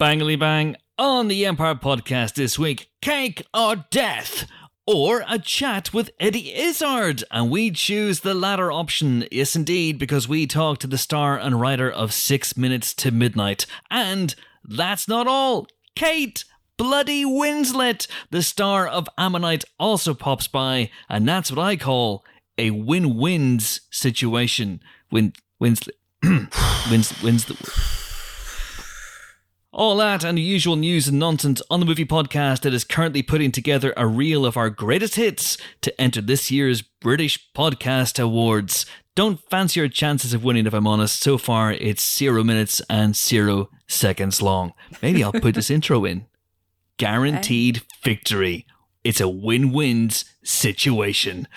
Bangly bang on the Empire podcast this week cake or death, or a chat with Eddie Izzard. And we choose the latter option, yes, indeed, because we talk to the star and writer of Six Minutes to Midnight. And that's not all. Kate Bloody Winslet, the star of Ammonite, also pops by, and that's what I call a win wins situation. Win Winslet. wins wins the all that and the usual news and nonsense on the movie podcast that is currently putting together a reel of our greatest hits to enter this year's British Podcast Awards. Don't fancy your chances of winning, if I'm honest. So far, it's zero minutes and zero seconds long. Maybe I'll put this intro in. Guaranteed victory. It's a win win situation.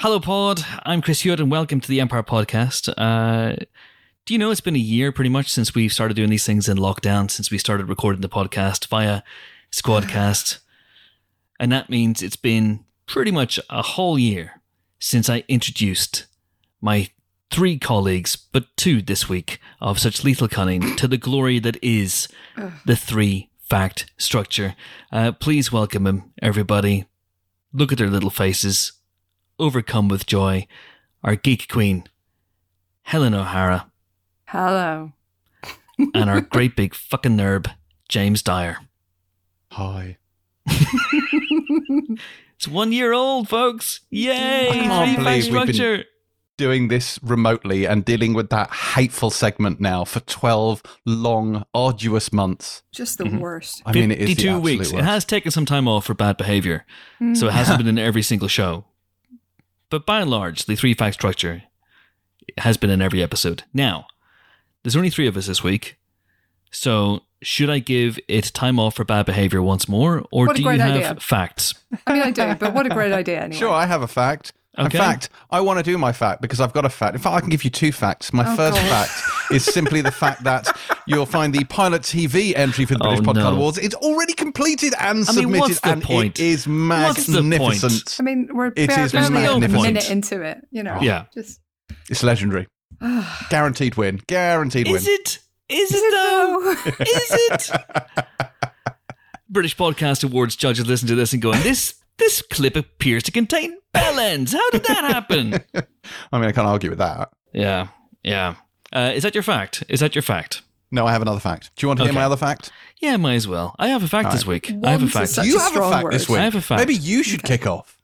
Hello, Pod. I'm Chris Hewitt, and welcome to the Empire Podcast. Uh, do you know it's been a year pretty much since we started doing these things in lockdown, since we started recording the podcast via Squadcast? and that means it's been pretty much a whole year since I introduced my three colleagues, but two this week, of such lethal cunning to the glory that is the three fact structure. Uh, please welcome him, everybody. Look at their little faces, overcome with joy. Our geek queen, Helen O'Hara Hello. and our great big fucking nerd, James Dyer. Hi. It's one year old, folks. Yay! Three fact believe we've been- structure. Doing this remotely and dealing with that hateful segment now for 12 long, arduous months. Just the Mhm. worst. I mean, it is the 52 absolute weeks. It has taken some time off for bad behavior, so it hasn't been in every single show. But by and large, the three fact structure has been in every episode. Now, there's only three of us this week, so should I give it time off for bad behavior once more, or do you have idea. facts? I mean, I do, but what a great idea anyway. Sure, I have a fact. Okay. In fact, I want to do my fact because I've got a fact. In fact, I can give you two facts. My Oh, first God. fact is simply the fact that you'll find the Pilot TV entry for the Oh, British Podcast no. Awards. It's already completed and I mean, submitted, what's the and point? it is What's the point? magnificent. I mean, we're It barely a minute into it, you know. Yeah. Just It's legendary. Guaranteed win. Guaranteed win. Is it? Is it Is it though? though? Is it? British Podcast Awards judges listen to this and going, this this clip appears to contain bellends. How did that happen? I mean, I can't argue with that. yeah, yeah. Uh, is that your fact? Is that your fact? No, I have another fact. Do you want to hear my other fact? Yeah, might as well. I have a fact this week. I have a Want is fact. you a have a strong fact word. this week. I have a fact. Maybe you should kick off.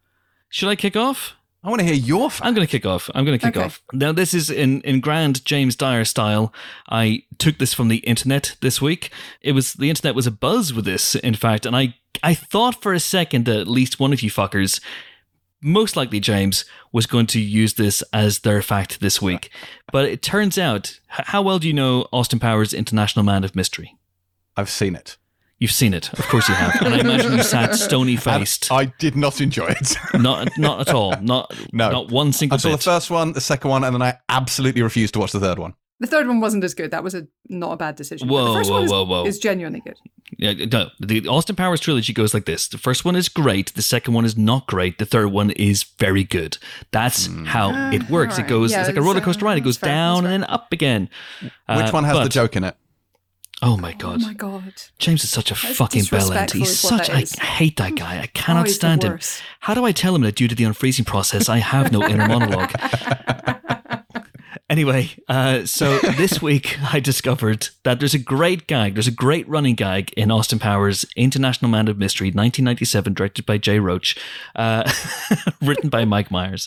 Should I kick off? I want to hear your fact. I'm going to kick off. I'm going to kick Okay. off. Now, this is in, in grand James Dyer style. I took this from the internet this week. It was the internet was a buzz with this, in fact, and I I thought for a second that at least one of you fuckers, most likely James, was going to use this as their fact this week. But it turns out, how well do you know Austin Powers' International Man of Mystery? I've seen it. You've seen it, of course you have, and I imagine you sat stony faced. I did not enjoy it. Not not at all. Not No. not one single I saw the first one, the second one, and then I absolutely refused to watch the third one. The third one wasn't as good. That was a not a bad decision. But Whoa, the first whoa, one is, whoa, whoa. is genuinely good. Yeah, no, the Austin Powers trilogy goes like this. The first one is great. The second one is not great. The third one is very good. That's how Ah, it works. It goes, Yeah, it's like a it's, roller coaster uh, ride. It goes fair, down and then up again. Which Uh, one has the joke in it? Oh my God. Oh my god. James is such a That's fucking bellend. He's such, I hate that guy. I Oh, cannot the stand him. How do I tell him that due to the unfreezing process, I have no inner monologue? Anyway, uh, so this week I discovered that there's a great gag, there's a great running gag in Austin Powers' International Man of Mystery, 1997, directed by Jay Roach, uh, written by Mike Myers,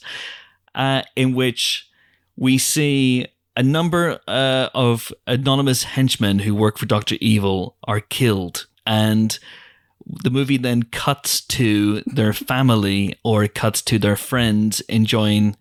uh, in which we see a number uh, of anonymous henchmen who work for Doctor Evil are killed, and the movie then cuts to their family or it cuts to their friends enjoying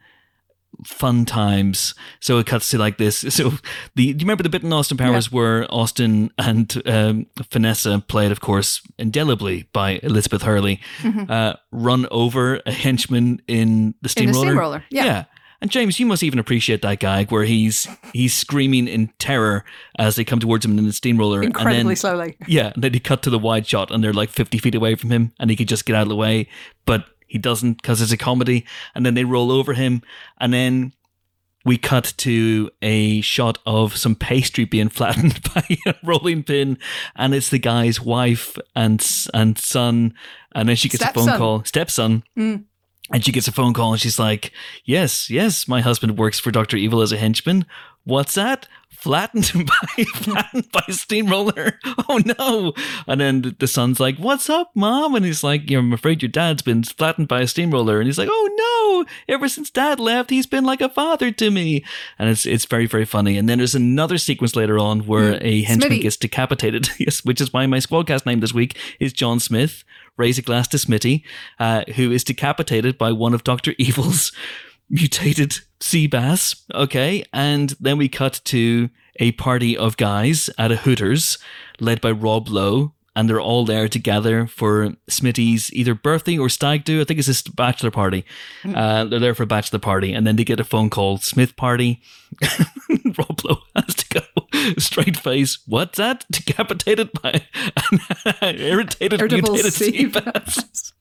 fun times. So it cuts to like this. So the do you remember the bit in Austin Powers where Austin and um, Vanessa, played of course indelibly by Elizabeth Hurley, uh, run over a henchman in the In steamroller? the steamroller. Yeah. And James, you must even appreciate that gag where he's he's screaming in terror as they come towards him in the steamroller, Incredibly and then slowly. yeah, and then he cut to the wide shot, and they're like fifty feet away from him, and he could just get out of the way, but he doesn't because it's a comedy. And then they roll over him, and then we cut to a shot of some pastry being flattened by a rolling pin, and it's the guy's wife and and son, and then she gets a phone call, stepson. Mm. And she gets a phone call and she's like, Yes, yes, my husband works for Dr. Evil as a henchman. What's that? Flattened by flattened by a steamroller. Oh no. And then the- son's like, What's up, mom? And he's like, I'm afraid your dad's been flattened by a steamroller. And he's like, Oh no, ever since dad left, he's been like a father to me. And it's it's very, very funny. And then there's another sequence later on where a henchman Smitty. gets decapitated. yes, which is why my squadcast name this week is John Smith. Raise a glass to Smitty, uh, who is decapitated by one of Doctor Evil's mutated sea bass. Okay, and then we cut to a party of guys at a Hooters, led by Rob Lowe. And they're all there together for Smitty's either birthday or stag do. I think it's his bachelor party. Uh, they're there for a bachelor party, and then they get a phone call, Smith party. Rob Lowe has to go straight face. What's that? Decapitated by an irritated Irritable mutated sea bass.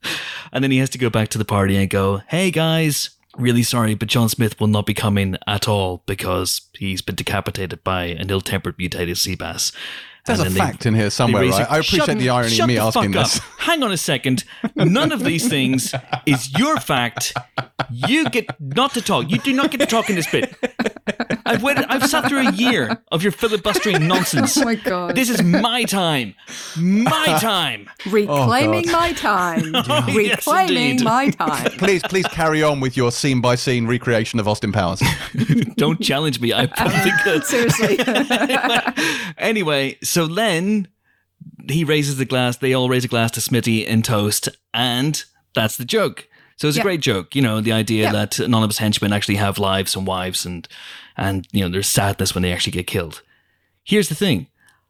And then he has to go back to the party and go, "Hey guys, really sorry, but John Smith will not be coming at all because he's been decapitated by an ill-tempered mutated sea bass." There's a then they- fact in here somewhere, right? it- I appreciate Shut- the irony of me asking this. up. Hang on a second. None of these things is your fact. You get not to talk. You do not get to talk in this bit. I've waited. I've sat through a year of your filibustering nonsense. Oh my god. This is my time. My time. Reclaiming oh, God. my time. yes, Reclaiming indeed. my time. Please, please carry on with your scene by scene recreation of Austin Powers. Don't challenge me. I probably could. Seriously. anyway, so Len, he raises the glass. They all raise a glass to Smitty in toast, and that's the joke. So it's a great joke, you know, the idea Yeah. that anonymous henchmen actually have lives and wives, and and you know, there's sadness when they actually get killed. Here's the thing: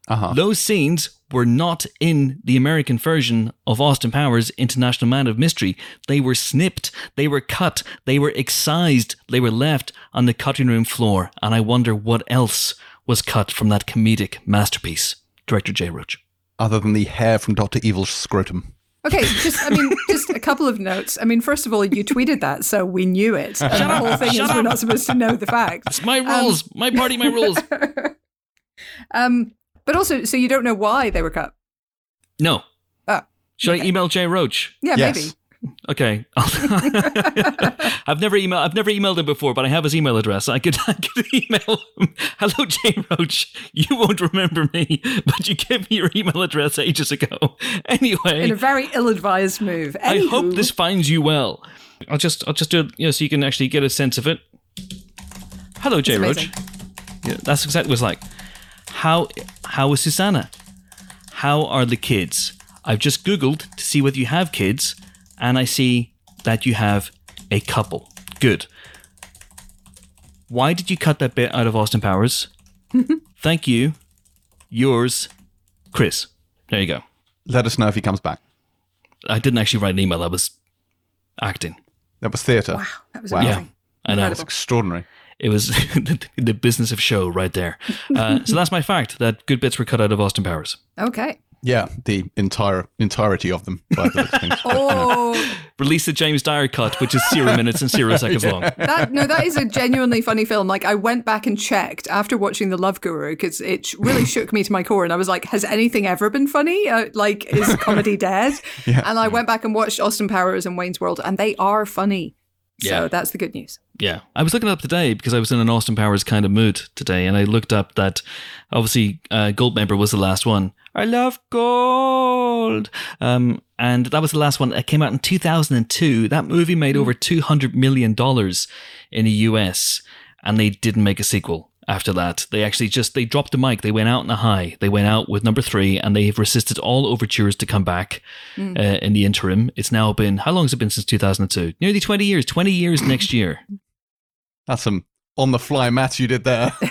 Uh-huh. those scenes were not in the American version of Austin Powers International Man of Mystery. They were snipped, they were cut, they were excised, they were left on the cutting room floor, and I wonder what else was cut from that comedic masterpiece. Director Jay Roach. Other than the hair from Dr. Evil's scrotum. Okay, just I mean, just a couple of notes. I mean, first of all, you tweeted that, so we knew it. And the whole thing is we're not supposed to know the facts. It's my rules, my party, my rules. Um, but also, so you don't know why they were cut. No. Oh, Should I email Jay Roach? Yeah, Yes. maybe. Okay. I've never emailed. I've never emailed him before, but I have his email address. I could, I could email him. Hello, Jay Roach. You won't remember me, but you gave me your email address ages ago. Anyway, In a very ill-advised move. I hope this finds you well. I'll just, I'll just do it, you know, so you can actually get a sense of it. Hello, Jay Roach. Yeah, that's exactly what it's like. How, how is Susanna? How are the kids? I've just Googled to see whether you have kids, and I see that you have a couple. Good. Why did you cut that bit out of Austin Powers? Thank you. Yours, Chris. There you go. Let us know if he comes back. I didn't actually write an email. I was acting. That was theatre. Wow, that was Wow. Yeah. I know. That's extraordinary. It was the business of show right there. Uh, so that's my fact that good bits were cut out of Austin Powers. Okay. Yeah, the entire entirety of them. By the looks. Oh, Release the James Dyer cut, which is zero minutes and zero seconds long. that no, that is a genuinely funny film. Like I went back and checked after watching The Love Guru because it really shook me to my core, and I was like, "Has anything ever been funny? Uh, like, is comedy dead?" And I went back and watched Austin Powers and Wayne's World, and they are funny. So Yeah. that's the good news. Yeah. I was looking it up today because I was in an Austin Powers kind of mood today, and I looked up that obviously uh, Goldmember was the last one. I love gold. Um, and that was the last one. It came out in 2002. That movie made over $200 million in the US, and they didn't make a sequel after that. They actually just, they dropped the mic. They went out in a high. They went out with number three, and they've resisted all overtures to come back uh, in the interim. It's now been, how long has it been since 2002? Nearly 20 years. 20 years next year. That's some on the fly maths you did there.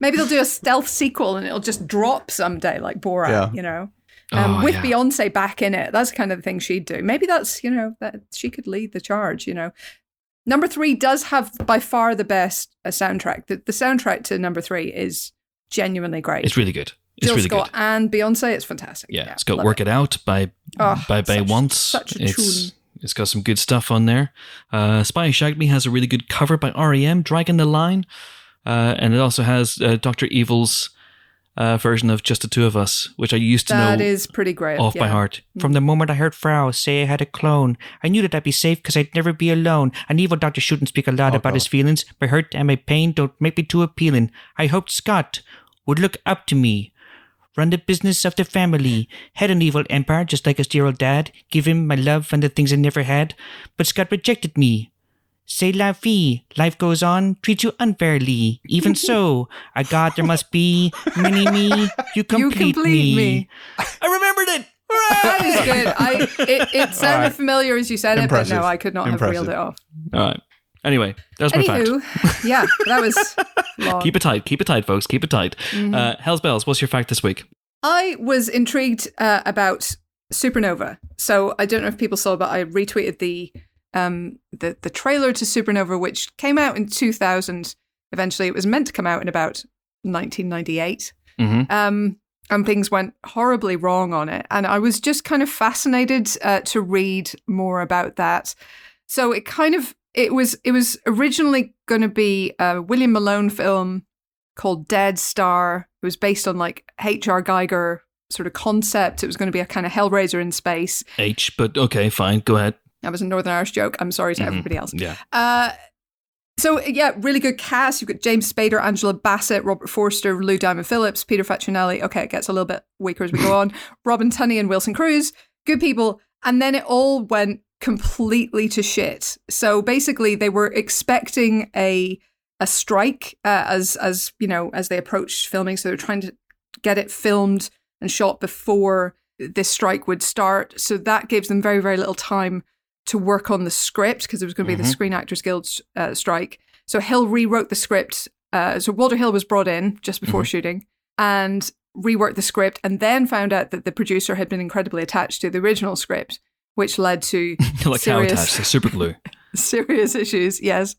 Maybe they'll do a stealth sequel and it'll just drop someday, like Borat. Yeah. You know. Um, Oh, with yeah. Beyonce back in it, that's the kind of the thing she'd do. Maybe that's you know that she could lead the charge. You know, number three does have by far the best uh, soundtrack. The, the soundtrack to number three is genuinely great. It's really good. It's Jill really Scott good. and Beyonce, it's fantastic. Yeah, it's got "Work it. It Out" by Oh, by Bay such- Once. such a it's It's got some good stuff on there. Uh, Spy Who Shagged Me has a really good cover by REM, Dragging the Line. Uh, and it also has uh, Dr. Evil's uh, version of Just the Two of Us, which I used to That know is pretty great. off by yeah. heart. From the moment I heard Frau say I had a clone, I knew that I'd be safe because I'd never be alone. An evil doctor shouldn't speak a lot Oh, about God. his feelings. My hurt and my pain don't make me too appealing. I hoped Scott would look up to me. Run the business of the family. Head an evil empire just like his dear old dad. Give him my love and the things I never had. But Scott rejected me. Say la vie. Life goes on, treats you unfairly. Even so, a God there must be. Mini me, you complete, complete me. I remembered it! That is good. I it, it sounded Alright. familiar as you said Impressive. it, but no, I could not have Impressive. reeled it off. All right. Anyway, that's my fact. Yeah, that was long. Keep it tight. Keep it tight, folks. Keep it tight. Mm-hmm. Uh, Hell's Bells, what's your fact this week? I was intrigued uh, about Supernova. So I don't know if people saw, but I retweeted the um the the trailer to Supernova, which came out in 2000. Eventually, it was meant to come out in about 1998. Mm-hmm. Um, and things went horribly wrong on it. And I was just kind of fascinated uh, to read more about that. So it kind of it was it was originally going to be a William Malone film called Dead Star. It was based on like H.R. Giger sort of concept. It was going to be a kind of Hellraiser in space. H, but okay, fine. Go ahead. That was a Northern Irish joke. I'm sorry to Mhm. everybody else. Yeah. Uh, so yeah, really good cast. You've got James Spader, Angela Bassett, Robert Forster, Lou Diamond Phillips, Peter Facinelli. Okay, it gets a little bit weaker as we go on. Robin Tunney and Wilson Cruz, good people. And then it all went completely to shit. So basically, they were expecting a a strike uh, as as you know as they approached filming. So they're trying to get it filmed and shot before this strike would start. So that gives them very very little time to work on the script because it was going to be the Mhm. Screen Actors Guild uh, strike. So Hill rewrote the script. Uh, so Walter Hill was brought in just before shooting and reworked the script, and then found out that the producer had been incredibly attached to the original script, which led to like how serious, attached, like super glue. serious issues. Yes.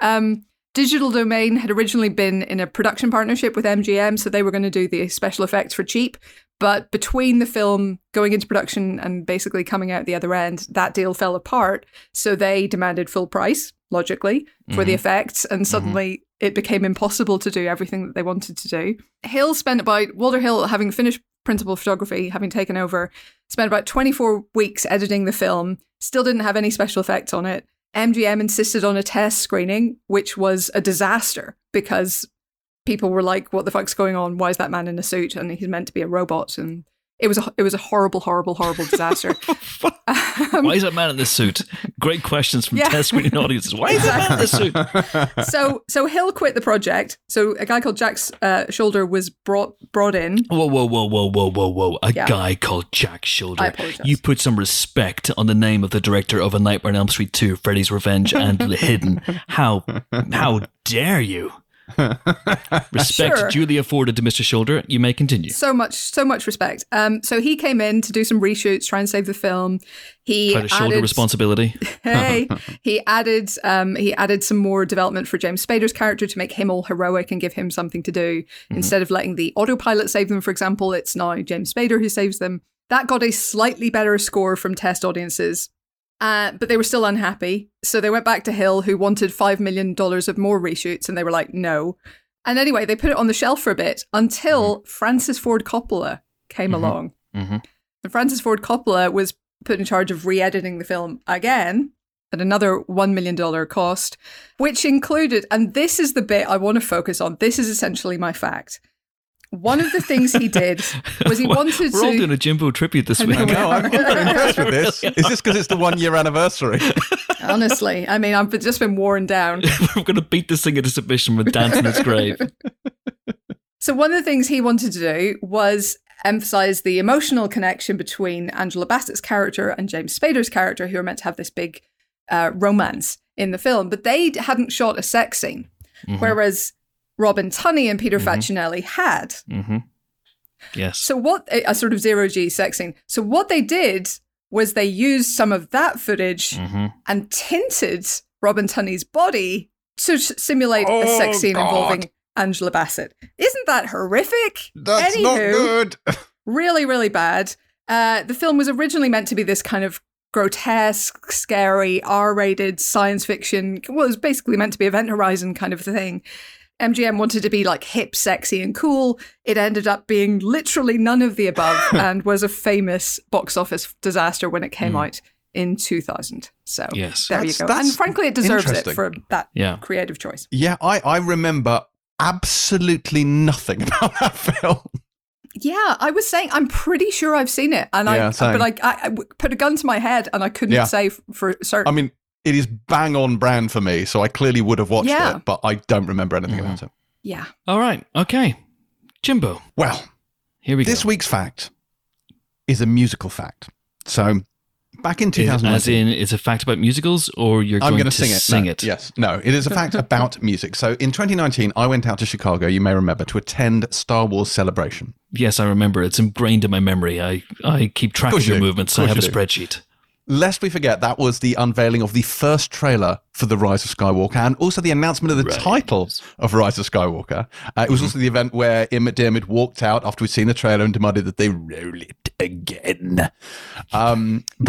Um, Digital Domain had originally been in a production partnership with MGM, so they were going to do the special effects for cheap. But between the film going into production and basically coming out the other end, that deal fell apart. So they demanded full price, logically, for the Mhm. effects. And suddenly it became impossible to do everything that they wanted to do. Hill spent about, Walter Hill, having finished principal photography, having taken over, spent about 24 weeks editing the film, still didn't have any special effects on it. MGM insisted on a test screening, which was a disaster because people were like, "What the fuck's going on? Why is that man in a suit?" And he's meant to be a robot, and it was a, it was a horrible, horrible, horrible disaster. Um, Why is that man in this suit? Great questions from Yeah. test screening audiences. Why is that man in this suit? so so Hill quit the project. So a guy called Jack uh, Sholder was brought brought in. Whoa, whoa, whoa, whoa, whoa, whoa, whoa. A Yeah. guy called Jack Sholder. I. You put some respect on the name of the director of A Nightmare on Elm Street 2, Freddy's Revenge, and Hidden. How, how dare you? Respect Sure. duly afforded to Mr. Sholder. You may continue. So much, so much respect. Um, so he came in to do some reshoots, try and save the film. He Try to shoulder added- responsibility. hey, he added um, he added some more development for James Spader's character to make him all heroic and give him something to do. Instead of letting the autopilot save them, for example, it's now James Spader who saves them. That got a slightly better score from test audiences. Uh, but they were still unhappy. So they went back to Hill, who wanted $5 million of more reshoots, and they were like, no. And anyway, they put it on the shelf for a bit until Francis Ford Coppola came along. hmm And Francis Ford Coppola was put in charge of re editing the film again at another $1 million cost, which included, and this is the bit I want to focus on. This is essentially my fact. One of the things he did was he wanted to We're all to. doing a Jimbo tribute this week. I know. no, I'm very impressed with this. Is this because it's the one year anniversary? honestly, I mean, I've just been worn down. We're going to beat this thing into submission with Dance in its grave. So one of the things he wanted to do was emphasize the emotional connection between Angela Bassett's character and James Spader's character, who are meant to have this big uh, romance in the film, but they hadn't shot a sex scene, Mhm. whereas Robin Tunney and Peter Mhm. Facinelli had. hmm Yes. So what a, a sort of zero G sex scene. So what they did was they used some of that footage hmm and tinted Robin Tunney's body to simulate a Oh, sex scene God. involving Angela Bassett. Isn't that horrific? That's not good. Really, really bad. Uh, the film was originally meant to be this kind of grotesque, scary, R-rated science fiction. Well, it was basically meant to be Event Horizon kind of thing. MGM wanted to be like hip, sexy, and cool. It ended up being literally none of the above and was a famous box office disaster when it came hmm. out in 2000. So Yes. there That's- you go. And frankly, it deserves it for that Yeah. creative choice. Yeah, I, I remember absolutely nothing about that film. Yeah, I was saying I'm pretty sure I've seen it, and Yeah, I same. but I, I put a gun to my head and I couldn't Yeah. say for certain. I mean, it is bang on brand for me, so I clearly would have watched Yeah. it, but I don't remember anything Mhm. about it. yeah, All right. Okay. Jimbo, Well, here we this go. This week's fact is a musical fact. So, back in Is- 2019, as in, it's a fact about musicals, or you're I'm going going to to sing it. sing No, it? Yes. No, it is a fact about music. So, in 2019, I went out to Chicago, you may remember, to attend Star Wars Celebration. Yes, I remember. It's ingrained in my memory. I, I keep track course of your you movements. Of I have a course do. spreadsheet. Lest we forget, that was the unveiling of the first trailer for The Rise of Skywalker and also the announcement of the Right. title of Rise of Skywalker. Uh, it was also the event where Ian McDiarmid walked out after we'd seen the trailer and demanded that they roll it again. Um,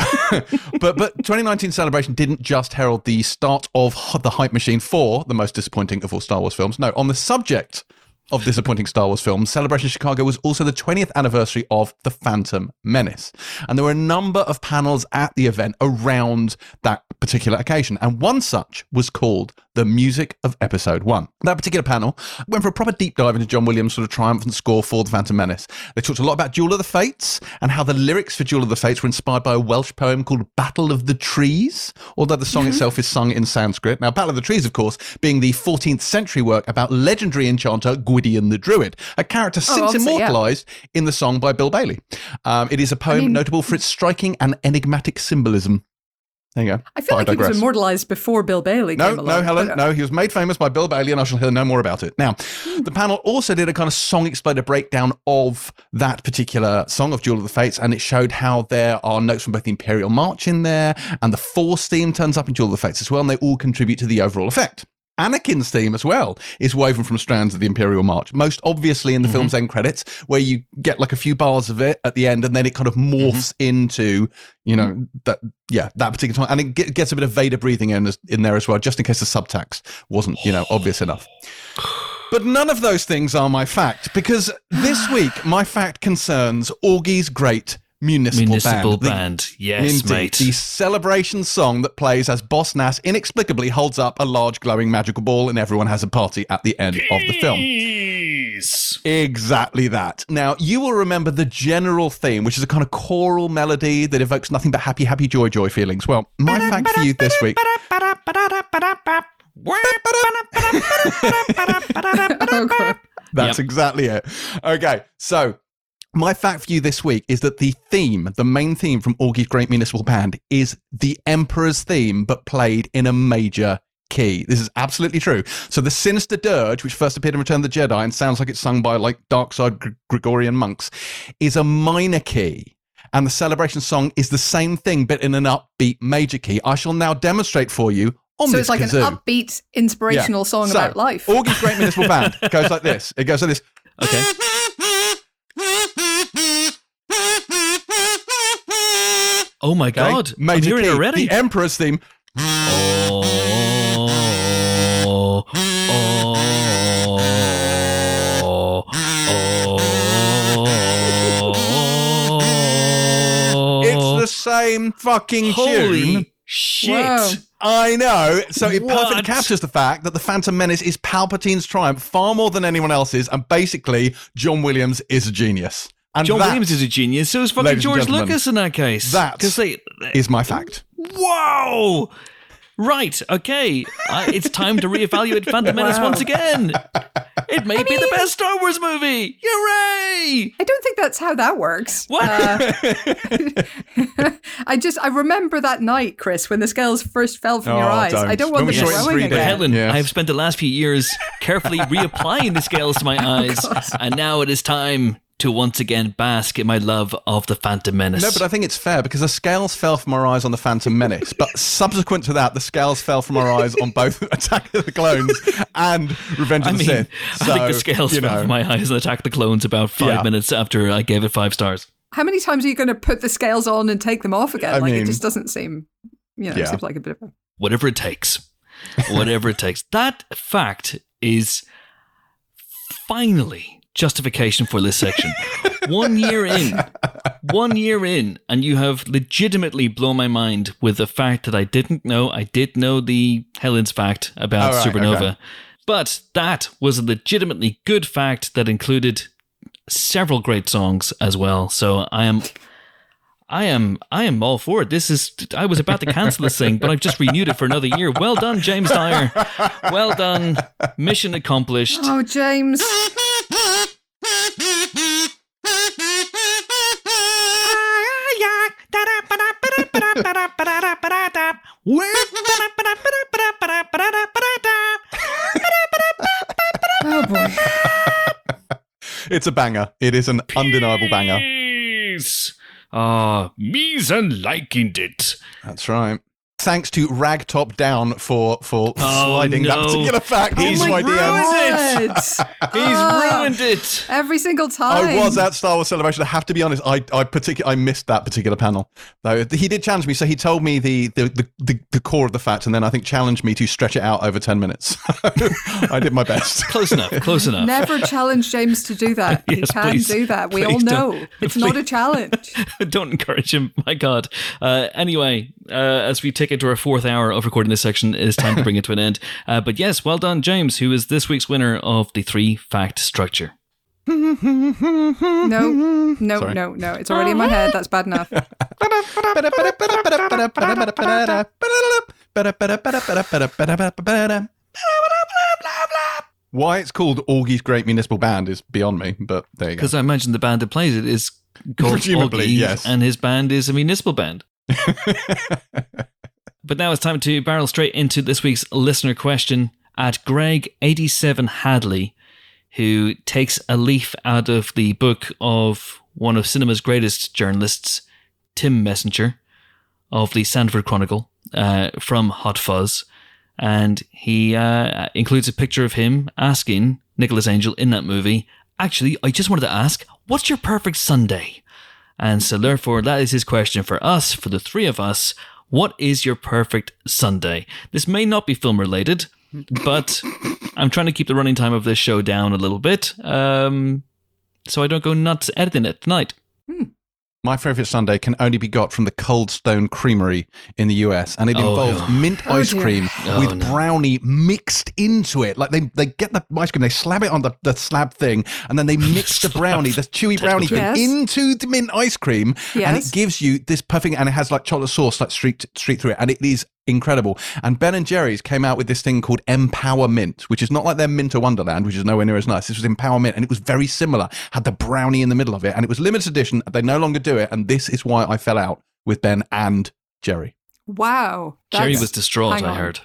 but, but 2019 celebration didn't just herald the start of the hype machine for the most disappointing of all Star Wars films. No, on the subject of disappointing Star Wars films, Celebration Chicago was also the 20th anniversary of The Phantom Menace. And there were a number of panels at the event around that particular occasion. And one such was called The Music of Episode 1. That particular panel went for a proper deep dive into John Williams' sort of triumphant score for The Phantom Menace. They talked a lot about Duel of the Fates and how the lyrics for Duel of the Fates were inspired by a Welsh poem called Battle of the Trees, although the song mm-hmm. itself is sung in Sanskrit. Now, Battle of the Trees, of course, being the 14th century work about legendary enchanter Gwydion the Druid, a character since obviously, yeah. immortalised in the song by Bill Bailey. Um, it is a poem mean- notable for its striking and enigmatic symbolism. There you go. I feel But like he was immortalized before Bill Bailey No, came along. no, Helen, uh, no. He was made famous by Bill Bailey, and I shall hear no more about it. Now, Hmm. the panel also did a kind of song exploder breakdown of that particular song of Duel of the Fates, and it showed how there are notes from both the Imperial March in there, and the Force theme turns up in Duel of the Fates as well, and they all contribute to the overall effect. Anakin's theme as well is woven from strands of the Imperial March, most obviously in the mm-hmm. film's end credits, where you get like a few bars of it at the end, and then it kind of mm-hmm. morphs into, you know, that yeah, that particular time, and it get, gets a bit of Vader breathing in in there as well, just in case the subtext wasn't, you know, obvious enough. But none of those things are my fact because this week my fact concerns Augie's great municipal, Municipal band. The- Yes, Indeed, mate. The celebration song that plays as Boss Nass inexplicably holds up a large glowing magical ball and everyone has a party at the end of the film. Jeez. Exactly that. Now, you will remember the general theme, which is a kind of choral melody that evokes nothing but happy, happy, joy, joy feelings. Well, my fact for you this week. That's exactly it. Okay, so my fact for you this week is that the theme, the main theme from Augie's Great Municipal Band, is the Emperor's theme, but played in a major key. This is absolutely true. So the Sinister Dirge, which first appeared in Return of the Jedi and sounds like it's sung by like dark side Gr- Gregorian monks, is a minor key. And the celebration song is the same thing, but in an upbeat major key. I shall now demonstrate for you on So this it's like kazoo. an upbeat, inspirational song So, about life. Augie's Great Municipal Band goes like this. It goes like this. Okay. Oh my Okay? god. I'm Major hearing key. it already. The Emperor's theme. Oh, oh, oh. It's the same fucking tune. Holy shit. Wow. I know. So it perfectly captures the fact that the Phantom Menace is Palpatine's triumph far more than anyone else's, and basically, John Williams is a genius. And John that Williams is a genius. So is fucking Ladies and George Lucas in that case. that 'Cause they, is my fact. Wow. Right. Okay. I, it's time to reevaluate Phantom Menace Wow. once again. It may be the best Star Wars movie. Hooray! I don't think that's how that works. What? Uh, I just I remember that night, Chris, when the scales first fell from your Oh, eyes. don't. I don't When want we them saw it growing 3D. again. Helen, Yes. I have spent the last few years carefully reapplying the scales to my eyes, and now it is time to once again bask in my love of the Phantom Menace. No, but I think it's fair because the scales fell from our eyes on the Phantom Menace, but subsequent to that, the scales fell from our eyes on both Attack of the Clones and Revenge I of the mean, Sith. I think the scales you fell know. from my eyes and attacked the clones about five Yeah. minutes after I gave it five stars. How many times are you going to put the scales on and take them off again? I like mean- it just doesn't seem, you know, Yeah. it seems like a bit of a. Whatever it takes. Whatever it takes. That fact is finally justification for this section. one year in, one year in, and you have legitimately blown my mind with the fact that I didn't know. I did know the Helen's fact about right, Supernova, okay. but that was a legitimately good fact that included several great songs as well. So I am. I am I am all for it. This is I was about to cancel this thing, but I've just renewed it for another year. Well done, James Dyer. Well done. Mission accomplished. Oh, James. Oh boy. It's a banger. It is an undeniable banger. Ah, me's and liking it. That's right. Thanks to Ragtop Down for for Oh, sliding that particular fact He's into my ruined DMs. it. He's Ah, ruined it. Every single time. I was at Star Wars Celebration. I have to be honest. I I particu- I missed that particular panel. Though he did challenge me, so he told me the the, the, the the core of the fact, and then I think challenged me to stretch it out over ten minutes. I did my best. Close enough. Close enough. Never challenge James to do that. he can please. do that. We all Please don't. know. It's not a challenge. Don't encourage him. My God. Uh, anyway, uh, as we take it to our fourth hour of recording this section, it is time to bring it to an end. Uh, but yes, well done, James, who is this week's winner of the three fact structure. No, no, Sorry. no, no. It's already in my head. That's bad enough. Why it's called Augie's Great Municipal Band is beyond me, but there you go. Because I imagine the band that plays it is called Presumably, Augie, yes. and his band is a municipal band. But now it's time to barrel straight into this week's listener question at Greg87 Hadley, who takes a leaf out of the book of one of cinema's greatest journalists, Tim Messenger, of the Sandford Chronicle, uh, from Hot Fuzz. And he uh, includes a picture of him asking Nicholas Angel in that movie, Actually, I just wanted to ask, what's your perfect Sunday? And so, therefore, that is his question for us, for the three of us. What is your perfect Sunday? This may not be film related, but I'm trying to keep the running time of this show down a little bit, um, so I don't go nuts editing it tonight. My favourite Sunday can only be got from the Cold Stone Creamery in the US, and it Oh, involves no. mint Oh, ice cream Oh, with no. brownie mixed into it. Like they, they get the ice cream, they slab it on the, the slab thing, and then they mix the brownie, the chewy brownie thing, into the mint ice cream, and it gives you this perfect. And it has like chocolate sauce like streaked streaked through it, and it is incredible. And Ben and Jerry's came out with this thing called Empower Mint, which is not like their Mint Minter Wonderland, which is nowhere near as nice. This was Empower Mint, and it was very similar. Had the brownie in the middle of it, and it was limited edition. They no longer do it, and this is why I fell out with Ben and Jerry. Wow. Jerry was distraught, hang I heard.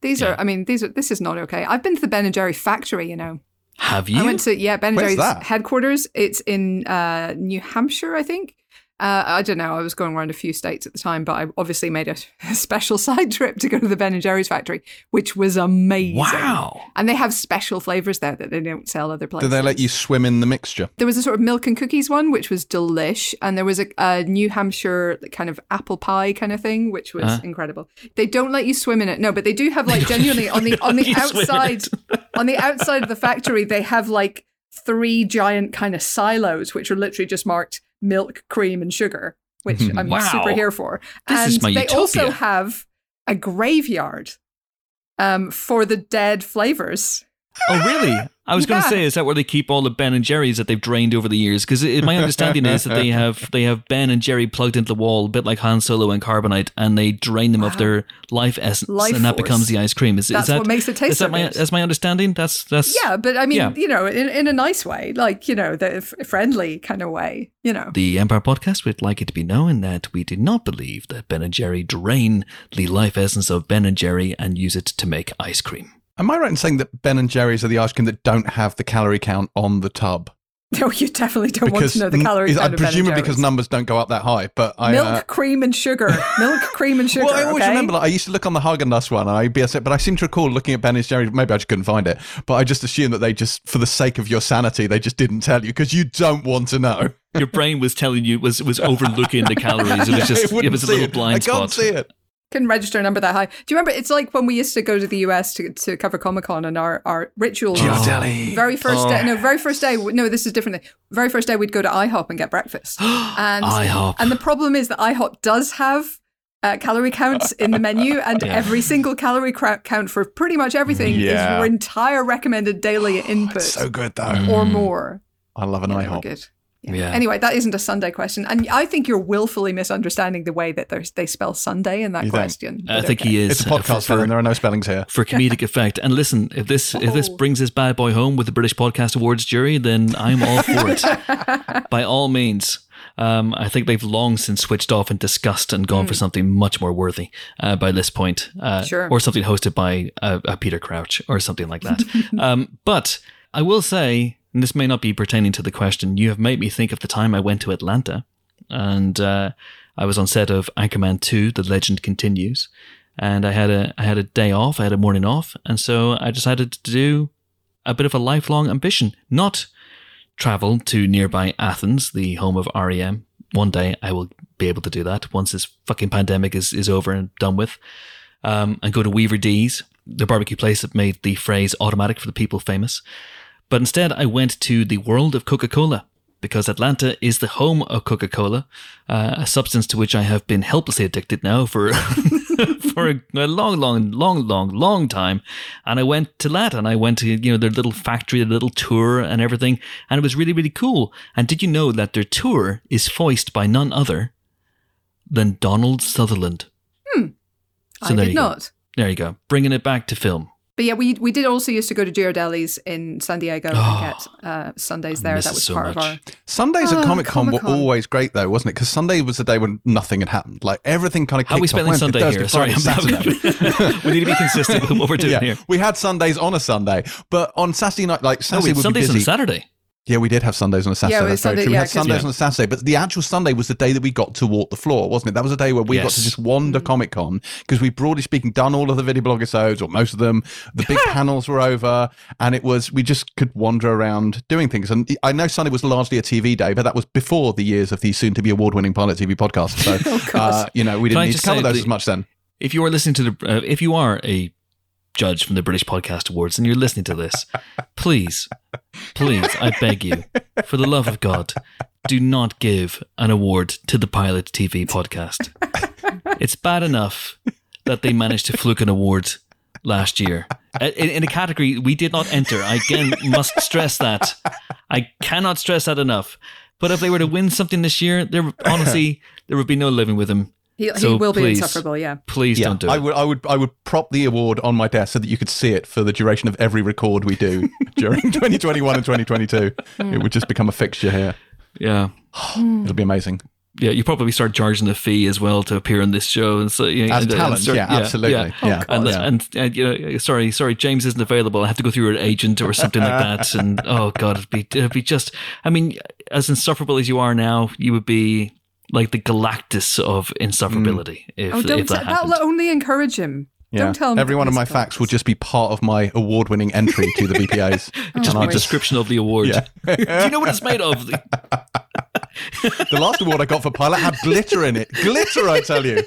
These Yeah. are, I mean, these are, this is not okay. I've been to the Ben and Jerry factory, you know. Have you? I went to, yeah, Ben and Where's Jerry's that? headquarters. It's in uh, New Hampshire, I think. Uh, I don't know. I was going around a few states at the time, but I obviously made a, a special side trip to go to the Ben and Jerry's factory, which was amazing. wow. And they have special flavors there that they don't sell other places. Do they let you swim in the mixture? There was a sort of milk and cookies one, which was delish, and there was a, a New Hampshire kind of apple pie kind of thing, which was Uh-huh. incredible. They don't let you swim in it, no, but they do have like genuinely on the on the let you swim in outside on the outside of the factory, they have like three giant kind of silos, which are literally just marked milk, cream, and sugar, which I'm Wow. super here for. This and is my they also have a graveyard um, for the dead flavors. Oh, really? I was going to say, is that where they keep all the Ben and Jerry's that they've drained over the years? Because my understanding is that they have they have Ben and Jerry plugged into the wall, a bit like Han Solo and Carbonite, and they drain them of their life essence, Life and that force. becomes the ice cream. Is, is that what makes it taste Is that my that's my understanding? That's that's Yeah, but I mean, Yeah. you know, in, in a nice way, like, you know, the f- friendly kind of way, you know. The Empire Podcast would like it to be known that we do not believe that Ben and Jerry drain the life essence of Ben and Jerry and use it to make ice cream. Am I right in saying that Ben and Jerry's are the ice cream that don't have the calorie count on the tub? No, you definitely don't want to know the n- calorie is- count I presume and because numbers don't go up that high. But I Milk, uh, cream, and sugar. Milk, cream, and sugar. Well, I always okay? remember, like, I used to look on the Haagen Dazs one, and I BS it, but I seem to recall looking at Ben and Jerry's. Maybe I just couldn't find it, but I just assumed that they just, for the sake of your sanity, they just didn't tell you because you don't want to know. Your brain was telling you was was overlooking the calories. It was just it, wouldn't was a little it. blind I can't see it. Couldn't register a number that high. Do you remember? It's like when we used to go to the US to, to cover Comic Con and our, our rituals. Ghirardelli. Very first Oh. day, no, very first day. No, this is different. Very first day, we'd go to IHOP and get breakfast. And IHOP. and the problem is that IHOP does have uh, calorie counts in the menu, and Yeah. every single calorie cra- count for pretty much everything is your entire recommended daily input So good though. or more. I love an Yeah, IHOP. good. Yeah. Anyway, that isn't a Sunday question, and I think you're willfully misunderstanding the way that they spell Sunday in that You think? question. I think okay. he is It's a uh, podcast, for, Helen. There are no spellings here. for comedic effect. And listen, if this if this Oh. brings this bad boy home with the British Podcast Awards jury, then I'm all for it. By all means. Um, I think they've long since switched off in disgust and gone for something much more worthy uh, by this point, uh, Sure. or something hosted by uh, uh, Peter Crouch or something like that. um, but I will say, and this may not be pertaining to the question, you have made me think of the time I went to Atlanta, and uh, I was on set of Anchorman Two: The Legend Continues, and I had a I had a day off, I had a morning off, and so I decided to do a bit of a lifelong ambition, not travel to nearby Athens, the home of REM. One day I will be able to do that once this fucking pandemic is, is over and done with. Um, and go to Weaver D's, the barbecue place that made the phrase automatic for the people famous. But instead, I went to the world of Coca Cola because Atlanta is the home of Coca Cola, uh, a substance to which I have been helplessly addicted now for for a, a long, long, long, long, long time. And I went to that, and I went to you know their little factory, their little tour, and everything, and it was really, really cool. And did you know that their tour is voiced by none other than Donald Sutherland? Hmm. I did you go. not. There you go, bringing it back to film. But yeah, we we did also used to go to Ghirardelli's in San Diego Oh, and get uh, Sundays there. That was so part much. of our. Sundays Oh, at Comic Con were always great, though, wasn't it? Because Sunday was the day when nothing had happened. Like everything kind of How are we kicked spending off Sunday Wednesday, here? Thursday, Sorry, Friday, Saturday. we need to be consistent with what we're doing yeah, here. we had Sundays on a Sunday, but on Saturday night, like No, Saturday wait, would Sundays be and busy. Saturday. Yeah, we did have Sundays on a Saturday. Yeah, it was that's very true. We yeah, had 'cause- Sundays Yeah. on a Saturday, but the actual Sunday was the day that we got to walk the floor, wasn't it? That was the day where we got to just wander Comic Con because we, broadly speaking, done all of the video blog episodes or most of them. The big panels were over, and it was we just could wander around doing things. And I know Sunday was largely a TV day, but that was before the years of the soon-to-be award-winning Pilot TV podcast. So, Oh, uh, you know, we didn't need to cover say those the- as much then. if you are listening to the uh, if you are a judge from the British Podcast Awards and you're listening to this, please, please, I beg you, for the love of God, do not give an award to the Pilot TV podcast. It's bad enough that they managed to fluke an award last year in, in a category we did not enter. I again must stress that. I cannot stress that enough. But if they were to win something this year, there honestly there would be no living with him. He, So he will be insufferable. Yeah. Please don't do I it. would, I would, I would prop the award on my desk so that you could see it for the duration of every record we do during 2021 and 2022. It would just become a fixture here. yeah. It'll be amazing. Yeah, you probably start charging a fee as well to appear on this show, and so you know, As and, uh, talent, start- yeah, absolutely, yeah. and, Yeah. and and you know, sorry, sorry, James isn't available. I have to go through an agent or something like that, and oh god, it'd be it'd be just. I mean, as insufferable as you are now, you would be like the Galactus of insufferability if Oh, don't if that say, happened. that'll only encourage him. Yeah. Don't tell him. Every one of my got facts will just be part of my award-winning entry to the BPAs. just Oh, my boy. description of the award. Yeah. Do you know what it's made of? the last award I got for pilot had glitter in it. Glitter, I tell you.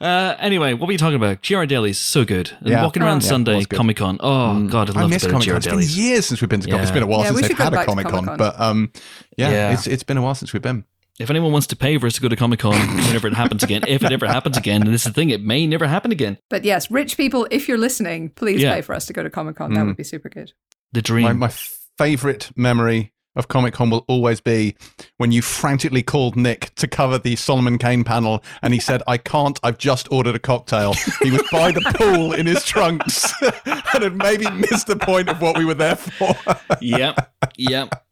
Uh, anyway, what were you talking about? Ghirardelli's so good. And Yeah. walking around Oh, Sunday was good. Comic Con. Oh god, I I love miss a bit of Comic Con. It's been years since we've been to Comic. it's been a while Yeah, we since should they've had a Comic Con, Comic-Con. but um, yeah, Yeah. It's, it's been a while since we've been. If anyone wants to pay for us to go to Comic Con whenever it happens again, if it ever happens again, and this is the thing, it may never happen again. But yes, rich people, if you're listening, please Yeah. pay for us to go to Comic Con. Mm. That would be super good. The dream. My, my favorite memory of Comic Con will always be when you frantically called Nick to cover the Solomon Kane panel, and he said, "I can't. I've just ordered a cocktail." He was by the pool in his trunks, and had maybe missed the point of what we were there for. yep. Yep.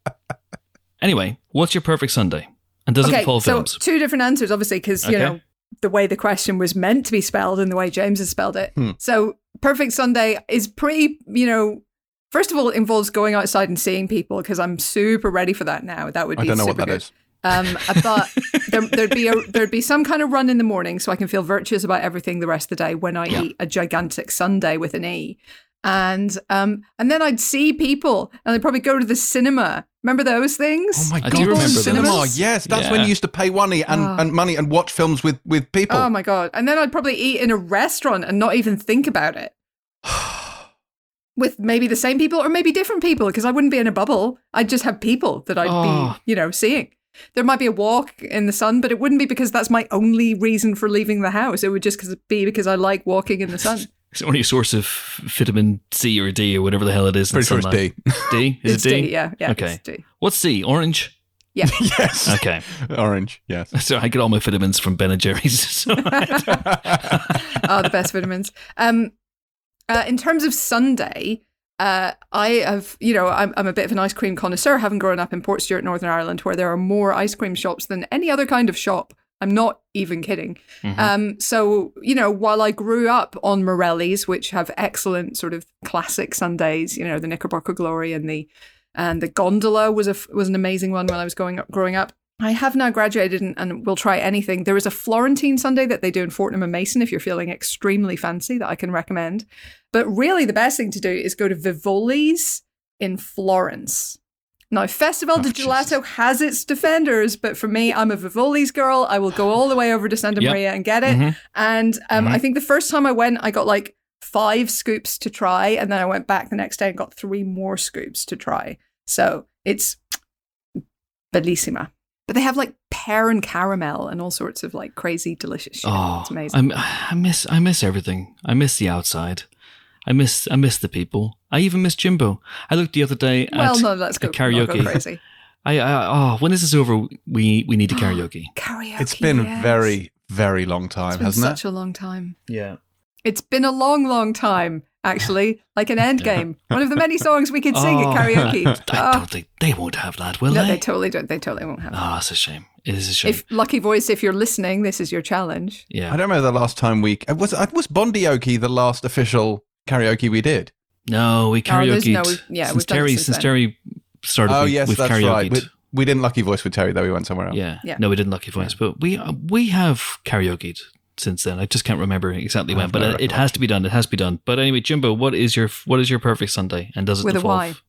Anyway, what's your perfect Sunday? And does it okay, involve so films? two different answers, obviously, because you know the way the question was meant to be spelled and the way James has spelled it. Hmm. So perfect Sunday is pretty, you know, First of all, it involves going outside and seeing people because I'm super ready for that now. That would be I don't know super what that good. is. Um, but there, there'd be a there'd be some kind of run in the morning, so I can feel virtuous about everything the rest of the day when I eat a gigantic Sunday with an E, and um, and then I'd see people, and I'd probably go to the cinema. Remember those things? Oh my I god, do you remember those. cinema! Cinemas? Yes, that's when you used to pay money and, Ah. and money and watch films with with people. Oh my god! And then I'd probably eat in a restaurant and not even think about it. With maybe the same people or maybe different people, because I wouldn't be in a bubble. I'd just have people that I'd Oh. be, you know, seeing. There might be a walk in the sun, but it wouldn't be because that's my only reason for leaving the house. It would just be because I like walking in the sun. It's only a source of vitamin C or D or whatever the hell it is. in Pretty sure it's sunlight. D. D? Is it's it D? D, yeah, yeah. Okay. It's D. What's C? Orange? Yeah. yes. Okay. Orange. Yes. So I get all my vitamins from Ben and Jerry's. So oh, the best vitamins. Um, uh, in terms of Sunday, uh, I have, you know, I'm, I'm a bit of an ice cream connoisseur, having grown up in Portstewart, Northern Ireland, where there are more ice cream shops than any other kind of shop. I'm not even kidding. Um, so, you know, while I grew up on Morelli's, which have excellent sort of classic Sundays, you know, the Knickerbocker Glory and the and the Gondola was a was an amazing one when I was going up, growing up. I have now graduated and, and will try anything. There is a Florentine Sunday that they do in Fortnum and Mason if you're feeling extremely fancy that I can recommend. But really, the best thing to do is go to Vivoli's in Florence. Now, Festival de Oh, Gelato has its defenders, but for me, I'm a Vivoli's girl. I will go all the way over to Santa Yep. Maria and get it. Mhm. And um, Mhm. I think the first time I went, I got like five scoops to try, and then I went back the next day and got three more scoops to try. So it's bellissima. But they have like pear and caramel and all sorts of like crazy delicious shit. oh, it's amazing. I'm, I miss I miss everything. I miss the outside. I miss I miss the people. I even miss Jimbo. I looked the other day well, at no, let's go karaoke. Not go crazy. I, I oh when this is over we we need to karaoke. Karaoke. It's been yes. a very, very long time, It's been hasn't such it? Such a long time. Yeah. It's been a long, long time. Actually, like an end game. One of the many songs we could sing Oh. at karaoke. I Oh, ah. don't think they won't have that, will no, they? they totally don't. They totally won't have. it. Oh, ah, it's a shame. It is a shame. If Lucky Voice, if you're listening, this is your challenge. yeah. I don't remember the last time we was was Bondioke the last official karaoke we did. No, we Oh, karaoke. no- yeah, since we've done it Terri since since. Terri started. Oh we, yes, we've that's karaoke'd. right. We, we didn't lucky voice with Terri though. We went somewhere else. Yeah. Yeah. No, we didn't Lucky Voice, but we uh, we have karaokeed since then. I just can't remember exactly when, but no it, it has to be done. It has to be done. But anyway, Jimbo, what is your what is your perfect Sunday, and does it With a involve?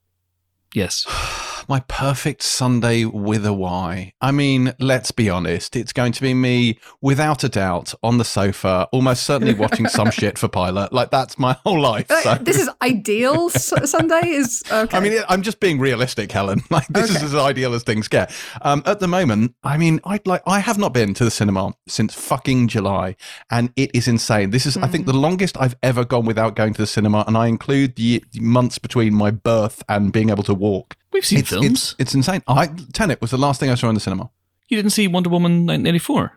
Yes. My perfect Sunday with a Y. I mean, let's be honest. It's going to be me, without a doubt, on the sofa, almost certainly watching some shit for Pilot. Like that's my whole life. Uh, this is ideal Sunday. Is okay. I mean, I'm just being realistic, Helen. Like this is as ideal as things get. Um, at the moment, I mean, I'd like I have not been to the cinema since fucking July, and it is insane. This is, I think, the longest I've ever gone without going to the cinema, and I include the months between my birth and being able to walk. We've seen It's, films. it's it's insane. I Tenet was the last thing I saw in the cinema. you didn't see Wonder Woman 1984.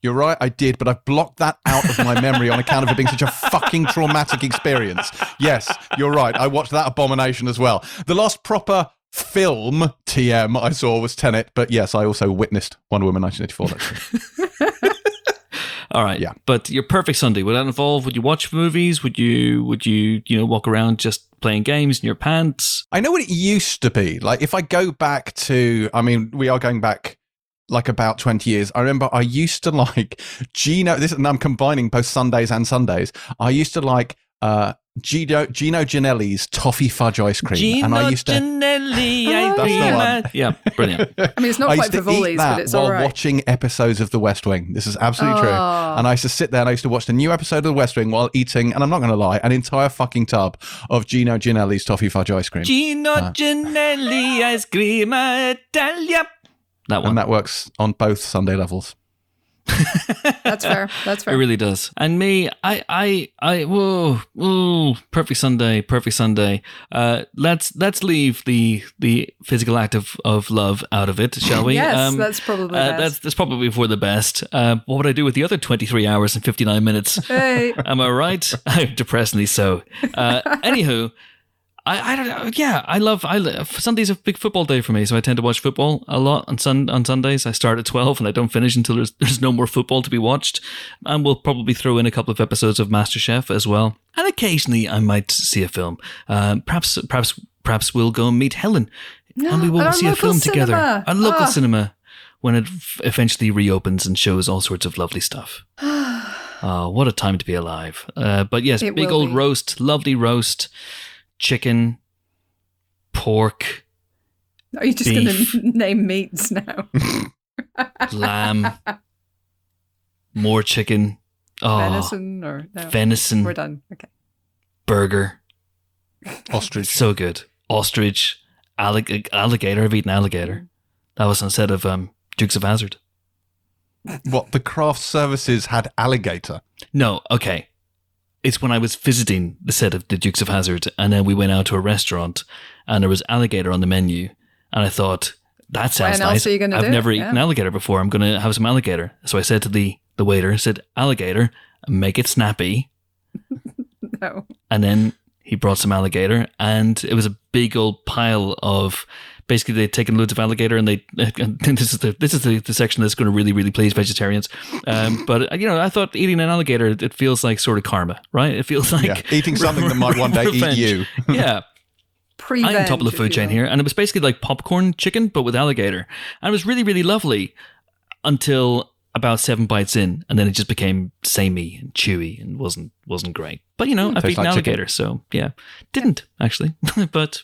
You're right, I did, but I've blocked that out of my memory on account of it being such a fucking traumatic experience. Yes, you're right. I watched that abomination as well. The last proper film TM I saw was Tenet, but yes, I also witnessed Wonder Woman 1984. All right. Yeah. But your perfect Sunday would that involve? Would you watch movies? Would you would you you know walk around just playing games in your pants? I know what it used to be. Like if I go back to, I mean, we are going back like about 20 years. I remember I used to like Gino, this, and I'm combining both Sundays and Sundays. I used to like, uh, Gino, Gino Ginelli's toffee fudge ice cream. and I used to, Ginelli, That's the dream one. Yeah, brilliant. I mean, it's not I quite used to eat Vivoli's, that but it's while all right. watching episodes of The West Wing. This is absolutely true. Oh. And I used to sit there and I used to watch the new episode of The West Wing while eating, and I'm not going to lie, an entire fucking tub of Gino Ginelli's toffee fudge ice cream. Gino uh. Ginelli, ice cream Italia. That one. and that works on both Sunday levels. That's fair. That's fair. It really does. And me, I, I, I, whoa, whoa, perfect Sunday, perfect Sunday. Uh, let's let's leave the the physical act of, of love out of it, shall we? yes, Um, that's probably uh, best. that's that's probably for the best. Uh, what would I do with the other twenty three hours and fifty nine minutes? Hey. Am I right? I'm depressingly so. Uh, anywho, I, I don't know. Yeah, I love. I love, Sunday's a big football day for me, so I tend to watch football a lot on sun on Sundays. I start at twelve and I don't finish until there's there's no more football to be watched. And we'll probably throw in a couple of episodes of MasterChef as well. And occasionally I might see a film. Um, perhaps perhaps perhaps we'll go and meet Helen, and we will see a film together. at local Ah. cinema when it eventually reopens and shows all sorts of lovely stuff. Oh, what a time to be alive. Uh, but yes, It big old be. roast, lovely roast, chicken, pork, Are you just going to name meats now? lamb, more chicken, oh, Venison or no? venison, We're done. Okay. burger. Ostrich. So good. Ostrich, allig- alligator. I've eaten alligator. That was instead of um, Dukes of Hazzard. What the craft services had alligator. No, okay. It's when I was visiting the set of the Dukes of Hazzard, and then we went out to a restaurant, and there was alligator on the menu, and I thought that sounds nice. are you gonna I've do never eaten Yeah. alligator before. I'm going to have some alligator. So I said to the the waiter, I said alligator, make it snappy, No. and then he brought some alligator, and it was a big old pile of. Basically, they'd taken loads of alligator, and they. And this is the this is the, the section that's going to really really please vegetarians. Um, but uh, you know, I thought eating an alligator it feels like sort of karma, right? It feels like yeah. Eating something that might one day eat you. yeah, Pre I'm on top of the food chain here, and it was basically like popcorn chicken, but with alligator, and it was really really lovely until about seven bites in, and then it just became samey and chewy and wasn't wasn't great. But you know, I've eaten like chicken. alligator, so yeah, didn't actually, but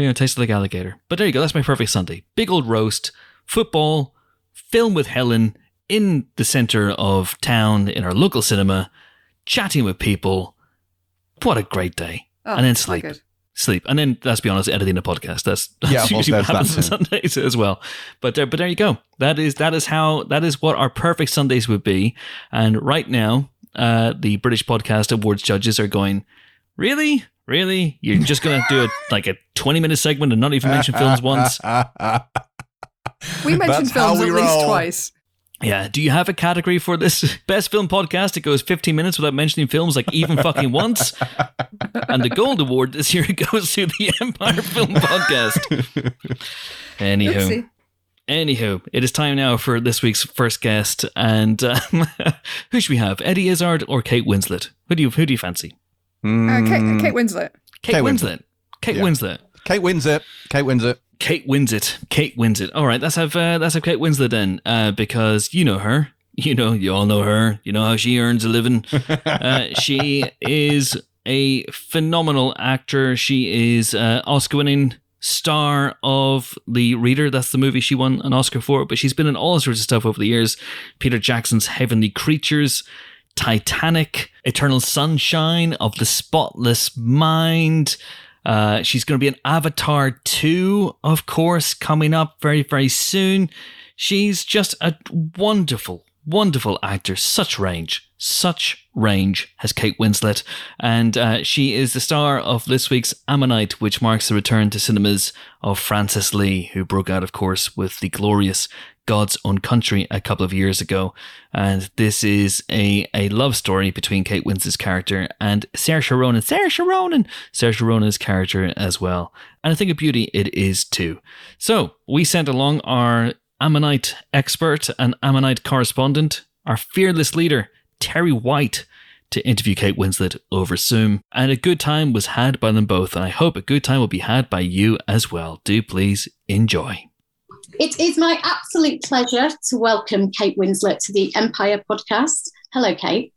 you know, it tasted like alligator. But there you go. That's my perfect Sunday. Big old roast, football, film with Helen in the center of town in our local cinema, chatting with people. What a great day! Oh, and then sleep good. sleep, and then let's be honest, editing a podcast. That's, that's Yeah, well, usually what happens on Sundays as well. But there, but there you go. That is that is how that is what our perfect Sundays would be. And right now, uh, the British Podcast Awards judges are going, really, really, you're just gonna do it like a 20 minute segment and not even mention films once. We mentioned That's films we at least twice. Yeah. Do you have a category for this best film podcast? It goes 15 minutes without mentioning films like even fucking once. And the gold award this year goes to the Empire Film Podcast. Anywho. Oopsie. Anywho, it is time now for this week's first guest, and um, who should we have? Eddie Izzard or Kate Winslet? Who do you who do you fancy? Uh, Kate, Kate Winslet. Kate, Kate Winslet. Winslet. Kate Yeah. Winslet. Kate wins it. Kate wins it. Kate wins it. Kate wins it. All right, let's have uh, let's have Kate Winslet then, uh, because you know her. You know, you all know her. You know how she earns a living. Uh, she is a phenomenal actor. She is uh, Oscar-winning star of The Reader. That's the movie she won an Oscar for. But she's been in all sorts of stuff over the years. Peter Jackson's Heavenly Creatures. Titanic, Eternal Sunshine of the Spotless Mind. Uh, she's going to be an Avatar 2, of course, coming up very, very soon. She's just a wonderful, wonderful actor. Such range, such range has Kate Winslet. And uh, she is the star of this week's Ammonite, which marks the return to cinemas of Francis Lee, who broke out, of course, with the glorious God's Own Country a couple of years ago. And this is a, a love story between Kate Winslet's character and Saoirse Ronan. Saoirse Ronan! Saoirse Ronan's character as well. And I think a beauty it is too. So we sent along our Ammonite expert and Ammonite correspondent, our fearless leader, Terri White, to interview Kate Winslet over Zoom. And a good time was had by them both, and I hope a good time will be had by you as well. Do please enjoy. It is my absolute pleasure to welcome Kate Winslet to the Empire podcast. Hello, Kate.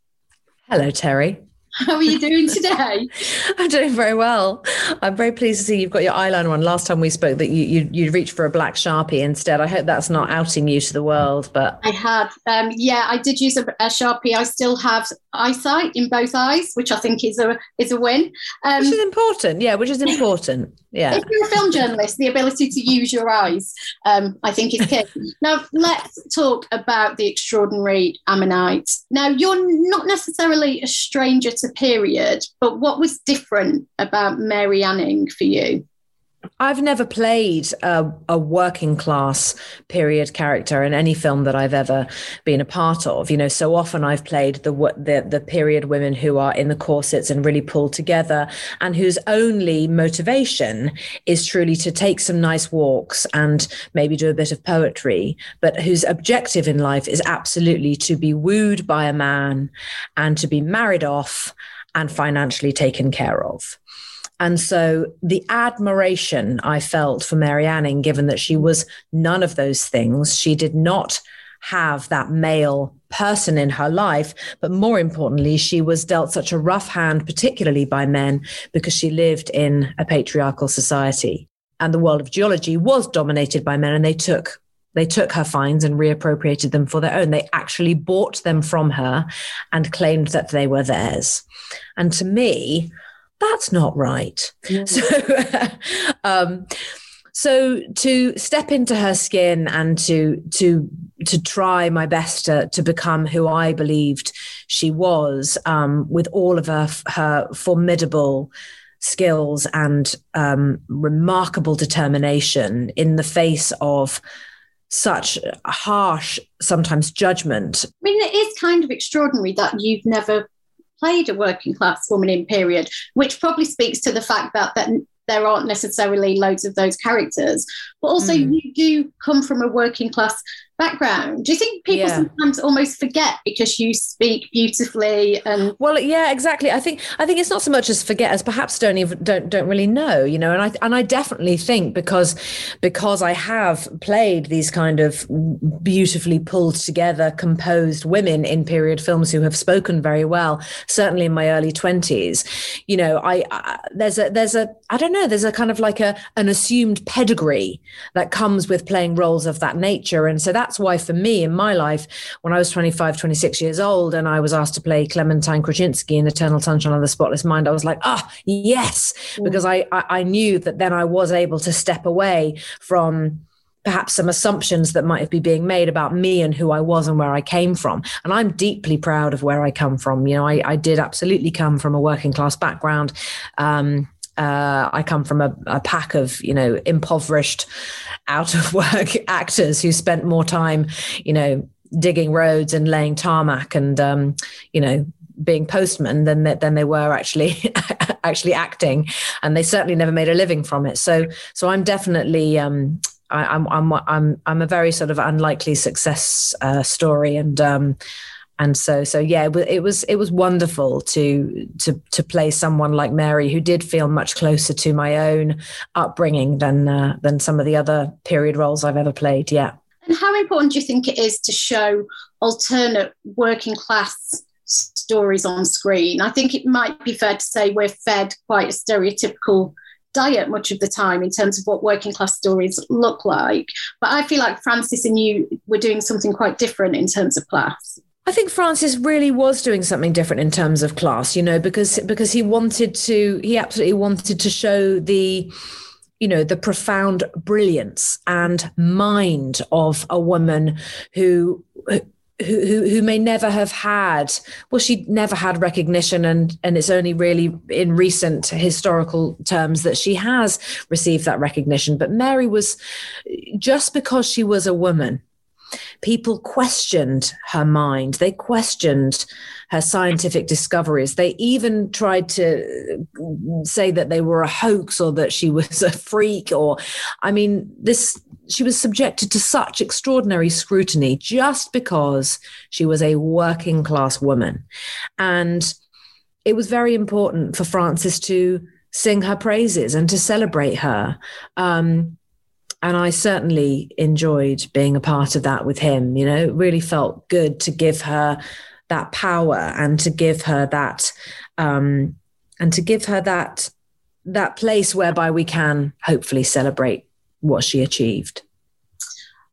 Hello, Terri. How are you doing today? I'm doing very well. I'm very pleased to see you've got your eyeliner on. Last time we spoke, that you you you reached for a black sharpie instead. I hope that's not outing you to the world, but I had, um, yeah, I did use a, a sharpie. I still have eyesight in both eyes, which I think is a is a win. Um, which is important. Yeah, which is important. Yeah. if you're a film journalist, the ability to use your eyes, um, I think, is key. now, let's talk about the extraordinary Ammonite. Now, you're not necessarily a stranger to period, but what was different about Mary Anning for you? I've never played a, a, working class period character in any film that I've ever been a part of. You know, so often I've played the the, the period women who are in the corsets and really pulled together, and whose only motivation is truly to take some nice walks and maybe do a bit of poetry, but whose objective in life is absolutely to be wooed by a man and to be married off and financially taken care of. And so the admiration I felt for Mary Anning, given that she was none of those things, she did not have that male person in her life. But more importantly, she was dealt such a rough hand, particularly by men, because she lived in a patriarchal society. And the world of geology was dominated by men, and they took they took her finds and reappropriated them for their own. They actually bought them from her and claimed that they were theirs. And to me, that's not right. Mm-hmm. So, um, so to step into her skin and to to to try my best to to become who I believed she was, um, with all of her her formidable skills and um, remarkable determination in the face of such harsh, sometimes judgment. I mean, it is kind of extraordinary that you've never played a working class woman in period, which probably speaks to the fact that, that there aren't necessarily loads of those characters, but also mm. you do come from a working class background. Do you think people yeah. sometimes almost forget because you speak beautifully and Well, yeah, exactly. I think I think it's not so much as forget as perhaps don't even don't don't really know, you know. And I and I definitely think because because I have played these kind of beautifully pulled together composed women in period films who have spoken very well, certainly in my early 20s. You know, I, I there's a there's a I don't know, there's a kind of like a an assumed pedigree that comes with playing roles of that nature and so that's why for me in my life, when I was 25, 26 years old and I was asked to play Clementine Kruczynski in Eternal Sunshine of the Spotless Mind, I was like, ah, oh, yes, mm. because I, I, I knew that then I was able to step away from perhaps some assumptions that might be being made about me and who I was and where I came from. And I'm deeply proud of where I come from. You know, I, I did absolutely come from a working class background. Um, uh, I come from a, a, pack of, you know, impoverished, out of work actors who spent more time, you know, digging roads and laying tarmac and, um, you know, being postmen than than they were actually actually acting, and they certainly never made a living from it. So, so I'm definitely. Um, I, am I'm, I'm I'm I'm a very sort of unlikely success uh, story, and um, and so so yeah it was it was wonderful to to to play someone like Mary who did feel much closer to my own upbringing than uh, than some of the other period roles I've ever played yeah. And how important do you think it is to show alternate working class stories on screen? I think it might be fair to say we're fed quite a stereotypical diet much of the time in terms of what working class stories look like. But I feel like Francis and you were doing something quite different in terms of class I think Francis really was doing something different in terms of class, you know, because because he wanted to, he absolutely wanted to show the, you know, the profound brilliance and mind of a woman who who, who, may never have had well she never had recognition and and it's only really in recent historical terms that she has received that recognition. But mary was just because she was a woman people questioned her mind. They questioned her scientific discoveries. They even tried to say that they were a hoax or that she was a freak or, I mean, this, she was subjected to such extraordinary scrutiny just because she was a working class woman. And it was very important for Francis to sing her praises and to celebrate her. Um, and I certainly enjoyed being a part of that with him. You know, it really felt good to give her that power and to give her that, um, and to give her that that place whereby we can hopefully celebrate what she achieved.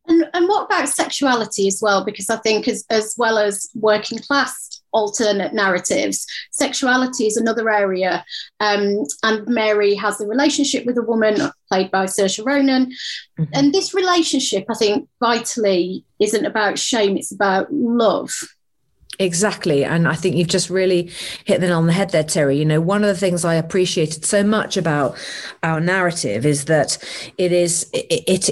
And, and what about sexuality as well? Because I think as, as well as working class alternate narratives. Sexuality is another area. Um, and Mary has a relationship with a woman played by Saoirse Ronan. Mm-hmm. And this relationship, I think, vitally isn't about shame, it's about love. Exactly. And I think you've just really hit the nail on the head there, Terri. You know, one of the things I appreciated so much about our narrative is that it is, it, it,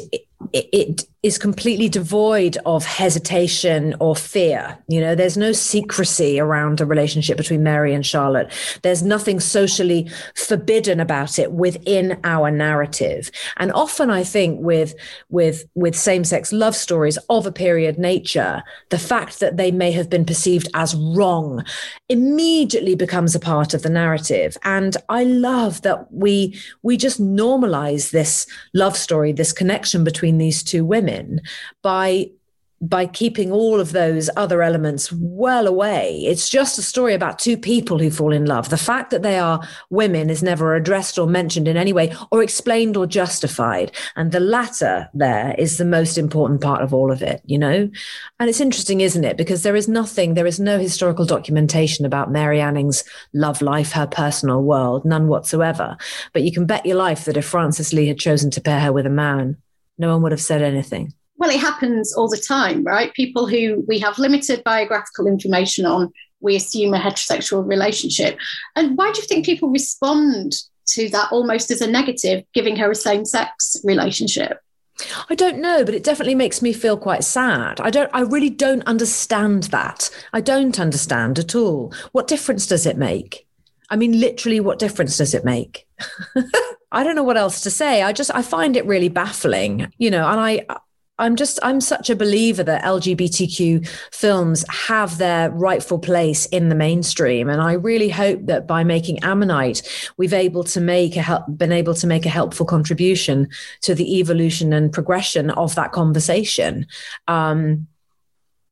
it, it is completely devoid of hesitation or fear. You know, there's no secrecy around the relationship between Mary and Charlotte. There's nothing socially forbidden about it within our narrative. And often I think with with with same-sex love stories of a period nature, the fact that they may have been perceived as wrong immediately becomes a part of the narrative. And I love that we we just normalize this love story, this connection between these two women women by by keeping all of those other elements well away. It's just a story about two people who fall in love. The fact that they are women is never addressed or mentioned in any way or explained or justified. And the latter there is the most important part of all of it, you know? And it's interesting, isn't it? Because there is nothing, there is no historical documentation about Mary Anning's love life, her personal world, none whatsoever. But you can bet your life that if Francis Lee had chosen to pair her with a man, no one would have said anything. Well, it happens all the time, right? People who we have limited biographical information on, we assume a heterosexual relationship. And why do you think people respond to that almost as a negative, giving her a same sex relationship? I don't know, but it definitely makes me feel quite sad. I don't I really don't understand that. I don't understand at all. What difference does it make? I mean literally what difference does it make? I don't know what else to say. I just I find it really baffling, you know, and I I'm just I'm such a believer that LGBTQ films have their rightful place in the mainstream, and I really hope that by making Ammonite, we've able to make a help, been able to make a helpful contribution to the evolution and progression of that conversation. Um,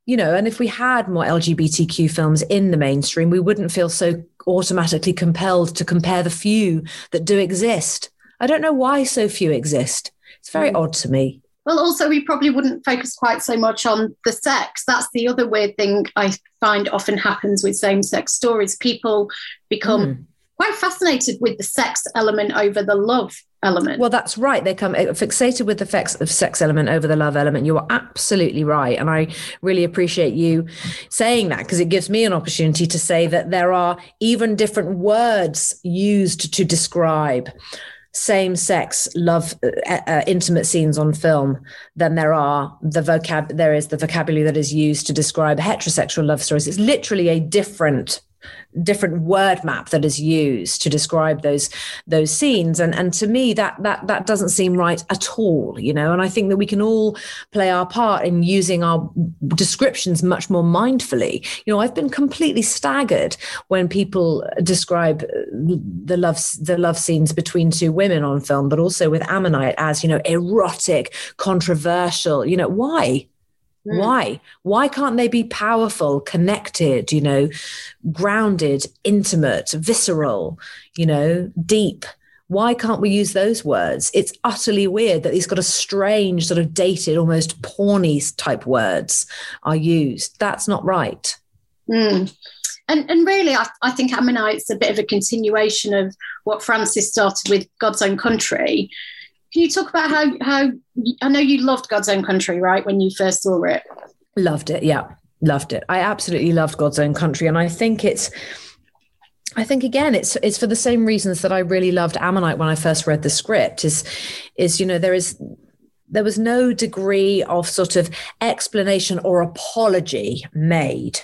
you know, and if we had more LGBTQ films in the mainstream, we wouldn't feel so automatically compelled to compare the few that do exist. I don't know why so few exist. It's very mm. odd to me. Well, also, we probably wouldn't focus quite so much on the sex. That's the other weird thing I find often happens with same sex stories. People become mm. quite fascinated with the sex element over the love element. Well, that's right. They come uh, fixated with the sex of sex element over the love element. You are absolutely right, and I really appreciate you saying that because it gives me an opportunity to say that there are even different words used to describe same sex love uh, uh, intimate scenes on film than there are the vocab there is the vocabulary that is used to describe heterosexual love stories it's literally a different different word map that is used to describe those those scenes. And and to me that that that doesn't seem right at all you know? And i think that we can all play our part in using our descriptions much more mindfully. You know i've been completely staggered when people describe uh, the love the love scenes between two women on film but also with ammonite as you know erotic controversial. You know why Mm. Why? Why can't they be powerful, connected, you know, grounded, intimate, visceral, you know, deep? Why can't we use those words? It's utterly weird that these got a strange, sort of dated, almost porny type words are used. That's not right. Mm. And, and really, I, I think Ammonite's a bit of a continuation of what Francis started with God's Own Country, can you talk about how how I know you loved God's Own Country, right? When you first saw it, loved it. Yeah, loved it. I absolutely loved God's Own Country, and I think it's. I think again, it's it's for the same reasons that I really loved Ammonite when I first read the script. Is is you know there is there was no degree of sort of explanation or apology made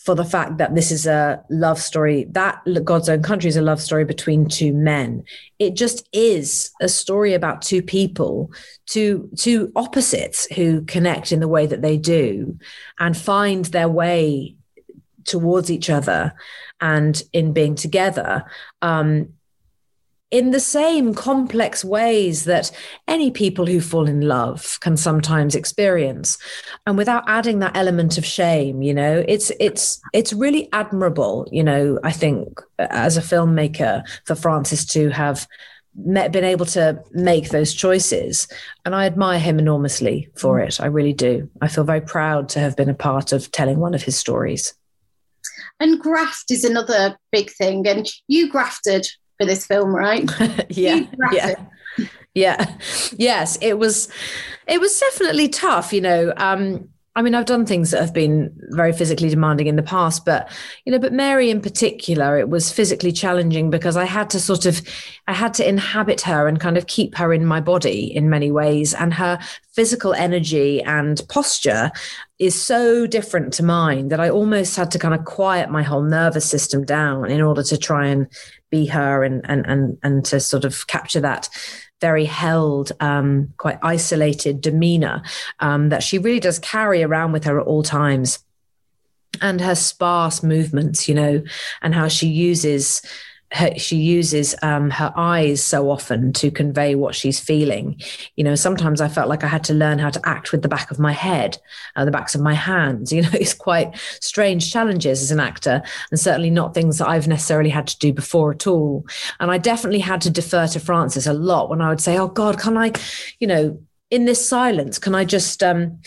for the fact that this is a love story that god's own country is a love story between two men. It just is a story about two people two two opposites who connect in the way that they do and find their way towards each other and in being together. Um, in the same complex ways that any people who fall in love can sometimes experience. And without adding that element of shame you know it's it's it's really admirable you know i think uh, as a filmmaker for francis to have met, been able to make those choices. And i admire him enormously for it. I really do. I feel very proud to have been a part of telling one of his stories. And graft is another big thing. And you grafted for this film, right? yeah, yeah, yeah. Yes, it was. It was definitely tough. You know, um, I I mean, I've done things that have been very physically demanding in the past, but you know, but Mary in particular, it was physically challenging because I had to sort of, I had to inhabit her and kind of keep her in my body in many ways, and her physical energy and posture is so different to mine that I almost had to kind of quiet my whole nervous system down in order to try and be her and and and and to sort of capture that very held, um, quite isolated demeanor um, that she really does carry around with her at all times. And her sparse movements, you know, and how she uses her, she uses um, her eyes so often to convey what she's feeling. You know, sometimes I felt like I had to learn how to act with the back of my head, uh, the backs of my hands. You know, it's quite strange challenges as an actor, and certainly not things that I've necessarily had to do before at all. And I definitely had to defer to Francis a lot when I would say, "Oh God, can I?" You know, in this silence, can I just? Um,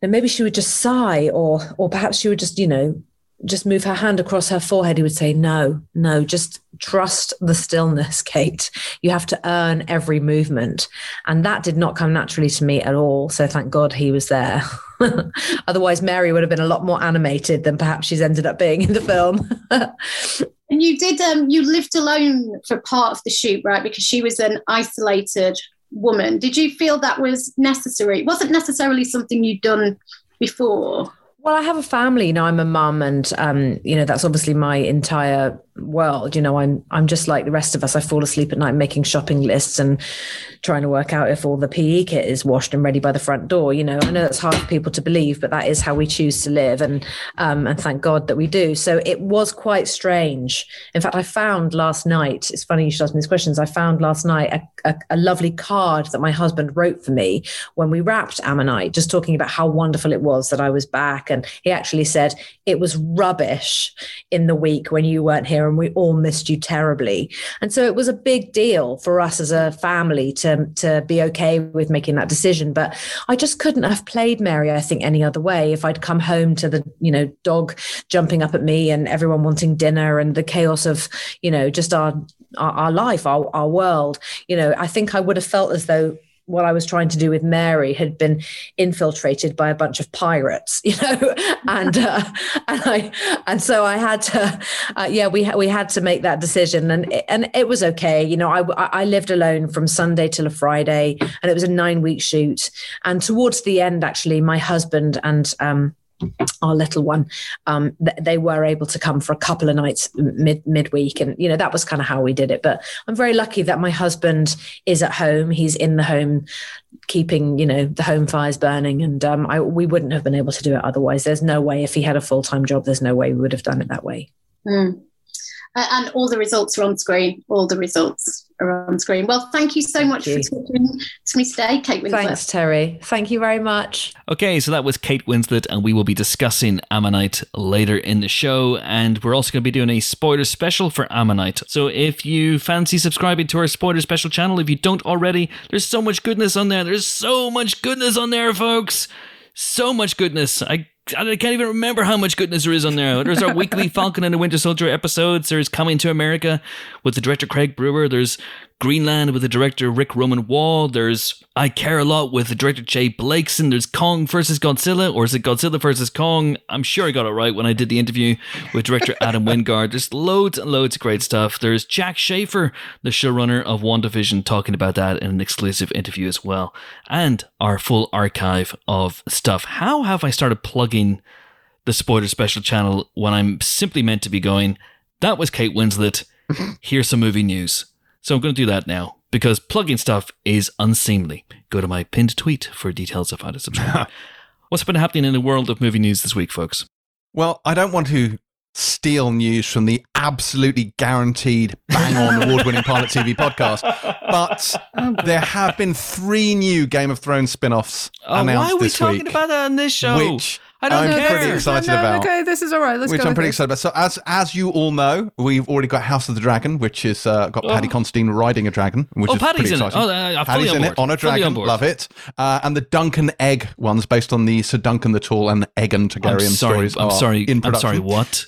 and maybe she would just sigh, or or perhaps she would just, you know, just move her hand across her forehead, he would say, No, no, just trust the stillness, Kate. You have to earn every movement. And that did not come naturally to me at all. So thank God he was there. Otherwise, Mary would have been a lot more animated than perhaps she's ended up being in the film. and you did, um, you lived alone for part of the shoot, right? Because she was an isolated woman. Did you feel that was necessary? It wasn't necessarily something you'd done before. Well, I have a family. now. I'm a mum, and um, you know that's obviously my entire world. You know, I'm I'm just like the rest of us. I fall asleep at night making shopping lists and trying to work out if all the PE kit is washed and ready by the front door. You know, I know that's hard for people to believe, but that is how we choose to live, and um, and thank God that we do. So it was quite strange. In fact, I found last night. It's funny you should ask me these questions. I found last night a, a, a lovely card that my husband wrote for me when we wrapped Ammonite, just talking about how wonderful it was that I was back, and he actually said it was rubbish in the week when you weren't here and we all missed you terribly. And so it was a big deal for us as a family to, to be okay with making that decision. But I just couldn't have played Mary, I think, any other way. If I'd come home to the, you know, dog jumping up at me and everyone wanting dinner and the chaos of, you know, just our our, our life, our, our world, you know, I think I would have felt as though what I was trying to do with Mary had been infiltrated by a bunch of pirates, you know, and uh, and I and so I had to, uh, yeah, we we had to make that decision, and and it was okay, you know. I I lived alone from Sunday till a Friday, and it was a nine week shoot, and towards the end, actually, my husband and um, our little one, um, th- they were able to come for a couple of nights mid midweek, and you know that was kind of how we did it. But I'm very lucky that my husband is at home; he's in the home, keeping you know the home fires burning, and um, I, we wouldn't have been able to do it otherwise. There's no way if he had a full time job, there's no way we would have done it that way. Mm. And all the results are on screen. All the results are on screen. Well, thank you so thank much you. for talking to me today, Kate Winslet. Thanks, Terri. Thank you very much. Okay, so that was Kate Winslet, and we will be discussing Ammonite later in the show. And we're also going to be doing a spoiler special for Ammonite. So if you fancy subscribing to our spoiler special channel, if you don't already, there's so much goodness on there. There's so much goodness on there, folks. So much goodness. I I can't even remember how much goodness there is on there. There's our weekly Falcon and the Winter Soldier episodes. There's Coming to America with the director Craig Brewer. There's Greenland with the director Ric Roman Waugh. There's I Care a Lot with the director J Blakeson. There's Kong versus Godzilla, or is it Godzilla versus Kong? I'm sure I got it right when I did the interview with director Adam Wingard. There's loads and loads of great stuff. There's Jac Schaeffer, the showrunner of WandaVision, talking about that in an exclusive interview as well. And our full archive of stuff. How have I started plugging the spoiler special channel when I'm simply meant to be going, that was Kate Winslet. Here's some movie news. So I'm going to do that now because plugging stuff is unseemly. Go to my pinned tweet for details of how to subscribe. What's been happening in the world of movie news this week, folks? Well, I don't want to steal news from the absolutely guaranteed bang on award winning Pilot TV podcast, but oh, there have been three new Game of Thrones spin offs oh, announced Why are we talking week, about that on this show? Which I don't I'm know. pretty excited no, no, about. Okay, this is all right. Let's which go. I'm pretty this. excited about. So, as as you all know, we've already got House of the Dragon, which is uh, got oh. Paddy Considine riding a dragon, which oh, is Paddy's pretty in exciting. It. Oh, uh, Paddy's in it on a dragon. On Love it. Uh, and the Dunk and Egg ones, based on the Sir Duncan the Tall and Aegon Targaryen I'm sorry, stories. I'm sorry. In production. I'm sorry. What?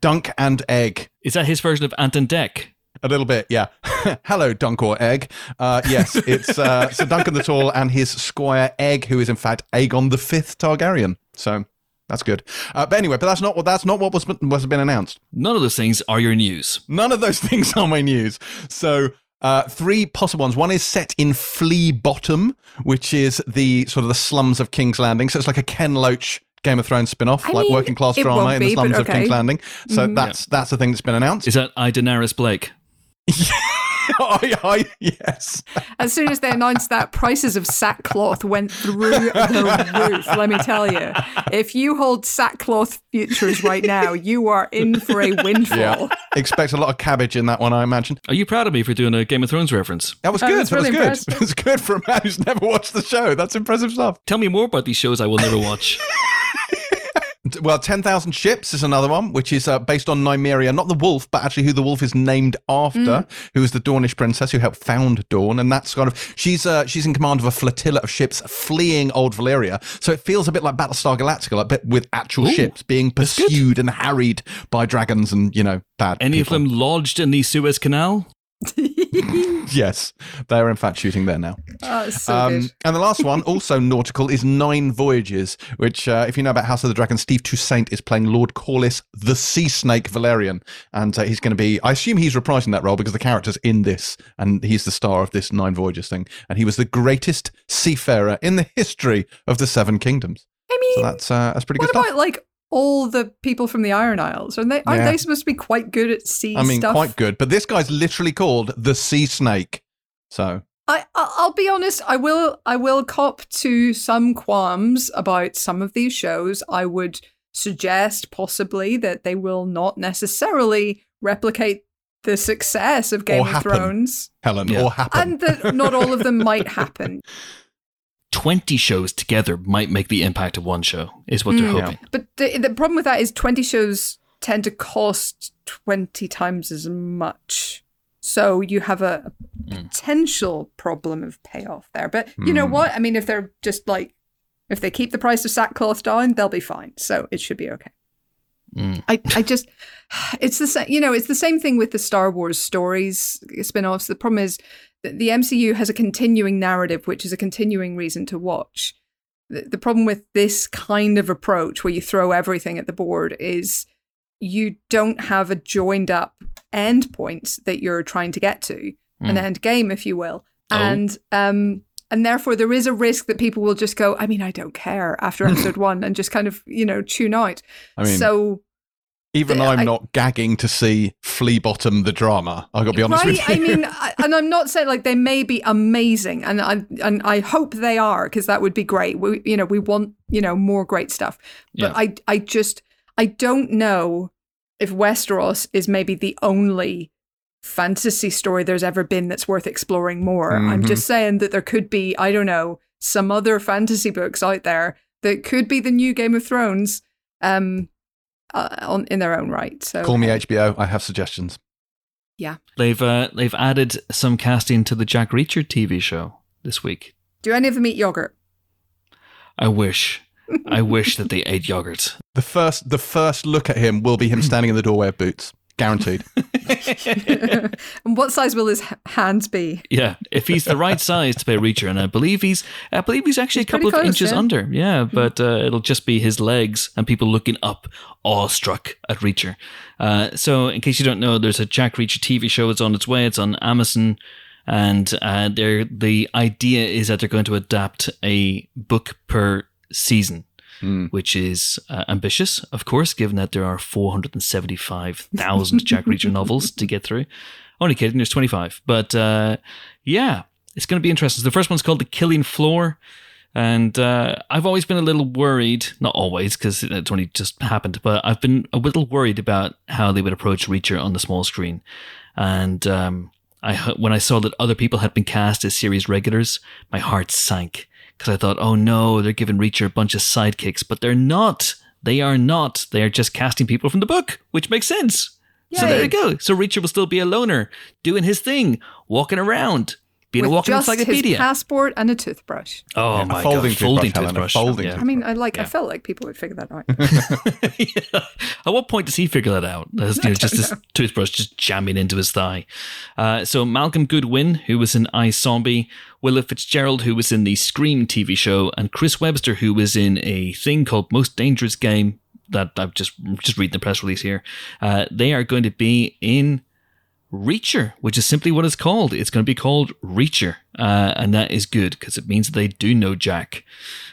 Dunk and Egg. Is that his version of Ant and Dec? A little bit, yeah. Hello, Dunk or Egg. Uh, yes, it's uh, Sir Duncan the Tall and his squire Egg, who is in fact Aegon the Fifth Targaryen. So that's good. Uh, but anyway, but that's not what that's not what was was been announced. None of those things are your news. None of those things are my news. So. Uh, three possible ones. One is set in Flea Bottom, which is the sort of the slums of King's Landing. So it's like a Ken Loach Game of Thrones spin-off, I like mean, working class drama won't in the slums of okay. Mm-hmm. King's Landing. So that's that's the thing that's been announced. Is that I Daenerys Blake? I, I, yes. As soon as they announced that, prices of sackcloth went through the roof. Let me tell you, if you hold sackcloth futures right now, you are in for a windfall. Yeah. Expect a lot of cabbage in that one, I imagine. Are you proud of me for doing a Game of Thrones reference? That was Oh, good. that's That was good. impressive. It was good for a man who's never watched the show. That's impressive stuff. Tell me more about these shows I will never watch. Well, 10,000 Ships is another one, which is uh, based on Nymeria, not the wolf, but actually who the wolf is named after, who is the Dornish princess who helped found Dorne. And that's kind of, she's uh, she's in command of a flotilla of ships fleeing Old Valyria. So it feels a bit like Battlestar Galactica, like, but with actual Ooh, ships being pursued and harried by dragons and, you know, bad Any people. of them lodged in the Suez Canal? Yes, they're in fact shooting there now. Oh, so Um, and the last one, also nautical, is Nine Voyages, which, uh, if you know about House of the Dragon, Steve Toussaint is playing Lord Corlys, the Sea Snake Velaryon. And uh, he's going to be, I assume he's reprising that role because the character's in this, and he's the star of this Nine Voyages thing. And he was the greatest seafarer in the history of the Seven Kingdoms. I mean, So that's uh, that's pretty what good about stuff. like all the people from the Iron Isles? Are they aren't Yeah. they supposed to be quite good at sea I mean, stuff? quite good. But this guy's literally called the Sea Snake. So I- I'll be honest. I will. I will cop to some qualms about some of these shows. I would suggest possibly that they will not necessarily replicate the success of Game Or of happen. Thrones, Helen, Yeah. or happen. and that not all of them might happen. 20 shows together might make the impact of one show, is what they're Mm. hoping. But the, the problem with that is twenty shows tend to cost twenty times as much. So you have a, a Mm. potential problem of payoff there. But you know Mm. what? I mean, if they're just like, if they keep the price of sackcloth down, they'll be fine. So it should be okay. Mm. I, I just, it's the same, you know, it's the same thing with the Star Wars stories spin offs. The problem is that the MCU has a continuing narrative, which is a continuing reason to watch. The, the problem with this kind of approach where you throw everything at the board is you don't have a joined up end point that you're trying to get to, an Mm. end game, if you will. Oh. And, um, and therefore, there is a risk that people will just go, I mean, I don't care after episode one and just kind of, you know, tune out. I mean, so, even I- I'm not gagging to see Flea Bottom the drama. I got to be honest right? with you. I mean, I, and I'm not saying like they may be amazing, and I and I hope they are because that would be great. We, you know, we want you know more great stuff, but Yeah. I I just I don't know if Westeros is maybe the only fantasy story there's ever been that's worth exploring more. I'm Mhm. just saying that there could be I don't know some other fantasy books out there that could be the new Game of Thrones, um, uh, on in their own right. So Call me HBO. I have suggestions. Yeah, they've, uh, they've added some casting to the Jack Reacher TV show this week. Do any of them eat yogurt? I wish. I wish that they ate yogurt. The first, the first look at him will be him standing in the doorway of Boots, guaranteed. and what size will his h- hands be? Yeah, if he's the right size to play Reacher, and I believe he's, I believe he's actually He's a couple of inches yeah. under. Yeah, but uh, it'll just be his legs and people looking up, awestruck at Reacher. Uh, so, in case you don't know, there's a Jack Reacher TV show. It's on its way. It's on Amazon, and uh, the idea is that they're going to adapt a book per season. Hmm. Which is uh, ambitious, of course, given that there are 475,000 Jack Reacher novels to get through. Only kidding, there's 25. But uh, yeah, it's going to be interesting. The first one's called The Killing Floor. And uh, I've always been a little worried, not always, because it's only just happened, but I've been a little worried about how they would approach Reacher on the small screen. And um, I, when I saw that other people had been cast as series regulars, my heart sank because I thought, oh no, they're giving Reacher a bunch of sidekicks, but they're not. They are not. They are just casting people from the book, which makes sense. So there you go. So Reacher will still be a loner, doing his thing, walking around. Being a with walking just his passport and a toothbrush. oh Yeah, a my folding god, folding toothbrush, Helen, toothbrush. folding yeah. I mean, I like. I felt like people would figure that out. At what point does he figure that out? As, you know, just this toothbrush just jamming into his thigh. Uh, so Malcolm Goodwin, who was in iZombie, Willa Fitzgerald, who was in the Scream TV show, and Chris Webster, who was in a thing called Most Dangerous Game. That I've just just reading the press release here. Uh, they are going to be in Reacher, which is simply what it's called. It's going to be called Reacher, uh, and that is good because it means they do know Jack.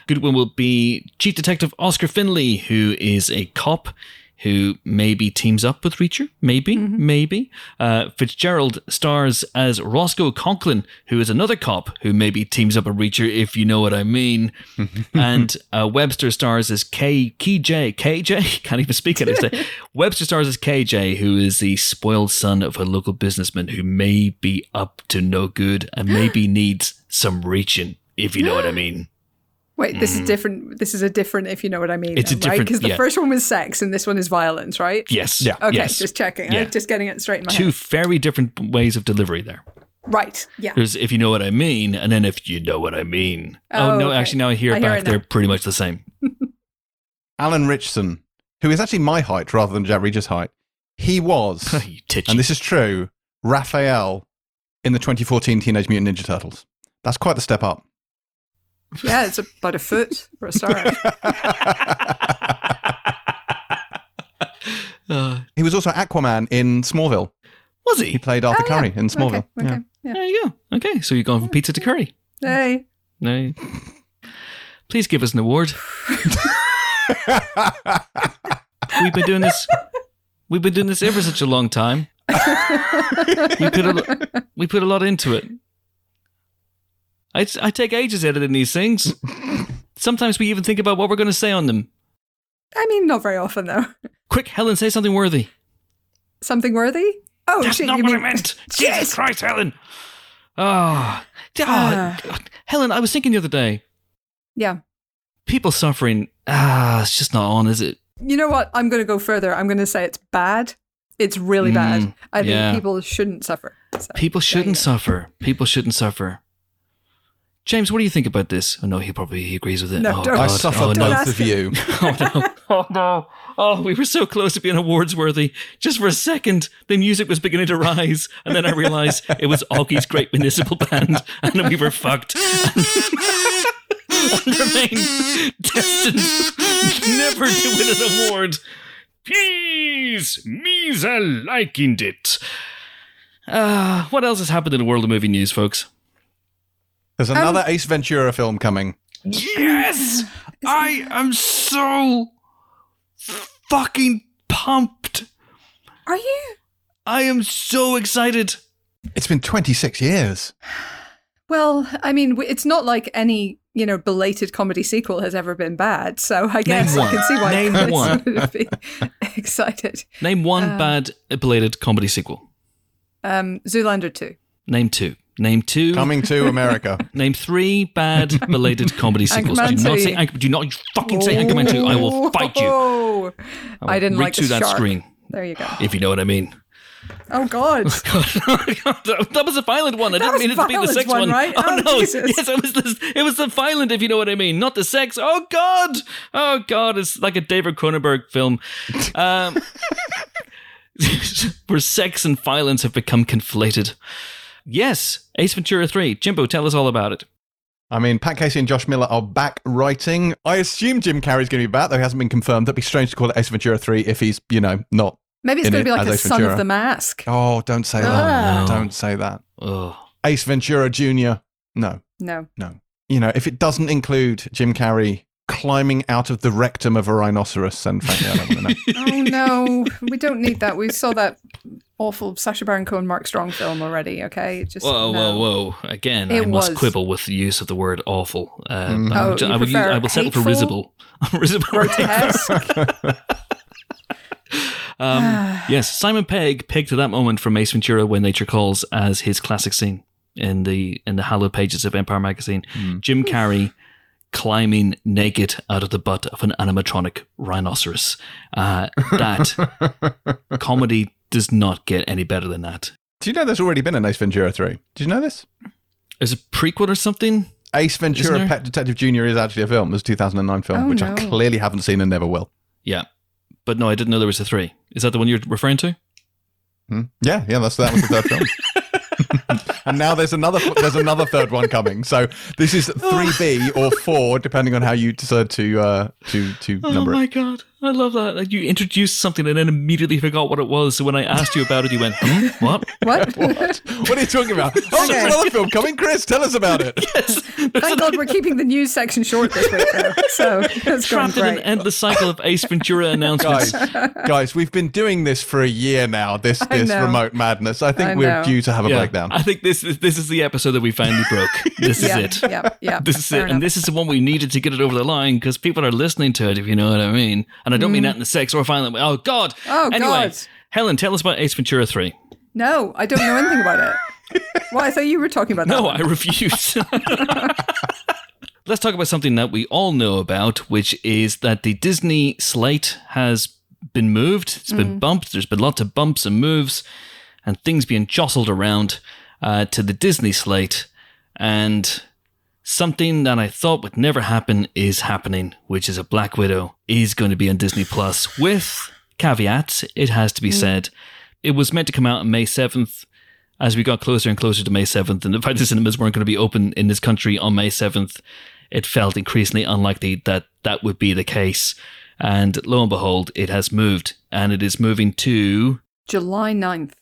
Goodwin will be Chief Detective Oscar Finley, who is a cop who maybe teams up with Reacher. Maybe, maybe. Uh, Fitzgerald stars as Roscoe Conklin, who is another cop who maybe teams up with Reacher, if you know what I mean. and uh, Webster stars as K KJ KJ can't even speak it. Webster stars as KJ, who is the spoiled son of a local businessman who may be up to no good and maybe needs some reaching, if you know what I mean. Wait, this is different. This is a different, if you know what I mean. Mm. It's a then, right? different- Because the yeah. first one was sex, and this one is violence, right? Yes. Yeah. Okay, Yes. just checking. Yeah. I'm just getting it straight in my Two head. very different ways of delivery there. Right. Yeah. There's if you know what I mean, and then if you know what I mean. Oh, Oh, no, okay. actually, now I hear I it hear back. it. They're pretty much the same. Alan Ritchson, who is actually my height rather than Jack Reacher's height, he was, you titchy. and this is true, Raphael in the 2014 Teenage Mutant Ninja Turtles. That's quite the step up. Yeah, it's about a foot for a start. Uh, He was also Aquaman in Smallville. was He he? played Arthur Oh, yeah. Curry in Smallville. Okay. Okay. Yeah. There you go. Okay, so you're going from pizza to curry. Hey. No. Please give us an award. We've been doing this. We've been doing this ever such a long time. we put a, we put a lot into it. I, I take ages editing these things. Sometimes we even think about what we're going to say on them. I mean, not very often though. Quick, Helen, say something worthy. Something worthy? Oh That's shit! not you what mean I meant. Jesus Christ, Helen. Oh, Ah. Helen, I was thinking the other day. Yeah. People suffering. Ah, it's just not on, is it? You know what? I'm going to go further. I'm going to say it's bad. It's really bad. Mm, I think people shouldn't suffer. So, People shouldn't go. suffer. People shouldn't suffer. James, what do you think about this? Oh no, he probably he agrees with it. No, oh, don't. I suffer oh, both no. of you. Oh no. Oh no. Oh, we were so close to being awards worthy. Just for a second, the music was beginning to rise, and then I realized it was Augie's Great Municipal Band, and we were fucked. and remain destined never to win an award. Please, me's a liking it. Uh, what else has happened in the world of movie news, folks? There's another Ace Ventura film coming. Yes! I am so fucking pumped. Are you? I am so excited. It's been 26 years. Well, I mean, it's not like any you know belated comedy sequel has ever been bad. So I guess I can see why Name one. would be excited. Name one Um, bad belated comedy sequel. Um, Zoolander two. Name two. Name two. Coming to America. Name three bad belated comedy sequels. Do not say Anch- do not fucking say Anchorman 2. I will fight you. Oh, I didn't Reach like through the that shark. screen, There you go. if you know what I mean. Oh God. that was a violent one. I That didn't was mean it to be the violent sex one, one. right? Oh, Oh, no. Jesus. Yes, it was the it was the violent, if you know what I mean. Not the sex. Oh God. Oh God. It's like a David Cronenberg film. Um where sex and violence have become conflated. Yes, Ace Ventura 3. Jimbo, tell us all about it. I mean, Pat Casey and Josh Miller are back writing. I assume Jim Carrey's going to be back, though he hasn't been confirmed. That'd be strange to call it Ace Ventura 3 if he's, you know, not. Maybe it's going to be like as a Ace son Ventura. of the mask. Oh, don't say that. Ah. no. Don't say that. Oh. Ace Ventura Jr. No, No. no. You know, if it doesn't include Jim Carrey climbing out of the rectum of a rhinoceros, then frankly, I don't know. Oh no, we don't need that. We saw that awful Sacha Baron Cohen Mark Strong film already. Okay, just Whoa, no. whoa, whoa! Again, It I must was. quibble with the use of the word "awful." Uh, Mm. I, Oh, would- you I will use, I will settle for risible. risible. Grotesque. Um, yes, Simon Pegg picked that moment from Ace Ventura: When Nature Calls as his classic scene in the in the hallowed pages of Empire magazine. Jim Carrey climbing naked out of the butt of an animatronic rhinoceros. Uh, that comedy does not get any better than that. Do you know there's already been an Ace Ventura 3? Did you know this? Is a prequel or something. Ace Ventura: Pet Detective Junior is actually a film. It was a 2009 film, Oh, which I clearly haven't seen and never will. Yeah, but no, I didn't know there was a three. Is that the one you're referring to? Hmm? Yeah, yeah, that's that was the third film. and now there's another there's another third one coming. So this is three B or four, depending on how you decide to uh, to to Oh number my it. god, I love that. Like you introduced something and then immediately forgot what it was. So when I asked you about it, you went, hmm? "What?" What? What are you talking about? Oh, there's another film coming. Chris, tell us about it. yes. Thank God we're keeping the news section short this week, though. So that's going Trapped in an endless cycle of Ace Ventura announcements. guys, guys, we've been doing this for a year now. This I this remote madness. I think I we're due to have a Yeah, breakdown. I think this is this is the episode that we finally broke. This is yeah, it. yeah, yeah. This is fair it, and this is the one we needed to get it over the line because people are listening to it, if you know what I mean. And I don't mean that in the sex or violent way. Oh God! Mm. Oh, anyway, God. Helen, tell us about Ace Ventura Three. No, I don't know anything about it. Well, I thought you were talking about that. No, one. I refuse. Let's talk about something that we all know about, which is that the Disney slate has been moved. It's been bumped. There's been lots of bumps and moves and things being jostled around uh, to the Disney slate. And something that I thought would never happen is happening, which is a Black Widow is going to be on Disney Plus with caveats, it has to be mm. said. It was meant to come out on May 7th as we got closer and closer to May 7th, and the fact the cinemas weren't going to be open in this country on May 7th, it felt increasingly unlikely that that would be the case. And lo and behold, it has moved, and it is moving to July 9th.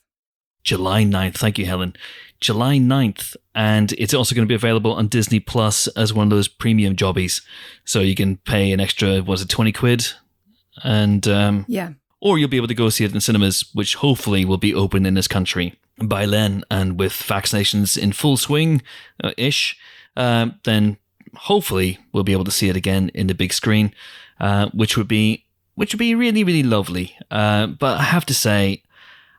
July 9th. Thank you, Helen. July 9th. And it's also going to be available on Disney Plus as one of those premium jobbies. So you can pay an extra, was it 20 quid? And, um, Yeah. or you'll be able to go see it in cinemas, which hopefully will be open in this country by then. And with vaccinations in full swing uh, ish, um, then hopefully we'll be able to see it again in the big screen, uh, which would be which would be really really lovely. Uh, but I have to say,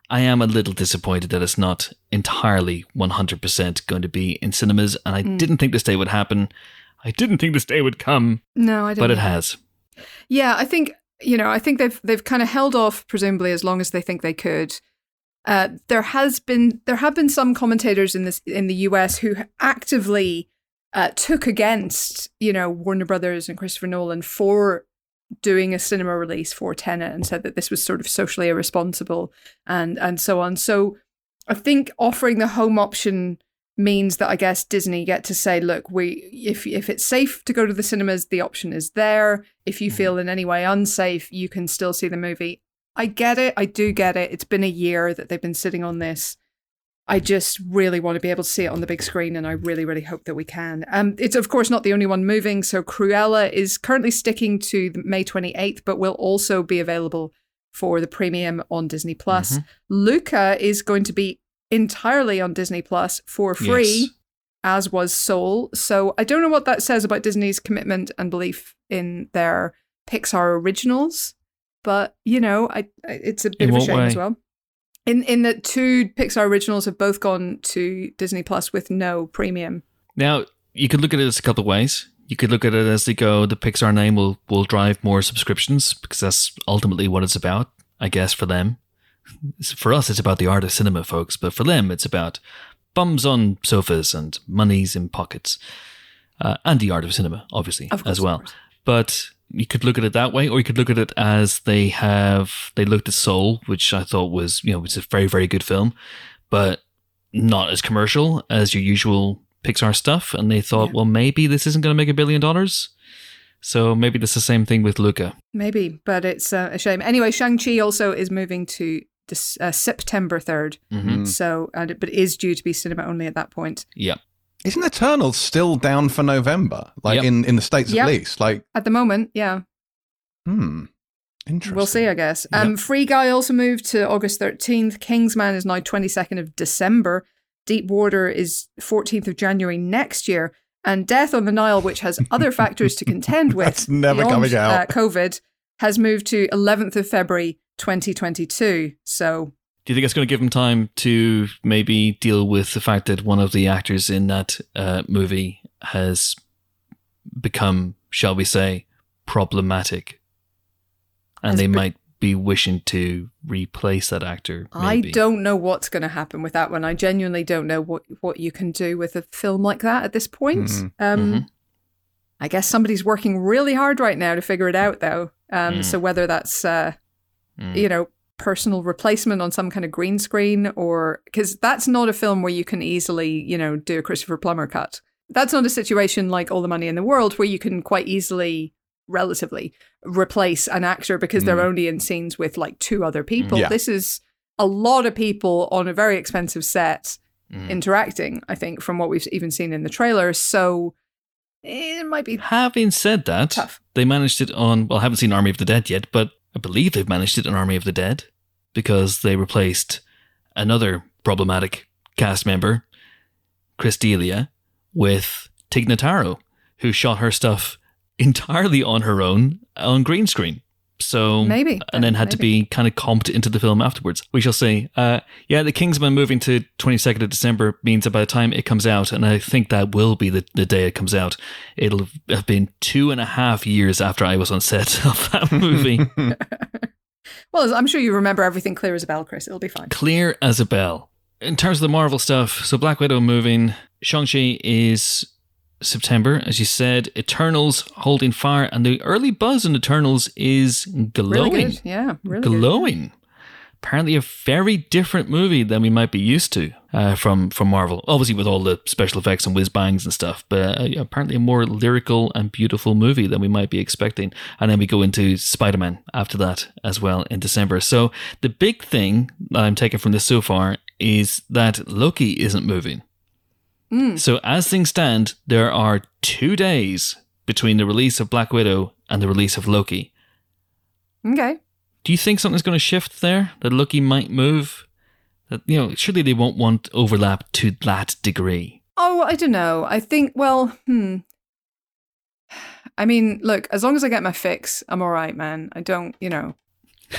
I am a little disappointed that it's not entirely 100% going to be in cinemas, and I didn't think this day would happen. I didn't think this day would come, No, I don't. but it has. Yeah, I think you know, I think they've they've kind of held off presumably as long as they think they could. Uh, there has been there have been some commentators in this in the US who actively uh, took against you know Warner Brothers and Christopher Nolan for doing a cinema release for Tenet and said that this was sort of socially irresponsible and and so on. So I think offering the home option means that I guess Disney get to say, look, we if if it's safe to go to the cinemas, the option is there. If you mm-hmm. feel in any way unsafe, you can still see the movie. I get it. I do get it. It's been a year that they've been sitting on this. I just really want to be able to see it on the big screen, and I really, really hope that we can. Um, it's of course not the only one moving. So Cruella is currently sticking to the May twenty eighth, but will also be available for the premium on Disney Plus. Luca is going to be entirely on Disney Plus for free, Yes. as was Soul. So I don't know what that says about Disney's commitment and belief in their Pixar originals, but you know, I, I it's a bit In of a shame as well. In in that two Pixar originals have both gone to Disney Plus with no premium. Now, you could look at it as a couple of ways. You could look at it as they go, the Pixar name will, will drive more subscriptions because that's ultimately what it's about, I guess, for them. For us, it's about the art of cinema, folks, but for them, it's about bums on sofas and monies in pockets. Uh, and the art of cinema, obviously, Of course, as well. But you could look at it that way, or you could look at it as they have, they looked at Soul, which I thought was, you know, it's a very, very good film, but not as commercial as your usual Pixar stuff. And they thought, Yeah. well, maybe this isn't going to make a billion dollars. So maybe that's the same thing with Luca. Maybe, but it's uh, a shame. Anyway, Shang Chi also is moving to this, uh, September third. Mm-hmm. So, and it, but it is due to be cinema only at that point. Yeah. Isn't Eternal still down for November? Like Yep. in, in the States Yep. at least? Like, At the moment, yeah. hmm. Interesting. We'll see, I guess. Um, Free Guy also moved to August 13th. Kingsman is now 22nd of December. Deep Water is 14th of January next year. And Death on the Nile, which has other factors to contend with, That's never beyond, coming out. Uh, COVID, has moved to 11th of February 2022. So, Do you think it's going to give them time to maybe deal with the fact that one of the actors in that uh, movie has become, shall we say, problematic? And Has they be- might be wishing to replace that actor. I don't know what's going to happen with that one. I genuinely don't know what what you can do with a film like that at this point. Mhm. Um, Mhm. I guess somebody's working really hard right now to figure it out, though. Um, Mm. So whether that's uh, Mm. you know personal replacement on some kind of green screen, or because that's not a film where you can easily you know do a Christopher Plummer cut. That's not a situation like All the Money in the World where you can quite easily, relatively, replace an actor because they're Mm. only in scenes with like two other people. Yeah. This is a lot of people on a very expensive set Mm. interacting, I think, from what we've even seen in the trailer. So it might be Having said that, tough. they managed it on. Well, I haven't seen Army of the Dead yet, but I believe they've managed it on Army of the Dead because they replaced another problematic cast member, Chris D'Elia, with Tig Notaro, who shot her stuff entirely on her own on green screen. So Maybe. and then had to be kind of comped into the film afterwards. We shall see. Uh, yeah, the Kingsman moving to 22nd of December means that by the time it comes out, and I think that will be the, the day it comes out, it'll have been two and a half years after I was on set of that movie. Well, I'm sure you remember everything clear as a bell, Chris. It'll be fine. Clear as a bell. In terms of the Marvel stuff, so Black Widow moving, Shang-Chi is September, as you said, Eternals holding fire, and the early buzz in Eternals is glowing. Really good. Yeah, really good. glowing. Apparently, a very different movie than we might be used to uh, from from Marvel. Obviously, with all the special effects and whiz bangs and stuff, but uh, apparently a more lyrical and beautiful movie than we might be expecting. And then we go into Spider Man after that as well in December. So the big thing that I'm taking from this so far is that Loki isn't moving. Mm. So as things stand, there are two days between the release of Black Widow and the release of Loki. Okay. Do you think something's going to shift there? That Loki might move? That you know, surely they won't want overlap to that degree. Oh, I don't know. I think, well, hmm. I mean, look, as long as I get my fix, I'm all right, man. I don't, you know.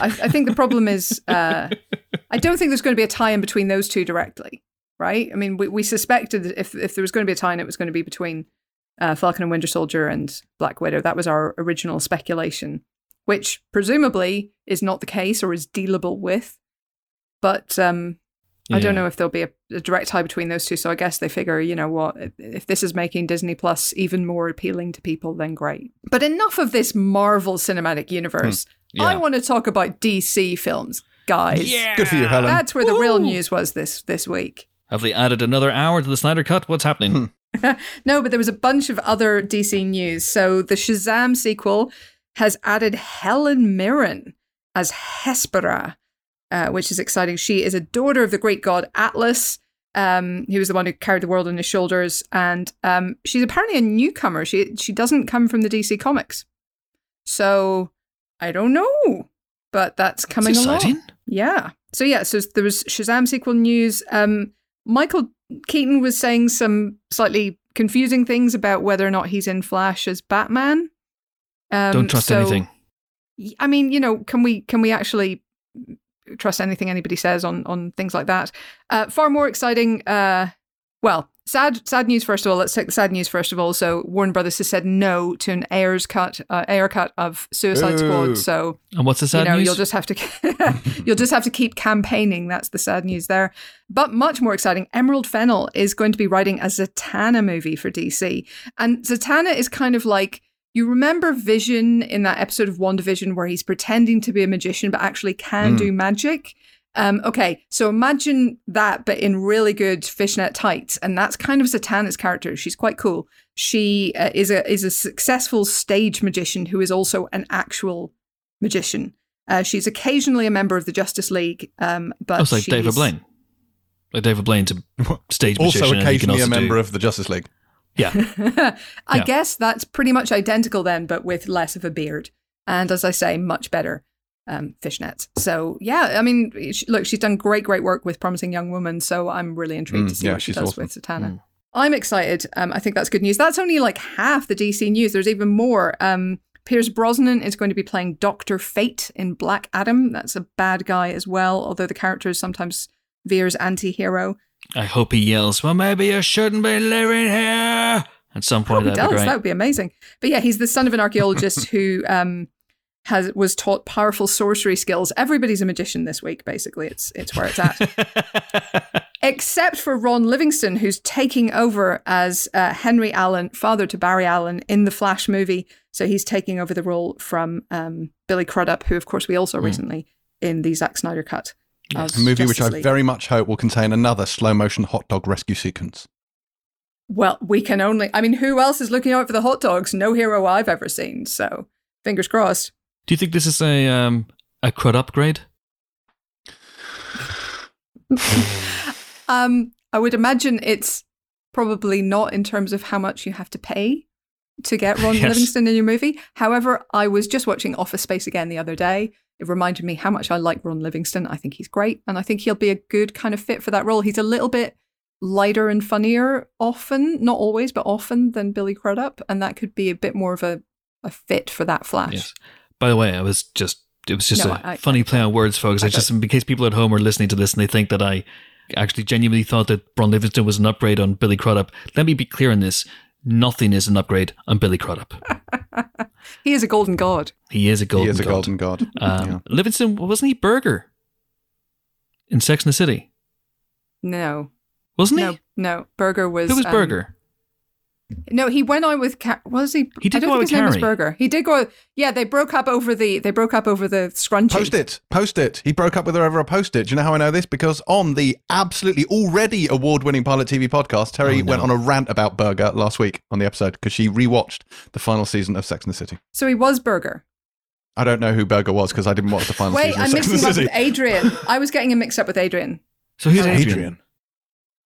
I, I think the problem is, uh, I don't think there's going to be a tie in between those two directly, right? I mean, we, we suspected that if, if there was going to be a tie it was going to be between uh, Falcon and Winter Soldier and Black Widow. That was our original speculation, which presumably is not the case or is dealable with. But um, I don't know if there'll be a, a direct tie between those two. So I guess they figure, you know what, if- this is making Disney Plus even more appealing to people, then great. But enough of this Marvel Cinematic Universe. I Yeah. want to talk about DC films, guys. Yeah. Good for you, Helen. That's where the real news was this this week. Have they added another hour to the Snyder Cut? What's happening? No, but there was a bunch of other DC news. So the Shazam sequel has added Helen Mirren as Hespera, uh, which is exciting. She is a daughter of the great god Atlas. Um, he was the one who carried the world on his shoulders, and um, she's apparently a newcomer. She she doesn't come from the DC comics, so I don't know, but that's coming That's along. exciting. Yeah. So yeah, so there was Shazam sequel news. Um, Michael Keaton was saying some slightly confusing things about whether or not he's in Flash as Batman. Um, Don't trust so- anything. I mean, you know, can we can we actually trust anything anybody says on on things like that? Uh, far more exciting. Uh, well, sad sad news first of all. Let's take the sad news first of all. So Warner Brothers has said no to an Ayers cut uh, Ayer cut of Suicide Ooh. Squad. So And what's the sad you know, news? you'll just have to you'll just have to keep campaigning. That's the sad news there. But much more exciting, Emerald Fennell is going to be writing a Zatanna movie for DC, and Zatanna is kind of like. You remember Vision in that episode of WandaVision where he's pretending to be a magician but actually can Mm. do magic? Um, okay, so imagine that, but in really good fishnet tights, and that's kind of Zatanna's character. She's quite cool. She uh, is a is a successful stage magician who is also an actual magician. Uh, she's occasionally a member of the Justice League, um, but oh, it's like she's, David Blaine. Like David Blaine's a stage also magician. and he can occasionally a member do, of the Justice League. Yeah. I Yeah. guess that's pretty much identical then, but with less of a beard, and as I say, much better um, fishnets. So yeah, I mean, sh- look, she's done great, great work with Promising Young Woman. So I'm really intrigued Mm, to see yeah, what she does awesome. with Zatanna. Mm. I'm excited. Um, I think that's good news. That's only like half the DC news. There's even more. Um, Pierce Brosnan is going to be playing Doctor Fate in Black Adam. That's a bad guy as well, although the character is sometimes veers anti-hero. I hope he yells, well, maybe you shouldn't be living here. At some point, Probably that'd does. That would be amazing. But yeah, he's the son of an archaeologist who um, has was taught powerful sorcery skills. Everybody's a magician this week, basically. It's it's where it's at. Except for Ron Livingston, who's taking over as uh, Henry Allen, father to Barry Allen in the Flash movie. So he's taking over the role from um, Billy Crudup, who, of course, we also mm. recently in the Zack Snyder cut. Yes. A movie Justice which I very much hope will contain another slow motion hot dog rescue sequence. Well, we can only. I mean, who else is looking out for the hot dogs? No hero I've ever seen. So, fingers crossed. Do you think this is a um, a crud upgrade? um, I would imagine it's probably not in terms of how much you have to pay to get Ron yes. Livingston in your movie. However, I was just watching Office Space again the other day. It reminded me how much I like Ron Livingston. I think he's great, and I think he'll be a good kind of fit for that role. He's a little bit lighter and funnier often, not always, but often than Billy Crudup, and that could be a bit more of a, a fit for that Flash. Yes. By the way, I was just it was just no, a I, funny I, play on words, folks. I, I just in case people at home are listening to this and they think that I actually genuinely thought that Ron Livingston was an upgrade on Billy Crudup. Let me be clear on this. Nothing is an upgrade on Billy Crudup. he is a golden god. He is a golden. He is a god. golden god. Um, yeah. Livingston wasn't he Berger in Sex and the City? No, wasn't he? No, Berger was. Who was um, Berger? No, he went on with. Car- was he? He did I don't go think his Carrie. name was Berger. He did go. Yeah, they broke up over the. They broke up over the scrunchie. Post it. Post it. He broke up with her over a post it. Do you know how I know this? Because on the absolutely already award-winning Pilot TV podcast, Terri oh, no. went on a rant about Berger last week on the episode because she rewatched the final season of Sex and the City. So he was Berger. I don't know who Berger was because I didn't watch the final Wait, season. Wait, I'm mixing up with Adrian. I was getting him mixed up with Adrian. So who's Adrian? Adrian?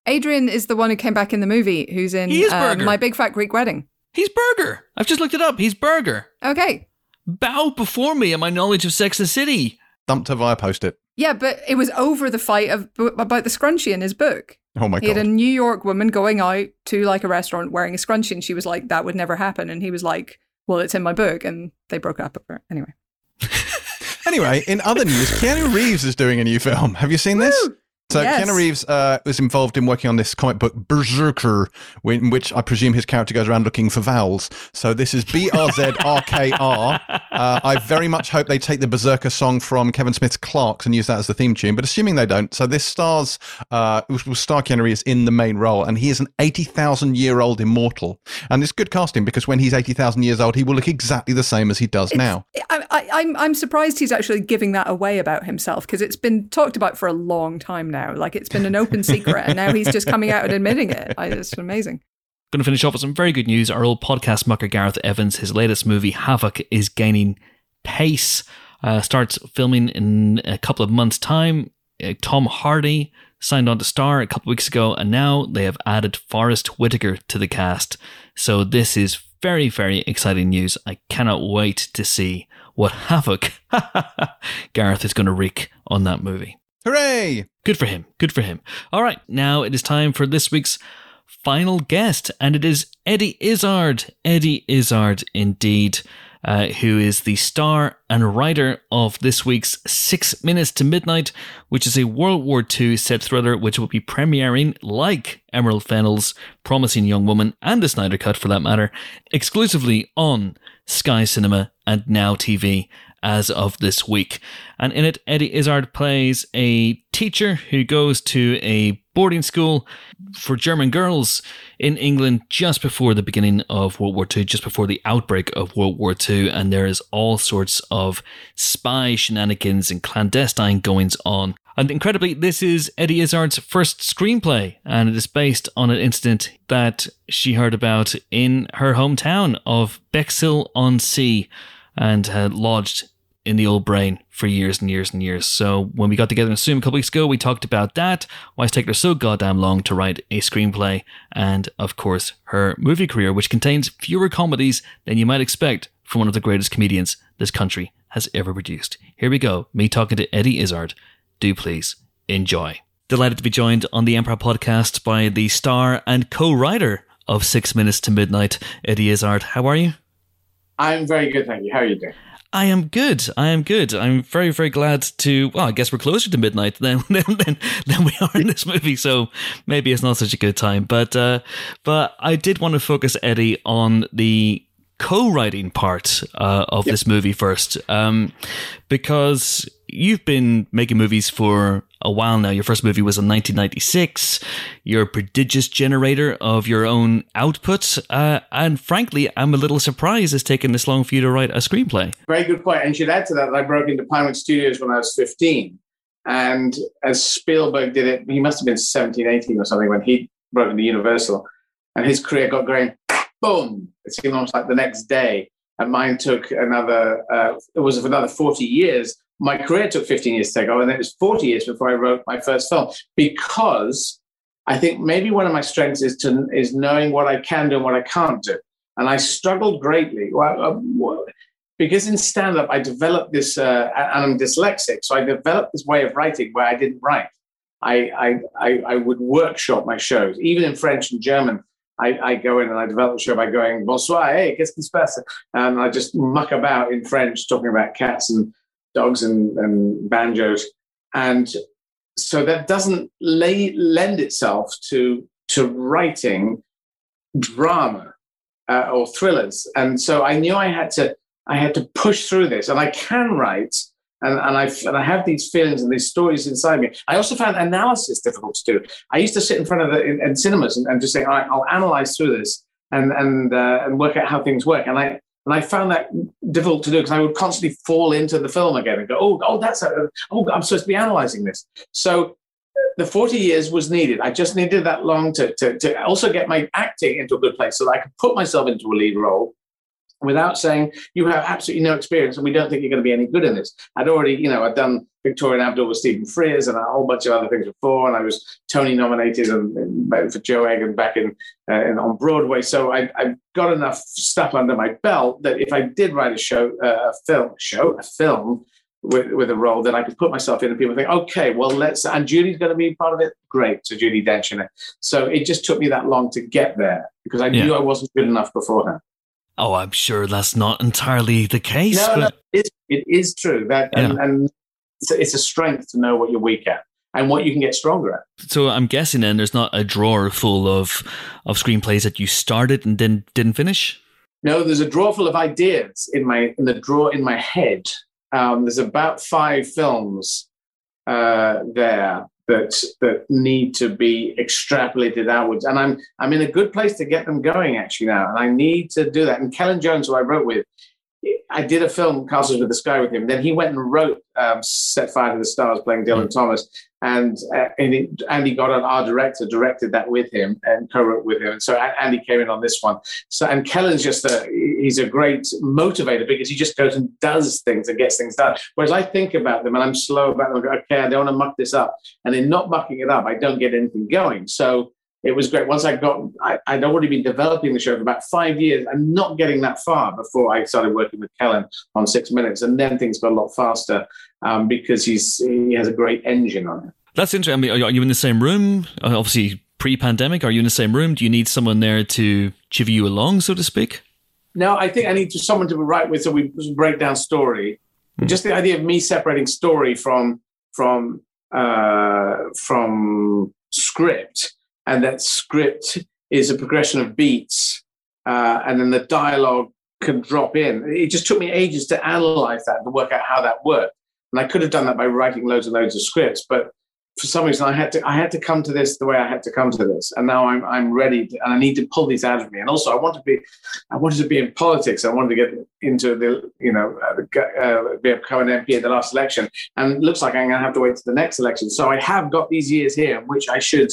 Adrian is the one who came back in the movie, who's in he is uh, My Big Fat Greek Wedding. He's Berger. I've just looked it up. He's Berger. Okay. Bow before me and my knowledge of Sex and the City. Dumped her via post it. Yeah, but it was over the fight of about the scrunchie in his book. Oh my he god! He had a New York woman going out to like a restaurant wearing a scrunchie, and she was like, "That would never happen." And he was like, "Well, it's in my book," and they broke up over it. Anyway. anyway, in other news, Keanu Reeves is doing a new film. Have you seen this? Woo! So yes. Keanu Reeves uh, was involved in working on this comic book Berserker, in which I presume his character goes around looking for vowels. So this is B R Z R K R. Uh, I very much hope they take the Berserker song from Kevin Smith's Clerks and use that as the theme tune. But assuming they don't, so this stars uh, will star Keanu Reeves in the main role, and he is an eighty thousand year old immortal. And it's good casting because when he's eighty thousand years old, he will look exactly the same as he does it's, now. I, I, I'm I'm surprised he's actually giving that away about himself because it's been talked about for a long time now now. Like it's been an open secret, and now he's just coming out and admitting it. It's amazing. Going to finish off with some very good news. Our old podcast mucker Gareth Evans, his latest movie Havoc, is gaining pace. Uh, starts filming in a couple of months' time. Uh, Tom Hardy signed on to star a couple weeks ago, and now they have added Forest Whitaker to the cast. So this is very, very exciting news. I cannot wait to see what havoc Gareth is going to wreak on that movie. Hooray! Good for him. Good for him. All right, now it is time for this week's final guest, and it is Eddie Izzard. Eddie Izzard, indeed, uh, who is the star and writer of this week's Six Minutes to Midnight, which is a World War II set thriller which will be premiering, like Emerald Fennell's Promising Young Woman and the Snyder Cut for that matter, exclusively on Sky Cinema and Now TV as of this week. And in it, Eddie Izzard plays a teacher who goes to a boarding school for German girls in England just before the beginning of World War II, just before the outbreak of World War II. And there is all sorts of spy shenanigans and clandestine goings on. And incredibly, this is Eddie Izzard's first screenplay, and it is based on an incident that she heard about in her hometown of Bexhill on Sea and had lodged in the old brain for years and years and years. So when we got together in Zoom a couple weeks ago, we talked about that. Why it's taken her so goddamn long to write a screenplay, and of course her movie career, which contains fewer comedies than you might expect from one of the greatest comedians this country has ever produced. Here we go. Me talking to Eddie Izzard. Do please enjoy. Delighted to be joined on the Empire podcast by the star and co-writer of Six Minutes to Midnight, Eddie Izzard. How are you? I'm very good, thank you. How are you doing? I am good. I am good. I'm very, very glad to. Well, I guess we're closer to midnight than than, than, we are in this movie, so maybe it's not such a good time. But uh, but I did want to focus Eddie on the co-writing part uh, of yep. this movie first, um, because you've been making movies for a while now. Your first movie was in 1996. You're a prodigious generator of your own output, uh, and frankly, I'm a little surprised it's taken this long for you to write a screenplay. Very good point. And should add to that, I broke into Pinewood Studios when I was 15. And as Spielberg did it, he must have been 17, 18 or something when he broke into Universal. And his career got going, boom, it seemed almost like the next day. And mine took another, uh, it was another 40 years my career took 15 years to go, and it was 40 years before I wrote my first film because I think maybe one of my strengths is to is knowing what I can do and what I can't do. And I struggled greatly. Well, uh, because in stand up, I developed this, uh, and I'm dyslexic, so I developed this way of writing where I didn't write. I, I, I, I would workshop my shows, even in French and German. I, I, go in and I develop the show by going bonsoir, hey, qu'est-ce qui se passe? And I just muck about in French, talking about cats and dogs and, and banjos. And so that doesn't lay, lend itself to, to writing drama uh, or thrillers. And so I knew I had to, I had to push through this and I can write and, and, I, and I have these feelings and these stories inside me. I also found analysis difficult to do. I used to sit in front of the in, in cinemas and, and, just say, all right, I'll analyze through this and and uh, and work out how things work. And I and I found that difficult to do because I would constantly fall into the film again and go, oh, oh, that's a, oh, I'm supposed to be analyzing this. So the 40 years was needed. I just needed that long to, to, to also get my acting into a good place so that I could put myself into a lead role without saying you have absolutely no experience and we don't think you're going to be any good in this. I'd already, you know, I'd done Victoria and Abdul with Stephen Frears and a whole bunch of other things before, and I was Tony nominated and, and for Joe Egg and back in, uh, in on Broadway. So I, have got enough stuff under my belt that if I did write a show, uh, a film, show, a film. With, with a role that I could put myself in, and people think, okay, well, let's. And Judi's going to be part of it. Great, so Judi Dench in it. So it just took me that long to get there because I yeah. knew I wasn't good enough beforehand. Oh, I'm sure that's not entirely the case. No, but... no it, is, it is true. That and, and it's, a, it's a strength to know what you're weak at and what you can get stronger at. So I'm guessing then there's not a drawer full of of screenplays that you started and then didn't finish. No, there's a drawer full of ideas in my in the drawer in my head. Um, there's about five films uh, there that that need to be extrapolated outwards. And I'm I'm in a good place to get them going actually now, and I need to do that. And Celyn Jones, who I wrote with, I did a film, Castles with the Sky, with him. Then he went and wrote um, Set Fire to the Stars, playing Dylan mm. Thomas, and uh, and it, Andy Goddard, our director, directed that with him and co-wrote with him. And so Andy came in on this one. So and Celyn's just a he's a great motivator because he just goes and does things and gets things done. Whereas I think about them and I'm slow about them. Okay, I don't want to muck this up, and in not mucking it up, I don't get anything going. So it was great. Once I got, I, would already been developing the show for about five years and not getting that far before I started working with Celyn on Six Minutes, and then things got a lot faster um, because he's he has a great engine on it. That's interesting. I mean, are you in the same room? Uh, obviously, pre-pandemic, are you in the same room? Do you need someone there to chivvy you along, so to speak? No, I think I need someone to write with, so we break down story. Mm. Just the idea of me separating story from from uh, from script and that script is a progression of beats, uh, and then the dialogue can drop in. It just took me ages to analyze that to work out how that worked. And I could have done that by writing loads and loads of scripts, but for some reason I had to I had to come to this the way I had to come to this, and now I'm I'm ready to, and I need to pull these out of me. And also I want to be I wanted to be in politics. I wanted to get into the you know uh, uh, become an MP at the last election, and it looks like I'm going to have to wait to the next election. So I have got these years here in which I should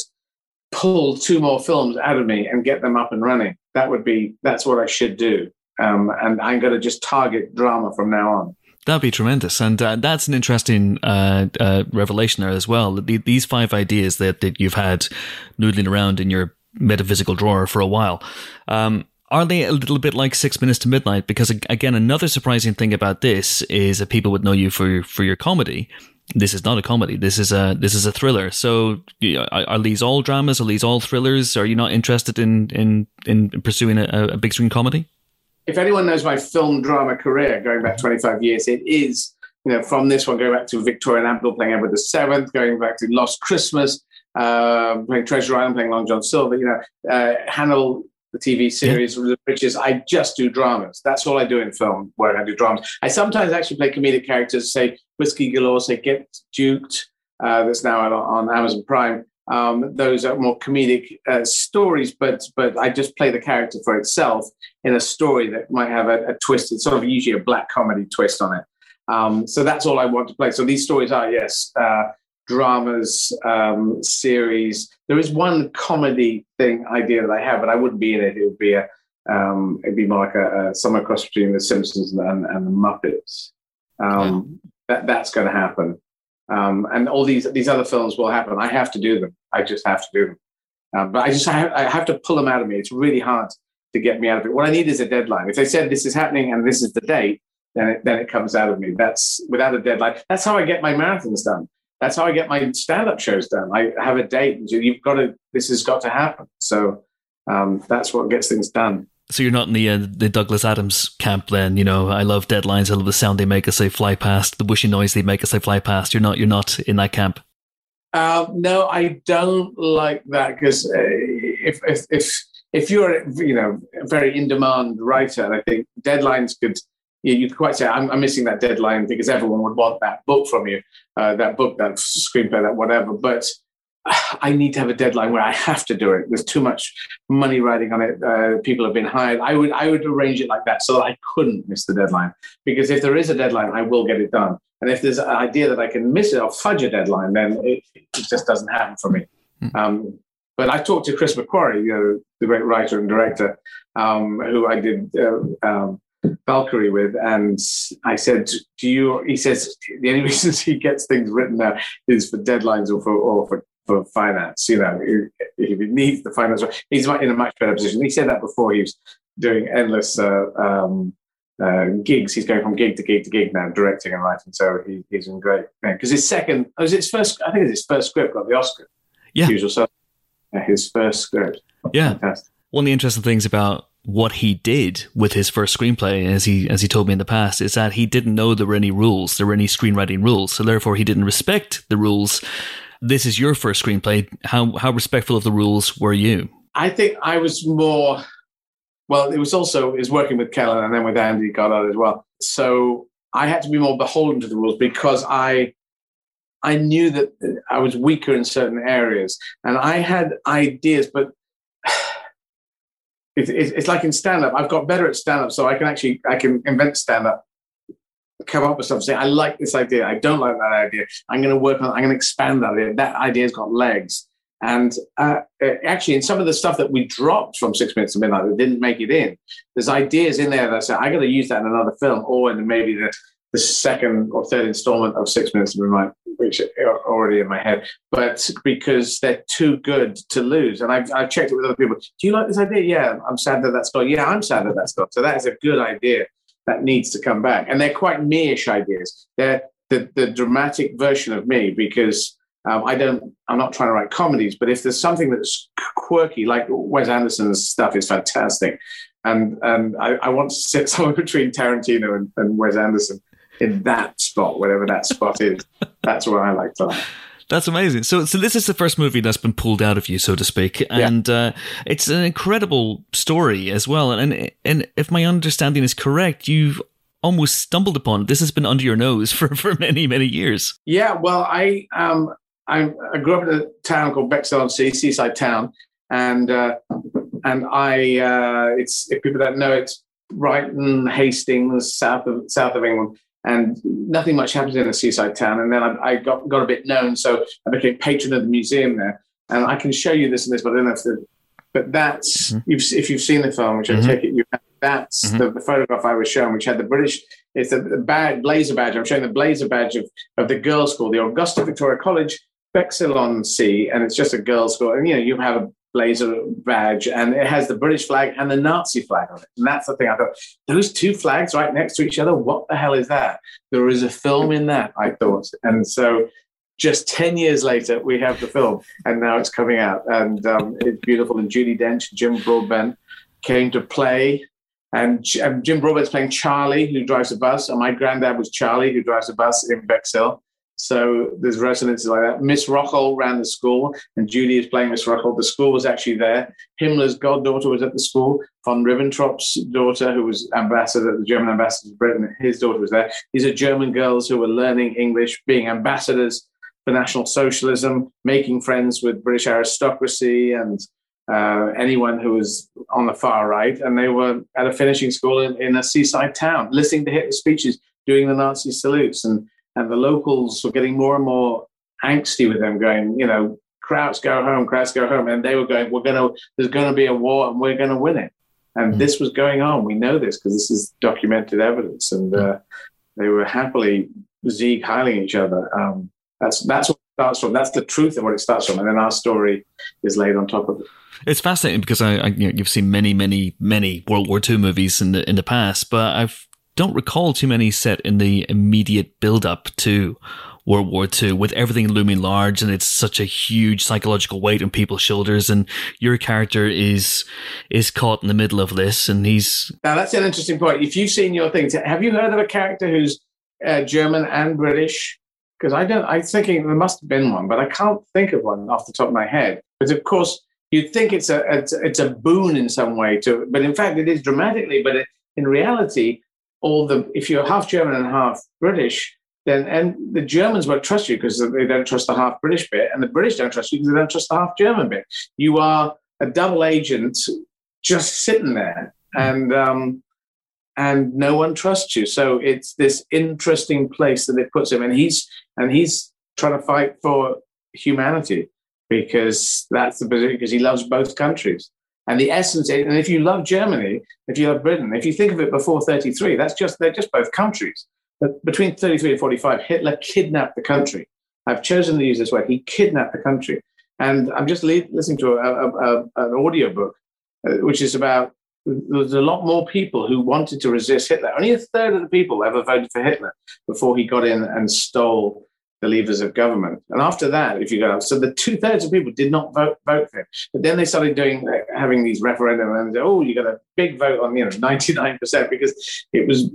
pull two more films out of me and get them up and running. That would be that's what I should do. Um, and I'm going to just target drama from now on. That'd be tremendous, and uh, that's an interesting uh, uh, revelation there as well. The, these five ideas that, that you've had noodling around in your metaphysical drawer for a while. Um, are they a little bit like Six Minutes to Midnight? Because again, another surprising thing about this is that people would know you for for your comedy, this is not a comedy. This is a this is a thriller. So, are, these all dramas? Are these all thrillers? Are you not interested in in in pursuing a, a, big screen comedy? If anyone knows my film drama career going back 25 years, it is you know from this one going back to Victoria and Abdul playing Edward the Seventh, going back to Lost Christmas, uh, playing Treasure Island, playing Long John Silver. You know, uh, Hannibal the TV series, yeah. which is I just do dramas. That's all I do in film, where I do dramas. I sometimes actually play comedic characters, say Whiskey Galore, say Get Duked, uh, that's now on, on Amazon Prime. Um, those are more comedic uh, stories, but but I just play the character for itself in a story that might have a, a twist. It's sort of usually a black comedy twist on it. Um, so that's all I want to play. So these stories are yes, uh, dramas, um, series. There is one comedy thing idea that I have, but I wouldn't be in it. It would be a um, it'd be more like a, a somewhere cross between The Simpsons and, and the Muppets. Um, yeah. That that's going to happen. Um, and all these these other films will happen. I have to do them. I just have to do them. Um, but I just I have, I have, to pull them out of me. It's really hard to get me out of it. What I need is a deadline. If they said this is happening and this is the date, then it, then it comes out of me. That's without a deadline. That's how I get my marathons done. That's how I get my stand-up shows done. I have a date. You've got to. This has got to happen. So um, that's what gets things done. So you're not in the uh, the Douglas Adams camp then, you know. I love deadlines. I love the sound they make as they fly past, the bushy noise they make as they fly past. You're not you're not in that camp. Uh, no, I don't like that because uh, if, if if if you're you know a very in demand writer, I think deadlines could you could quite say I'm, I'm, missing that deadline because everyone would want that book from you, uh, that book, that screenplay, that whatever. But I need to have a deadline where I have to do it. There's too much money riding on it. Uh, people have been hired. I would I would arrange it like that so that I couldn't miss the deadline. Because if there is a deadline, I will get it done. And if there's an idea that I can miss it or fudge a deadline, then it, it just doesn't happen for me. Mm-hmm. Um, but I talked to Chris McQuarrie, you know, the great writer and director, um, who I did uh, um, Valkyrie with, and I said, "Do you?" He says the only reasons he gets things written now is for deadlines or for or for for finance. You know, if he needs the finance, he's in a much better position. He said that before. He was doing endless uh, um, uh, gigs. He's going from gig to gig to gig now, directing and writing. So he, he's in great because his second, was his first. I think it's his first script got the Oscar. Yeah, usual stuff. his first script. Yeah. Fantastic. One of the interesting things about what he did with his first screenplay, as he as he told me in the past, is that he didn't know there were any rules, there were any screenwriting rules, so therefore he didn't respect the rules this is your first screenplay. How how respectful of the rules were you? I think I was more. Well, it was also is working with Celyn and then with Andy Goddard as well. So I had to be more beholden to the rules because I I knew that I was weaker in certain areas, and I had ideas, but it's like in stand up. I've got better at stand up, so I can actually I can invent stand up come up with something, say, I like this idea, I don't like that idea, I'm going to work on, I'm going to expand that idea. That idea's got legs. And uh, uh, actually, in some of the stuff that we dropped from Six Minutes to Midnight that didn't make it in, there's ideas in there that say, I got to use that in another film or in maybe the, the second or third installment of Six Minutes to Midnight, which are already in my head, but because they're too good to lose. And I've, I've checked it with other people. Do you like this idea? Yeah, I'm sad that that's gone. Yeah, I'm sad that that's gone. So that is a good idea that needs to come back. And they're quite me-ish ideas. They're the, the dramatic version of me because um, I don't, I'm not trying to write comedies, but if there's something that's quirky, like Wes Anderson's stuff is fantastic. And, and I, I want to sit somewhere between Tarantino and, and Wes Anderson in that spot, whatever that spot is. That's where I like to laugh. That's amazing. So, so this is the first movie that's been pulled out of you, so to speak, and yeah. uh, it's an incredible story as well. And and if my understanding is correct, you've almost stumbled upon it. This has been under your nose for, for many many years. Yeah, well, I um I, I grew up in a town called Bexhill on Sea, seaside town, and uh, and I uh, it's if people don't know it's Brighton, Hastings, south of south of England and nothing much happened in a seaside town. And then I, I, got, got a bit known, so I became patron of the museum there. And I can show you this and this, but I don't know if the, but that's mm-hmm. you've, if you've seen the film, which mm-hmm. I take it you have, that's mm-hmm. the, the, photograph I was shown, which had the British. It's the, the badge, blazer badge. I'm showing the blazer badge of, of the girls' school, the Augusta Victoria College, Bexhill on Sea, and it's just a girls' school. And you know, you have a blazer badge, and it has the British flag and the Nazi flag on it. And that's the thing. I thought those two flags right next to each other. What the hell is that? There is a film in that. I thought, and so just 10 years later, we have the film, and now it's coming out. And um, it's beautiful. And Judi Dench, Jim Broadbent came to play. And Jim Broadbent's playing Charlie, who drives a bus. And my granddad was Charlie, who drives a bus in Bexhill. So there's resonances like that. Miss Rocholl ran the school, and Judi is playing Miss Rocholl. The school was actually there. Himmler's goddaughter was at the school. Von Ribbentrop's daughter, who was ambassador, the German ambassador to Britain, his daughter was there. These are German girls who were learning English, being ambassadors for National Socialism, making friends with British aristocracy and uh, anyone who was on the far right. And they were at a finishing school in, in a seaside town, listening to Hitler's speeches, doing the Nazi salutes. And and the locals were getting more and more angsty with them, going, you know, Krauts go home, Krauts go home, and they were going, we're going to, there's going to be a war, and we're going to win it. And mm this was going on. We know this because this is documented evidence, and uh, they were happily Sieg heiling each other. Um, that's that's what it starts from. That's the truth of what it starts from, and then our story is laid on top of it. It's fascinating because I, I you know, you've seen many, many, many World War II movies in the in the past, but I've don't recall too many set in the immediate build up to World War II with everything looming large and it's such a huge psychological weight on people's shoulders and your character is is caught in the middle of this and he's now that's an interesting point. If you've seen your things, have you heard of a character who's uh, German and British? Because I don't I'm thinking there must have been one but I can't think of one off the top of my head. But of course you'd think it's a it's, it's a boon in some way to but in fact it is dramatically but it, in reality all the if you're half German and half British, then and the Germans won't trust you because they don't trust the half British bit, and the British don't trust you because they don't trust the half German bit. You are a double agent just sitting there, and um, and no one trusts you. So it's this interesting place that it puts him, and he's and he's trying to fight for humanity because that's the position because he loves both countries. And the essence, and if you love Germany, if you love Britain, if you think of it before 33, that's just, they're just both countries. But between 33 and 45, Hitler kidnapped the country. I've chosen to use this word. He kidnapped the country. And I'm just le- listening to a, a, a, an audio book, uh, which is about there's a lot more people who wanted to resist Hitler. Only a third of the people ever voted for Hitler before he got in and stole the levers of government. And after that, if you go, so the two thirds of people did not vote vote for him. But then they started doing having these referendum and they, oh, you got a big vote on you know ninety nine percent because it was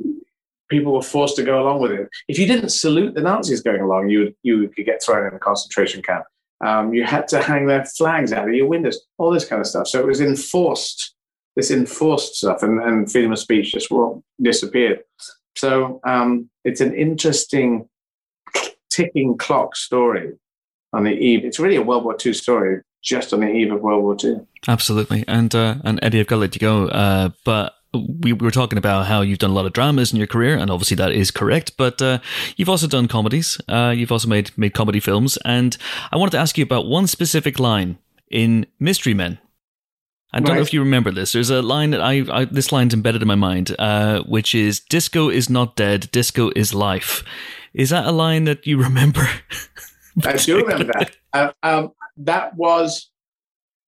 people were forced to go along with it. If you didn't salute the Nazis going along, you you could get thrown in a concentration camp. Um, you had to hang their flags out of your windows, all this kind of stuff. So it was enforced, this enforced stuff, and, and freedom of speech just well, disappeared. So um, it's an interesting ticking clock story on the eve. It's really a World War II story, just on the eve of World War II. Absolutely, and uh, and Eddie, I've got to let you go, uh, but. We were talking about how you've done a lot of dramas in your career, and obviously that is correct. But uh, you've also done comedies. Uh, you've also made made comedy films, and I wanted to ask you about one specific line in Mystery Men. I don't right. know if you remember this. There's a line that I, I this line's embedded in my mind, uh, which is "Disco is not dead. Disco is life." Is that a line that you remember? I do remember that. Uh, um, that was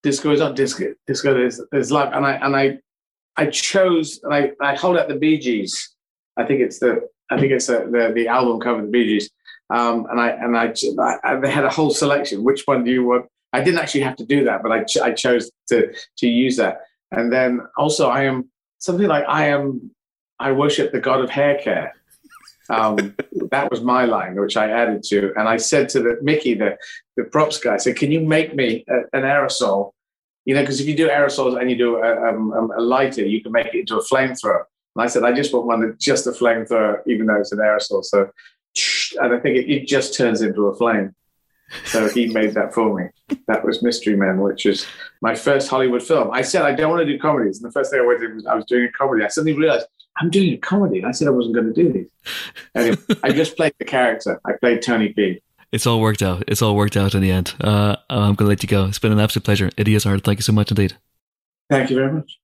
disco is on disco. Disco is, is and I and I I chose and I I hold out the Bee Gees. I think it's the I think it's the the, the album cover of the Bee Gees. Um, and I and I, I, they had a whole selection. Which one do you want? I didn't actually have to do that, but I ch- I chose to to use that. And then also I am something like I am I worship the god of hair care. Um, that was my line, which I added to. And I said to the Mickey, the, the props guy, I said, can you make me a, an aerosol? You know, because if you do aerosols and you do a, um, a, lighter, you can make it into a flamethrower. And I said, I just want one that's just a flamethrower, even though it's an aerosol. So, and I think it, it just turns into a flame. So he made that for me. That was Mystery Men, which is my first Hollywood film. I said I don't want to do comedies, and the first thing I went to was I was doing a comedy. I suddenly realized I'm doing a comedy. I said I wasn't going to do these. Anyway, I just played the character. I played Tony P. It's all worked out. It's all worked out in the end. Uh, I'm going to let you go. It's been an absolute pleasure. Eddie Izzard, thank you so much indeed. Thank you very much.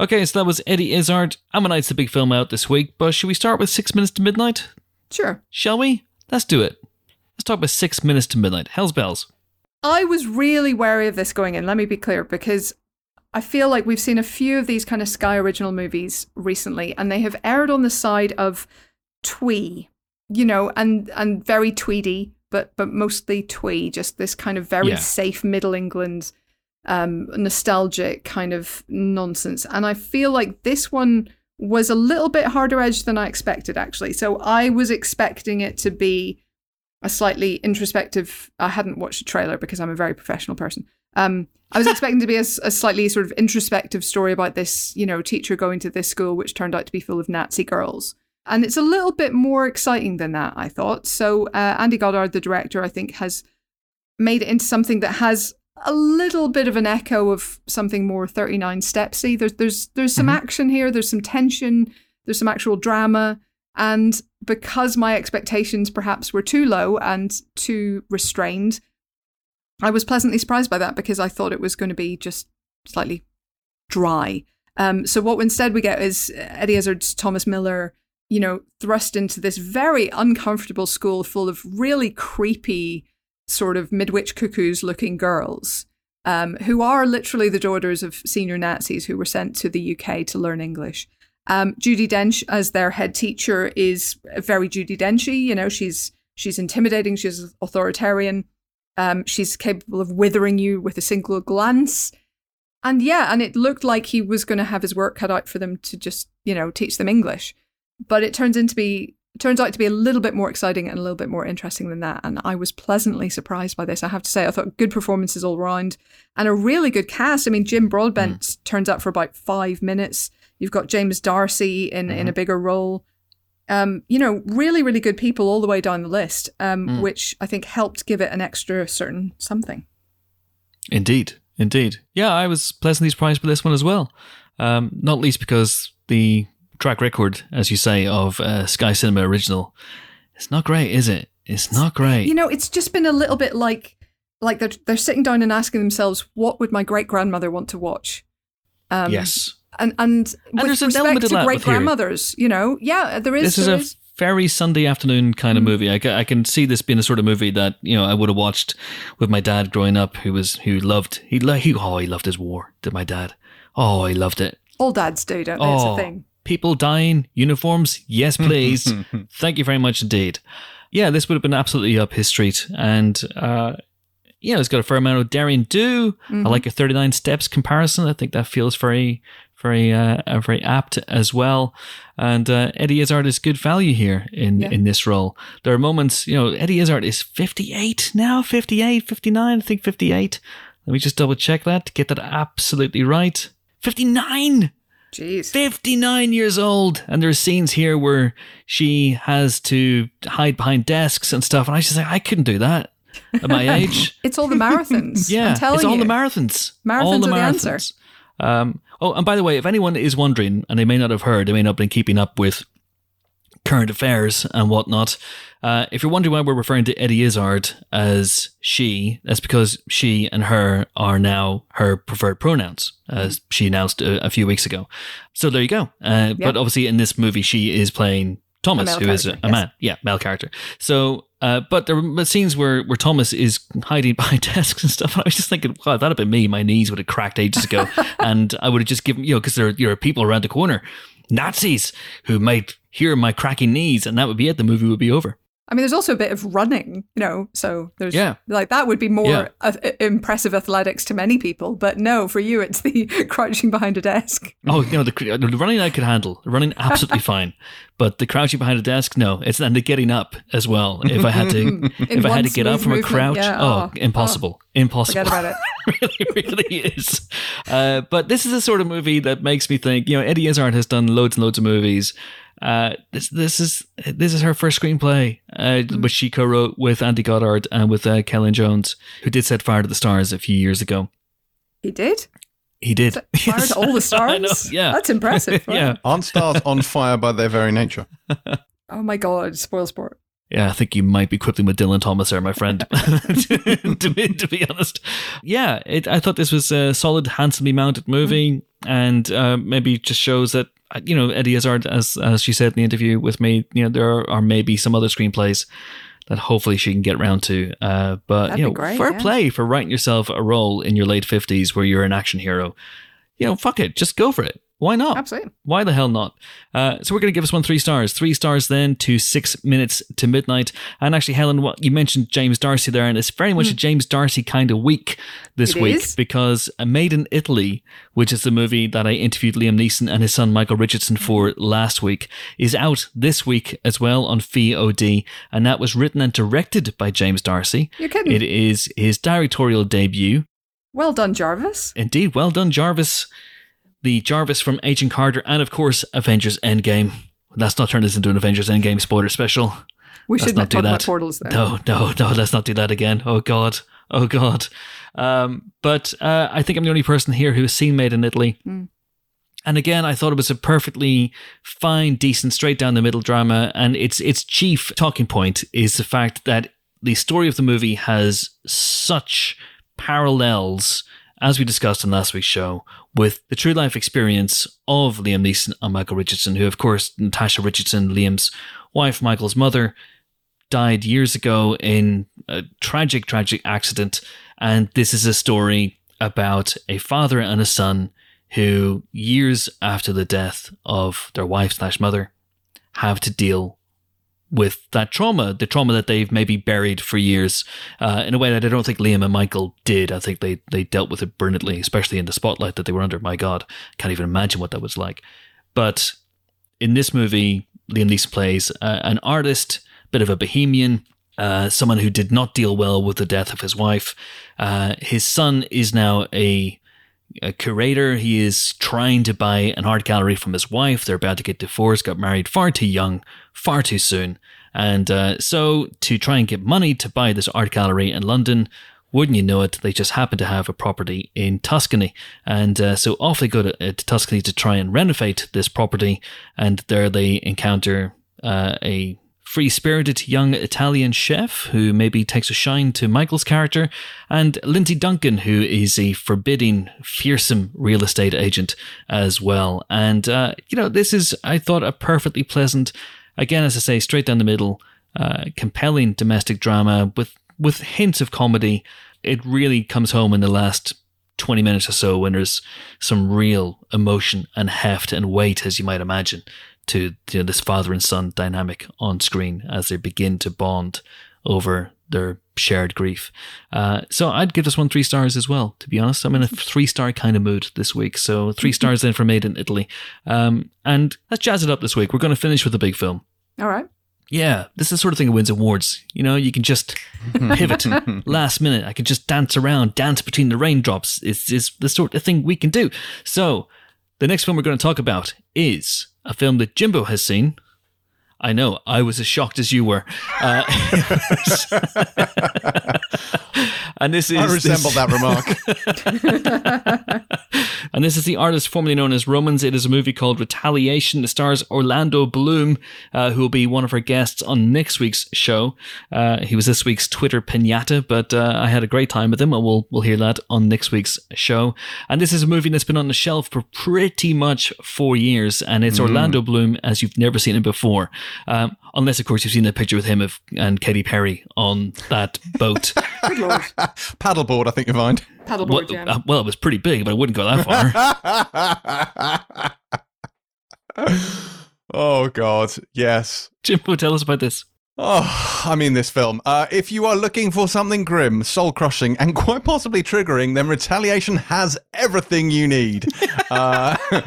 Okay, so that was Eddie Izzard. Ammonite's the big film out this week, but should we start with Six Minutes to Midnight? Sure. Shall we? Let's do it. Let's talk about Six Minutes to Midnight. Hell's Bells. I was really wary of this going in, let me be clear, because I feel like we've seen a few of these kind of Sky original movies recently, and they have erred on the side of twee, you know, and and very tweedy, but but mostly twee, just this kind of very yeah. safe Middle England, um, nostalgic kind of nonsense. And I feel like this one was a little bit harder edged than I expected, actually. So I was expecting it to be a slightly introspective. I hadn't watched a trailer because I'm a very professional person. Um, I was expecting to be a, a, slightly sort of introspective story about this, you know, teacher going to this school, which turned out to be full of Nazi girls. And it's a little bit more exciting than that, I thought. So uh, Andy Goddard, the director, I think has made it into something that has a little bit of an echo of something more 39 stepsy. There's there's there's some mm-hmm. action here, there's some tension, there's some actual drama. And because my expectations perhaps were too low and too restrained, I was pleasantly surprised by that because I thought it was going to be just slightly dry. Um, so what instead we get is Eddie Izzard's Thomas Miller, you know, thrust into this very uncomfortable school full of really creepy sort of midwich cuckoos looking girls. Um, who are literally the daughters of senior Nazis who were sent to the UK to learn English. Um, Judi Dench as their head teacher is very Judi Denchy. You know, she's she's intimidating. She's authoritarian. Um, she's capable of withering you with a single glance. And yeah, and it looked like he was going to have his work cut out for them to just, you know, teach them English. But it turns into be turns out to be a little bit more exciting and a little bit more interesting than that. And I was pleasantly surprised by this. I have to say, I thought good performances all around and a really good cast. I mean, Jim Broadbent mm. turns up for about five minutes. You've got James D'Arcy in mm-hmm. in a mm-hmm. bigger role. Um, you know, really, really good people all the way down the list, um, mm. which I think helped give it an extra certain something. Indeed, indeed. Yeah, I was pleasantly surprised by this one as well. Um, not least because the track record, as you say, of uh, Sky Cinema original, it's not great, is it? It's not great. You know, it's just been a little bit like like they're they're sitting down and asking themselves, what would my great grandmother want to watch? Um, yes and and, and with respect to great grandmothers, you know, yeah, there is. This is a is. very Sunday afternoon kind of mm. movie. I, I can see this being a sort of movie that you know I would have watched with my dad growing up, who was who loved he he oh he loved his war. Did my dad? Oh, he loved it. All dads do, don't they? Oh, it's a oh, thing. People dying, uniforms, yes, please. Thank you very much indeed. Yeah, this would have been absolutely up his street, and uh, yeah, it's got a fair amount of Derry Do. Mm-hmm. I like a 39 steps comparison. I think that feels very very uh, very apt as well. And uh, Eddie Izzard is good value here in, yeah. in this role. There are moments, you know, Eddie Izzard is 58 now, 58, 59, I think 58. Let me just double check that to get that absolutely right. 59! Jeez. 59 years old. And there's scenes here where she has to hide behind desks and stuff. And I just say, I couldn't do that at my age. it's all the marathons. yeah. it's all you. the marathons. Marathons all the, the answer. Um, oh, and by the way, if anyone is wondering, and they may not have heard, they may not have been keeping up with current affairs and whatnot. Uh, if you're wondering why we're referring to Eddie Izzard as she, that's because she and her are now her preferred pronouns, as she announced a, a few weeks ago. So there you go. Uh, yep. But obviously, in this movie, she is playing Thomas, who is a, a yes. man. Yeah, male character. So, uh, but there were scenes where, where Thomas is hiding behind desks and stuff. And I was just thinking, wow, that'd have been me. My knees would have cracked ages ago. and I would have just given, you know, because there, there are people around the corner, Nazis, who might hear my cracking knees, and that would be it. The movie would be over. I mean, there's also a bit of running, you know, so there's yeah. like that would be more yeah. uh, impressive athletics to many people, but no, for you, it's the crouching behind a desk. Oh, you know, the, the running I could handle, the running absolutely fine, but the crouching behind a desk, no, it's and the getting up as well. If I had to, if I had to get up from movement, a crouch, yeah, oh, oh, impossible, oh, impossible. Forget about it. really, really is. Uh, but this is a sort of movie that makes me think. You know, Eddie Izzard has done loads and loads of movies uh, this this is this is her first screenplay, uh, mm. which she co-wrote with Andy Goddard and with uh, Celyn Jones, who did set fire to the stars a few years ago. He did. He did. Set fire to all the stars. yeah, that's impressive. Right? yeah, aren't stars on fire by their very nature? oh my god! Spoil sport. Yeah, I think you might be quibbling with Dylan Thomas there, my friend. to, to, be, to, be, honest, yeah, it, I thought this was a solid, handsomely mounted movie, mm. and uh, maybe just shows that you know, Eddie Izzard, as as she said in the interview with me, you know, there are, are maybe some other screenplays that hopefully she can get around to. Uh, but That'd you know, great, fair yeah. play for writing yourself a role in your late fifties where you're an action hero. You know, fuck it, just go for it. Why not? Absolutely. Why the hell not? Uh, so we're going to give us one three stars. Three stars then to six minutes to midnight. And actually, Helen, what you mentioned James D'Arcy there, and it's very much a James D'Arcy kind of week this Hmm. It week is. because Made in Italy, which is the movie that I interviewed Liam Neeson and his son Michael Richardson for last week, is out this week as well on VOD, and that was written and directed by James D'Arcy. You're kidding. It is his directorial debut. Well done, Jarvis. Indeed, well done, Jarvis. The Jarvis from Agent Carter, and of course, Avengers Endgame. Let's not turn this into an Avengers Endgame spoiler special. We Let's should not not do that. about portals though. No, no, no, let's not do that again. Oh, God. Oh, God. Um, but uh, I think I'm the only person here who has seen Made in Italy. Mm. And again, I thought it was a perfectly fine, decent, straight down the middle drama. And its its chief talking point is the fact that the story of the movie has such parallels, as we discussed in last week's show, with the true life experience of Liam Neeson and Michael Richardson, who, of course, Natasha Richardson, Liam's wife, Michael's mother, died years ago in a tragic, tragic accident. And this is a story about a father and a son who, years after the death of their wife slash mother, have to deal with that trauma, the trauma that they've maybe buried for years, uh, in a way that I don't think Liam and Michael did. I think they they dealt with it brilliantly, especially in the spotlight that they were under. My God, can't even imagine what that was like. But in this movie, Liam Neeson plays uh, an artist, a bit of a bohemian, uh, someone who did not deal well with the death of his wife. Uh, his son is now a, a curator. He is trying to buy an art gallery from his wife. They're about to get divorced, got married far too young, far too soon. And uh, so, to try and get money to buy this art gallery in London, wouldn't you know it, they just happen to have a property in Tuscany. And uh, so off they go to, uh, to Tuscany to try and renovate this property. And there they encounter uh, a free spirited young Italian chef who maybe takes a shine to Michael's character, and Lindsay Duncan, who is a forbidding, fearsome real estate agent as well. And, uh, you know, this is, I thought, a perfectly pleasant, again, as I say, straight down the middle, uh, compelling domestic drama with, with hints of comedy. It really comes home in the last 20 minutes or so when there's some real emotion and heft and weight, as you might imagine, to you know, this father and son dynamic on screen as they begin to bond over their shared grief. Uh, so I'd give this one three stars as well, to be honest. I'm in a three star kind of mood this week. So three stars then for Made in Italy. Um, and let's jazz it up this week. We're going to finish with a big film. All right. Yeah, this is the sort of thing that wins awards. You know, you can just pivot last minute. I can just dance around, dance between the raindrops. It's, it's the sort of thing we can do. So, the next film we're going to talk about is a film that Jimbo has seen. I know, I was as shocked as you were. Uh, and this is I resemble this- that remark. and this is the artist formerly known as Romans. It is a movie called Retaliation. It stars Orlando Bloom, uh, who will be one of our guests on next week's show. Uh, he was this week's Twitter pinata, but uh, I had a great time with him, and we'll we'll hear that on next week's show. And this is a movie that's been on the shelf for pretty much four years, and it's Orlando Bloom as you've never seen him before, um, unless of course you've seen the picture with him of, and Katy Perry on that boat. Good lord. Paddleboard, I think you find. Paddleboard, well, yeah. uh, well, it was pretty big, but I wouldn't go that far. oh God, yes. Jimbo, tell us about this. Oh, I mean, this film. Uh, if you are looking for something grim, soul crushing, and quite possibly triggering, then Retaliation has everything you need. uh,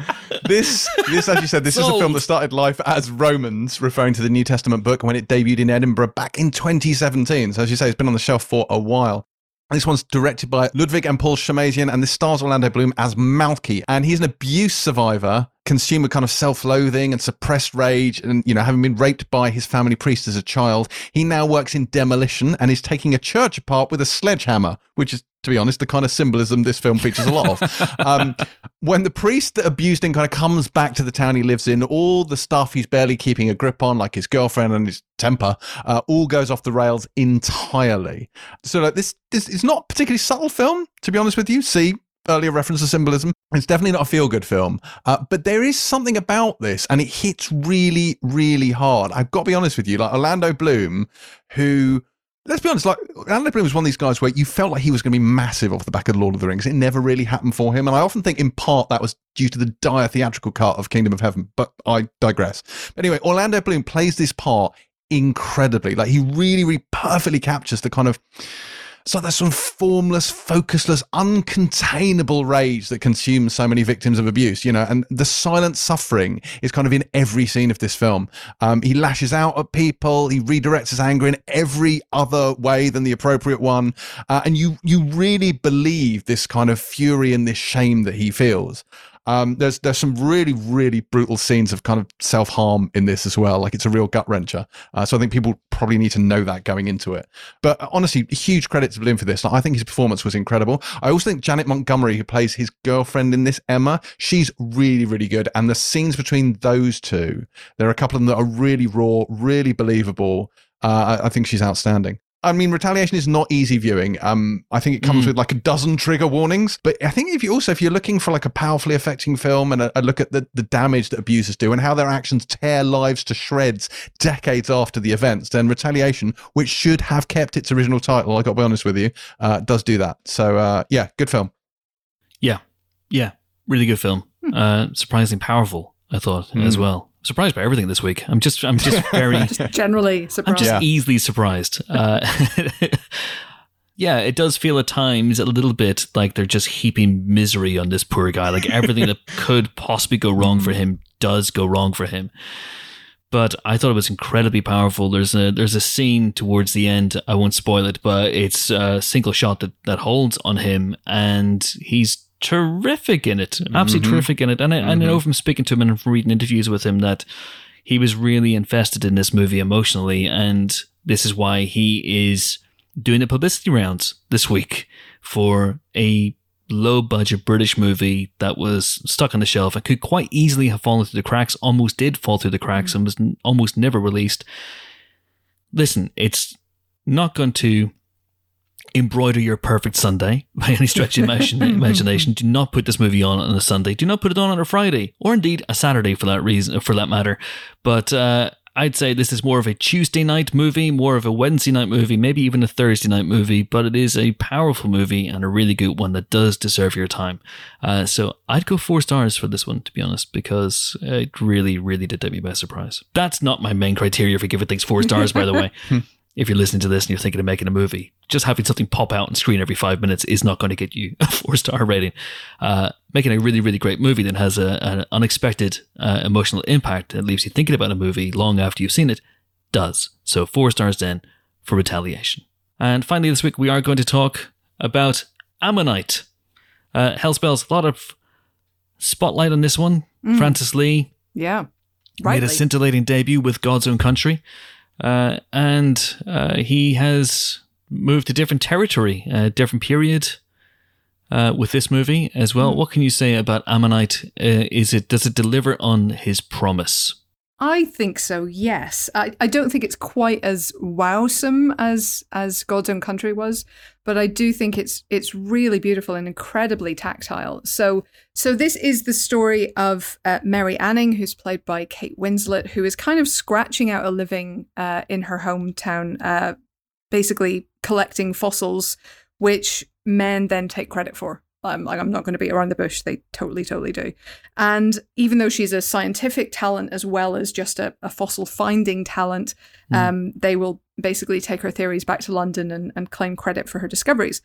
this, this, as you said, this is a film that started life as Romans, referring to the New Testament book when it debuted in Edinburgh back in 2017. So, as you say, it's been on the shelf for a while. This one's directed by Ludwig and Paul Shammasian, and this stars Orlando Bloom as Malky. And he's an abuse survivor, consumer kind of self-loathing and suppressed rage, and you know, having been raped by his family priest as a child. He now works in demolition and is taking a church apart with a sledgehammer, which is, to be honest, the kind of symbolism this film features a lot of. um, when the priest that abused him kind of comes back to the town he lives in, all the stuff he's barely keeping a grip on, like his girlfriend and his temper, uh, all goes off the rails entirely. So like this, this is not a particularly subtle film, to be honest with you. See earlier reference to symbolism. It's definitely not a feel good film, uh, but there is something about this, and it hits really, really hard. I've got to be honest with you, like Orlando Bloom, who let's be honest, like Orlando Bloom was one of these guys where you felt like he was going to be massive off the back of Lord of the Rings. It never really happened for him, and I often think in part that was due to the dire theatrical cut of Kingdom of Heaven. But I digress. Anyway, Orlando Bloom plays this part incredibly. Like he really, really perfectly captures the kind of so there's some formless, focusless, uncontainable rage that consumes so many victims of abuse, you know, and the silent suffering is kind of in every scene of this film. Um, he lashes out at people, he redirects his anger in every other way than the appropriate one, uh, and you you really believe this kind of fury and this shame that he feels. Um, there's there's some really really brutal scenes of kind of self harm in this as well. Like it's a real gut wrencher. Uh, so I think people probably need to know that going into it. But honestly, huge credit to Bloom for this. Like, I think his performance was incredible. I also think Janet Montgomery, who plays his girlfriend in this, Emma, she's really really good. And the scenes between those two, there are a couple of them that are really raw, really believable. Uh, I, I think she's outstanding. I mean, Retaliation is not easy viewing. Um, I think it comes mm. with like a dozen trigger warnings. But I think if you also, if you're looking for like a powerfully affecting film and a, a look at the, the damage that abusers do and how their actions tear lives to shreds decades after the events, then Retaliation, which should have kept its original title, I got to be honest with you, uh, does do that. So uh, yeah, good film. Yeah, yeah, really good film. Hmm. Uh, surprisingly powerful, I thought mm. as well surprised by everything this week. I'm just, I'm just very just generally surprised. I'm just yeah. easily surprised. Uh, yeah, it does feel at times a little bit like they're just heaping misery on this poor guy. Like everything that could possibly go wrong for him does go wrong for him. But I thought it was incredibly powerful. There's a there's a scene towards the end. I won't spoil it, but it's a single shot that that holds on him, and he's terrific in it, absolutely mm-hmm. terrific in it. And I, mm-hmm. I know from speaking to him and from reading interviews with him that he was really invested in this movie emotionally, and this is why he is doing the publicity rounds this week for a low budget British movie that was stuck on the shelf and could quite easily have fallen through the cracks, almost did fall through the cracks and was almost never released. Listen, it's not going to embroider your perfect Sunday by any stretch of imagination. Do not put this movie on on a Sunday. Do not put it on on a Friday, or indeed a Saturday for that reason, for that matter. But uh, I'd say this is more of a Tuesday night movie, more of a Wednesday night movie, maybe even a Thursday night movie. But it is a powerful movie and a really good one that does deserve your time. Uh, so I'd go four stars for this one, to be honest, because it really, really did take me by surprise. That's not my main criteria for giving things four stars, by the way. if you're listening to this and you're thinking of making a movie, just having something pop out and screen every five minutes is not going to get you a four star rating. Uh, making a really, really great movie that has a, an unexpected uh, emotional impact that leaves you thinking about a movie long after you've seen it does. So four stars then for Retaliation. And finally, this week we are going to talk about Ammonite. Uh, Hellspells, a lot of spotlight on this one. Mm. Francis Lee. Yeah. Rightly. Made a scintillating debut with God's Own Country. Uh, and uh, he has moved to different territory, a different period uh, with this movie as well. Mm. What can you say about Ammonite? Uh, is it does it deliver on his promise? I think so. Yes, I, I don't think it's quite as wowsome as as God's Own Country was, but I do think it's it's really beautiful and incredibly tactile. So so this is the story of uh, Mary Anning, who's played by Kate Winslet, who is kind of scratching out a living uh, in her hometown, uh, basically collecting fossils, which men then take credit for. Um, like I'm not going to be around the bush. They totally, totally do. And even though she's a scientific talent as well as just a, a fossil finding talent, mm. um, they will basically take her theories back to London and, and claim credit for her discoveries.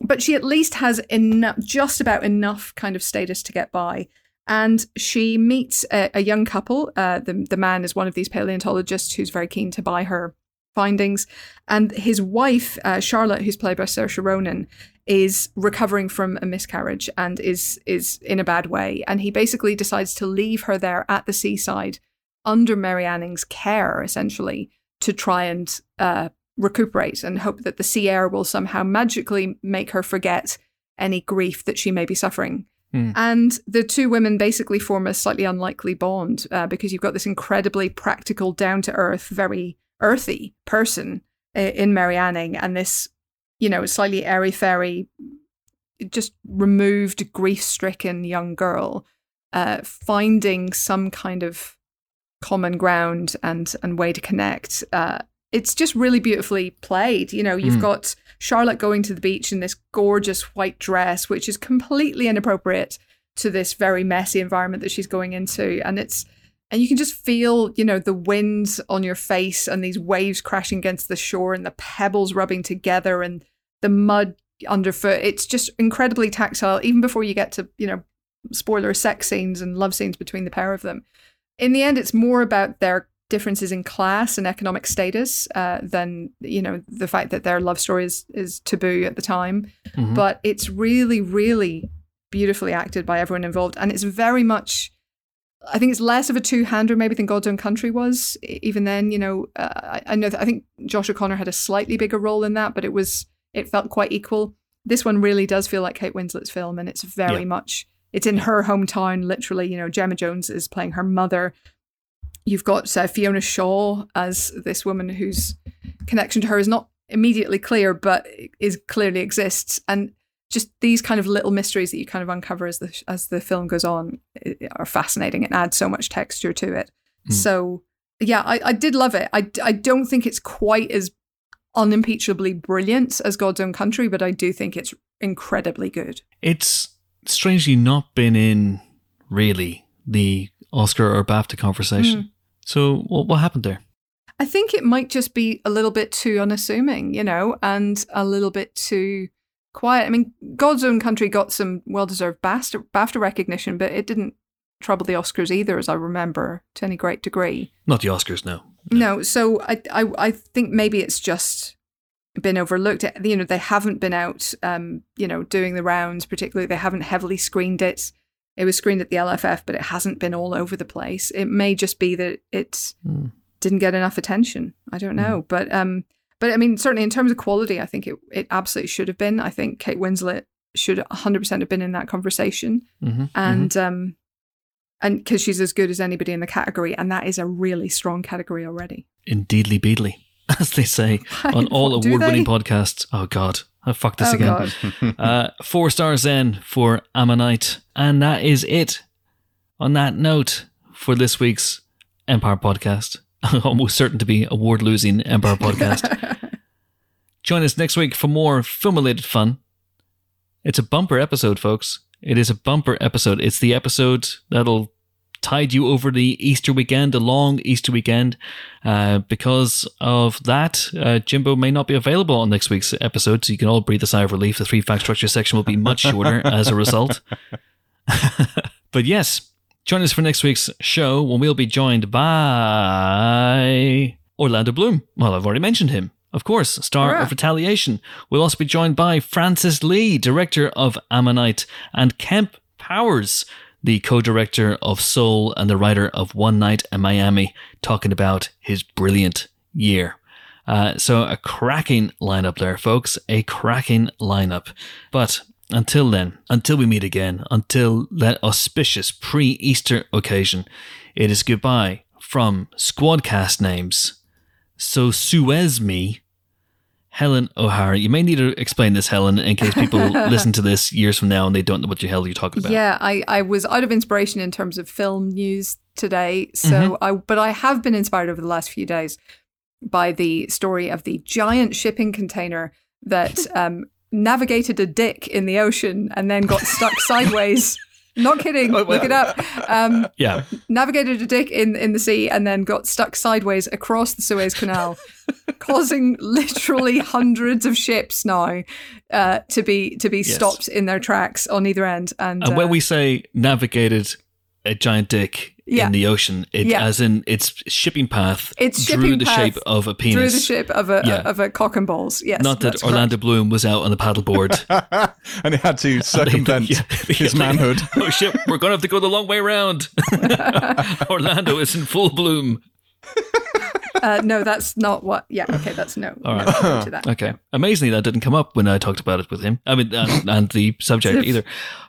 But she at least has enough, just about enough kind of status to get by. And she meets a, a young couple. Uh, the, the man is one of these paleontologists who's very keen to buy her findings. And his wife, uh, Charlotte, who's played by Saoirse Ronan, is recovering from a miscarriage and is is in a bad way. And he basically decides to leave her there at the seaside under Mary Anning's care, essentially, to try and uh, recuperate and hope that the sea air will somehow magically make her forget any grief that she may be suffering. Mm. And the two women basically form a slightly unlikely bond uh, because you've got this incredibly practical, down to earth, very earthy person in Mary Anning and this you know, slightly airy fairy, just removed, grief stricken young girl, uh, finding some kind of common ground and and way to connect uh, it's just really beautifully played. You know, you've got Charlotte going to the beach in this gorgeous white dress, which is completely inappropriate to this very messy environment that she's going into. And it's, and you can just feel, you know, the wind on your face and these waves crashing against the shore and the pebbles rubbing together and the mud underfoot. It's just incredibly tactile, even before you get to, you know, spoiler sex scenes and love scenes between the pair of them. In the end, it's more about their differences in class and economic status uh, than you know the fact that their love story is, is taboo at the time. Mhm. But it's really, really beautifully acted by everyone involved, and it's very much. I think it's less of a two-hander maybe than God's Own Country was. Even then, you know, uh, I, I know that I think Josh O'Connor had a slightly bigger role in that, but it was it felt quite equal. This one really does feel like Kate Winslet's film, and it's very Yeah. much it's in her hometown. Literally, you know, Gemma Jones is playing her mother. You've got uh, Fiona Shaw as this woman whose connection to her is not immediately clear, but is clearly exists, and just these kind of little mysteries that you kind of uncover as the as the film goes on are fascinating and add so much texture to it. Mm. So yeah, I, I did love it. I, I don't think it's quite as unimpeachably brilliant as God's Own Country, but I do think it's incredibly good. It's strangely not been in really the Oscar or BAFTA conversation. Hmm. So what what happened there? I think it might just be a little bit too unassuming, you know, and a little bit too quiet. I mean, God's Own Country got some well deserved BAFTA, BAFTA recognition, but it didn't trouble the Oscars either, as I remember, to any great degree. Not the Oscars, no. No, so I, I, I think maybe it's just been overlooked. You know, they haven't been out, um, you know, doing the rounds. Particularly, they haven't heavily screened it. It was screened at the LFF, but it hasn't been all over the place. It may just be that it Hmm. didn't get enough attention. I don't know, but um, but I mean, certainly in terms of quality, I think it it absolutely should have been. I think Kate Winslet should 100 percent have been in that conversation Mm-hmm. and um and because she's as good as anybody in the category and that is a really strong category already Indeedly beedly, as they say on all award winning podcasts. Oh God, I fucked this oh again. Uh, four stars then for Ammonite. And that is it. On that note, for this week's Empire podcast, almost certain to be award losing Empire podcast. Join us next week for more film related fun. It's a bumper episode, folks. It is a bumper episode. It's the episode that'll tide you over the Easter weekend, the long Easter weekend. Uh, because of that, uh, Jimbo may not be available on next week's episode, so you can all breathe a sigh of relief. The three fact structure section will be much shorter as a result. but yes, join us for next week's show when we'll be joined by Orlando Bloom. Well, I've already mentioned him. Of course, star Hurrah. of Retaliation. We'll also be joined by Francis Lee, director of Ammonite, and Kemp Powers, the co-director of Soul and the writer of One Night in Miami, talking about his brilliant year. Uh, so a cracking lineup there, folks. A cracking lineup. But until then, until we meet again, until that auspicious pre-Easter occasion, it is goodbye from Squadcast names. So Suez me, Helen O'Hara. You may need to explain this, Helen, in case people listen to this years from now and they don't know what the hell you're talking about. yeah I, I was out of inspiration in terms of film news today so Mm-hmm. i but i have been inspired over the last few days by the story of the giant shipping container that um, navigated a dick in the ocean and then got stuck sideways not kidding Oh, well. look it up um, Yeah. navigated a dick in, in the sea and then got stuck sideways across the Suez Canal, causing literally hundreds of ships now uh, to be to be Yes. stopped in their tracks on either end. And, And when uh, we say navigated a giant dick Yeah. in the ocean, it, Yeah. as in its shipping path Its drew shipping the path shape of a penis. through the ship of a Yeah. of a cock and balls, yes, Not that Orlando correct. Bloom was out on the paddleboard. and he had to circumvent Yeah. his manhood. oh shit, we're going to have to go the long way round. Orlando is in full bloom. Uh, no, that's not what. Yeah, okay, that's no. All right. no, to that. Okay. Amazingly, that didn't come up when I talked about it with him. I mean, and, and the subject either.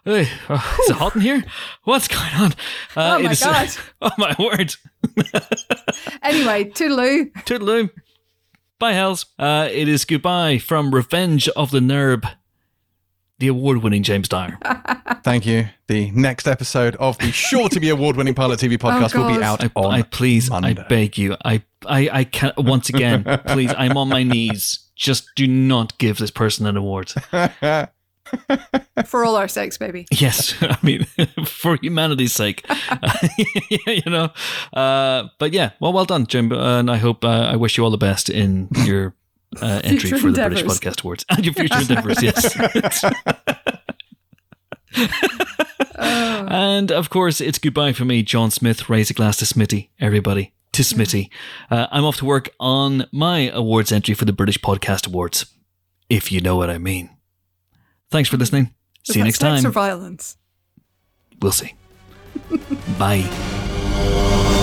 Hey, oh, is it hot in here? What's going on? Uh, Oh my is- God. oh my word. Anyway, toodaloo. Toodaloo. Bye, hells. Uh, it is goodbye from Revenge of the Nerb. The award winning James Dyer. Thank you. The next episode of the sure to be award winning Pilot TV podcast will be out I, on I please, I beg you, I, I, I can once again, please, I'm on my knees. Just do not give this person an award. For all our sakes, baby. Yes, I mean, for humanity's sake, you know. Uh, but yeah, well, well done, Jim, and I hope uh, I wish you all the best in your uh, entry for the British. Podcast Awards and your future endeavors. Yes. and of course, it's goodbye for me, John Smith. Raise a glass to Smitty, everybody. To Smitty. Uh, I'm off to work on my awards entry for the British Podcast Awards, if you know what I mean. Thanks for listening. See you next time. or violence? We'll see. Bye.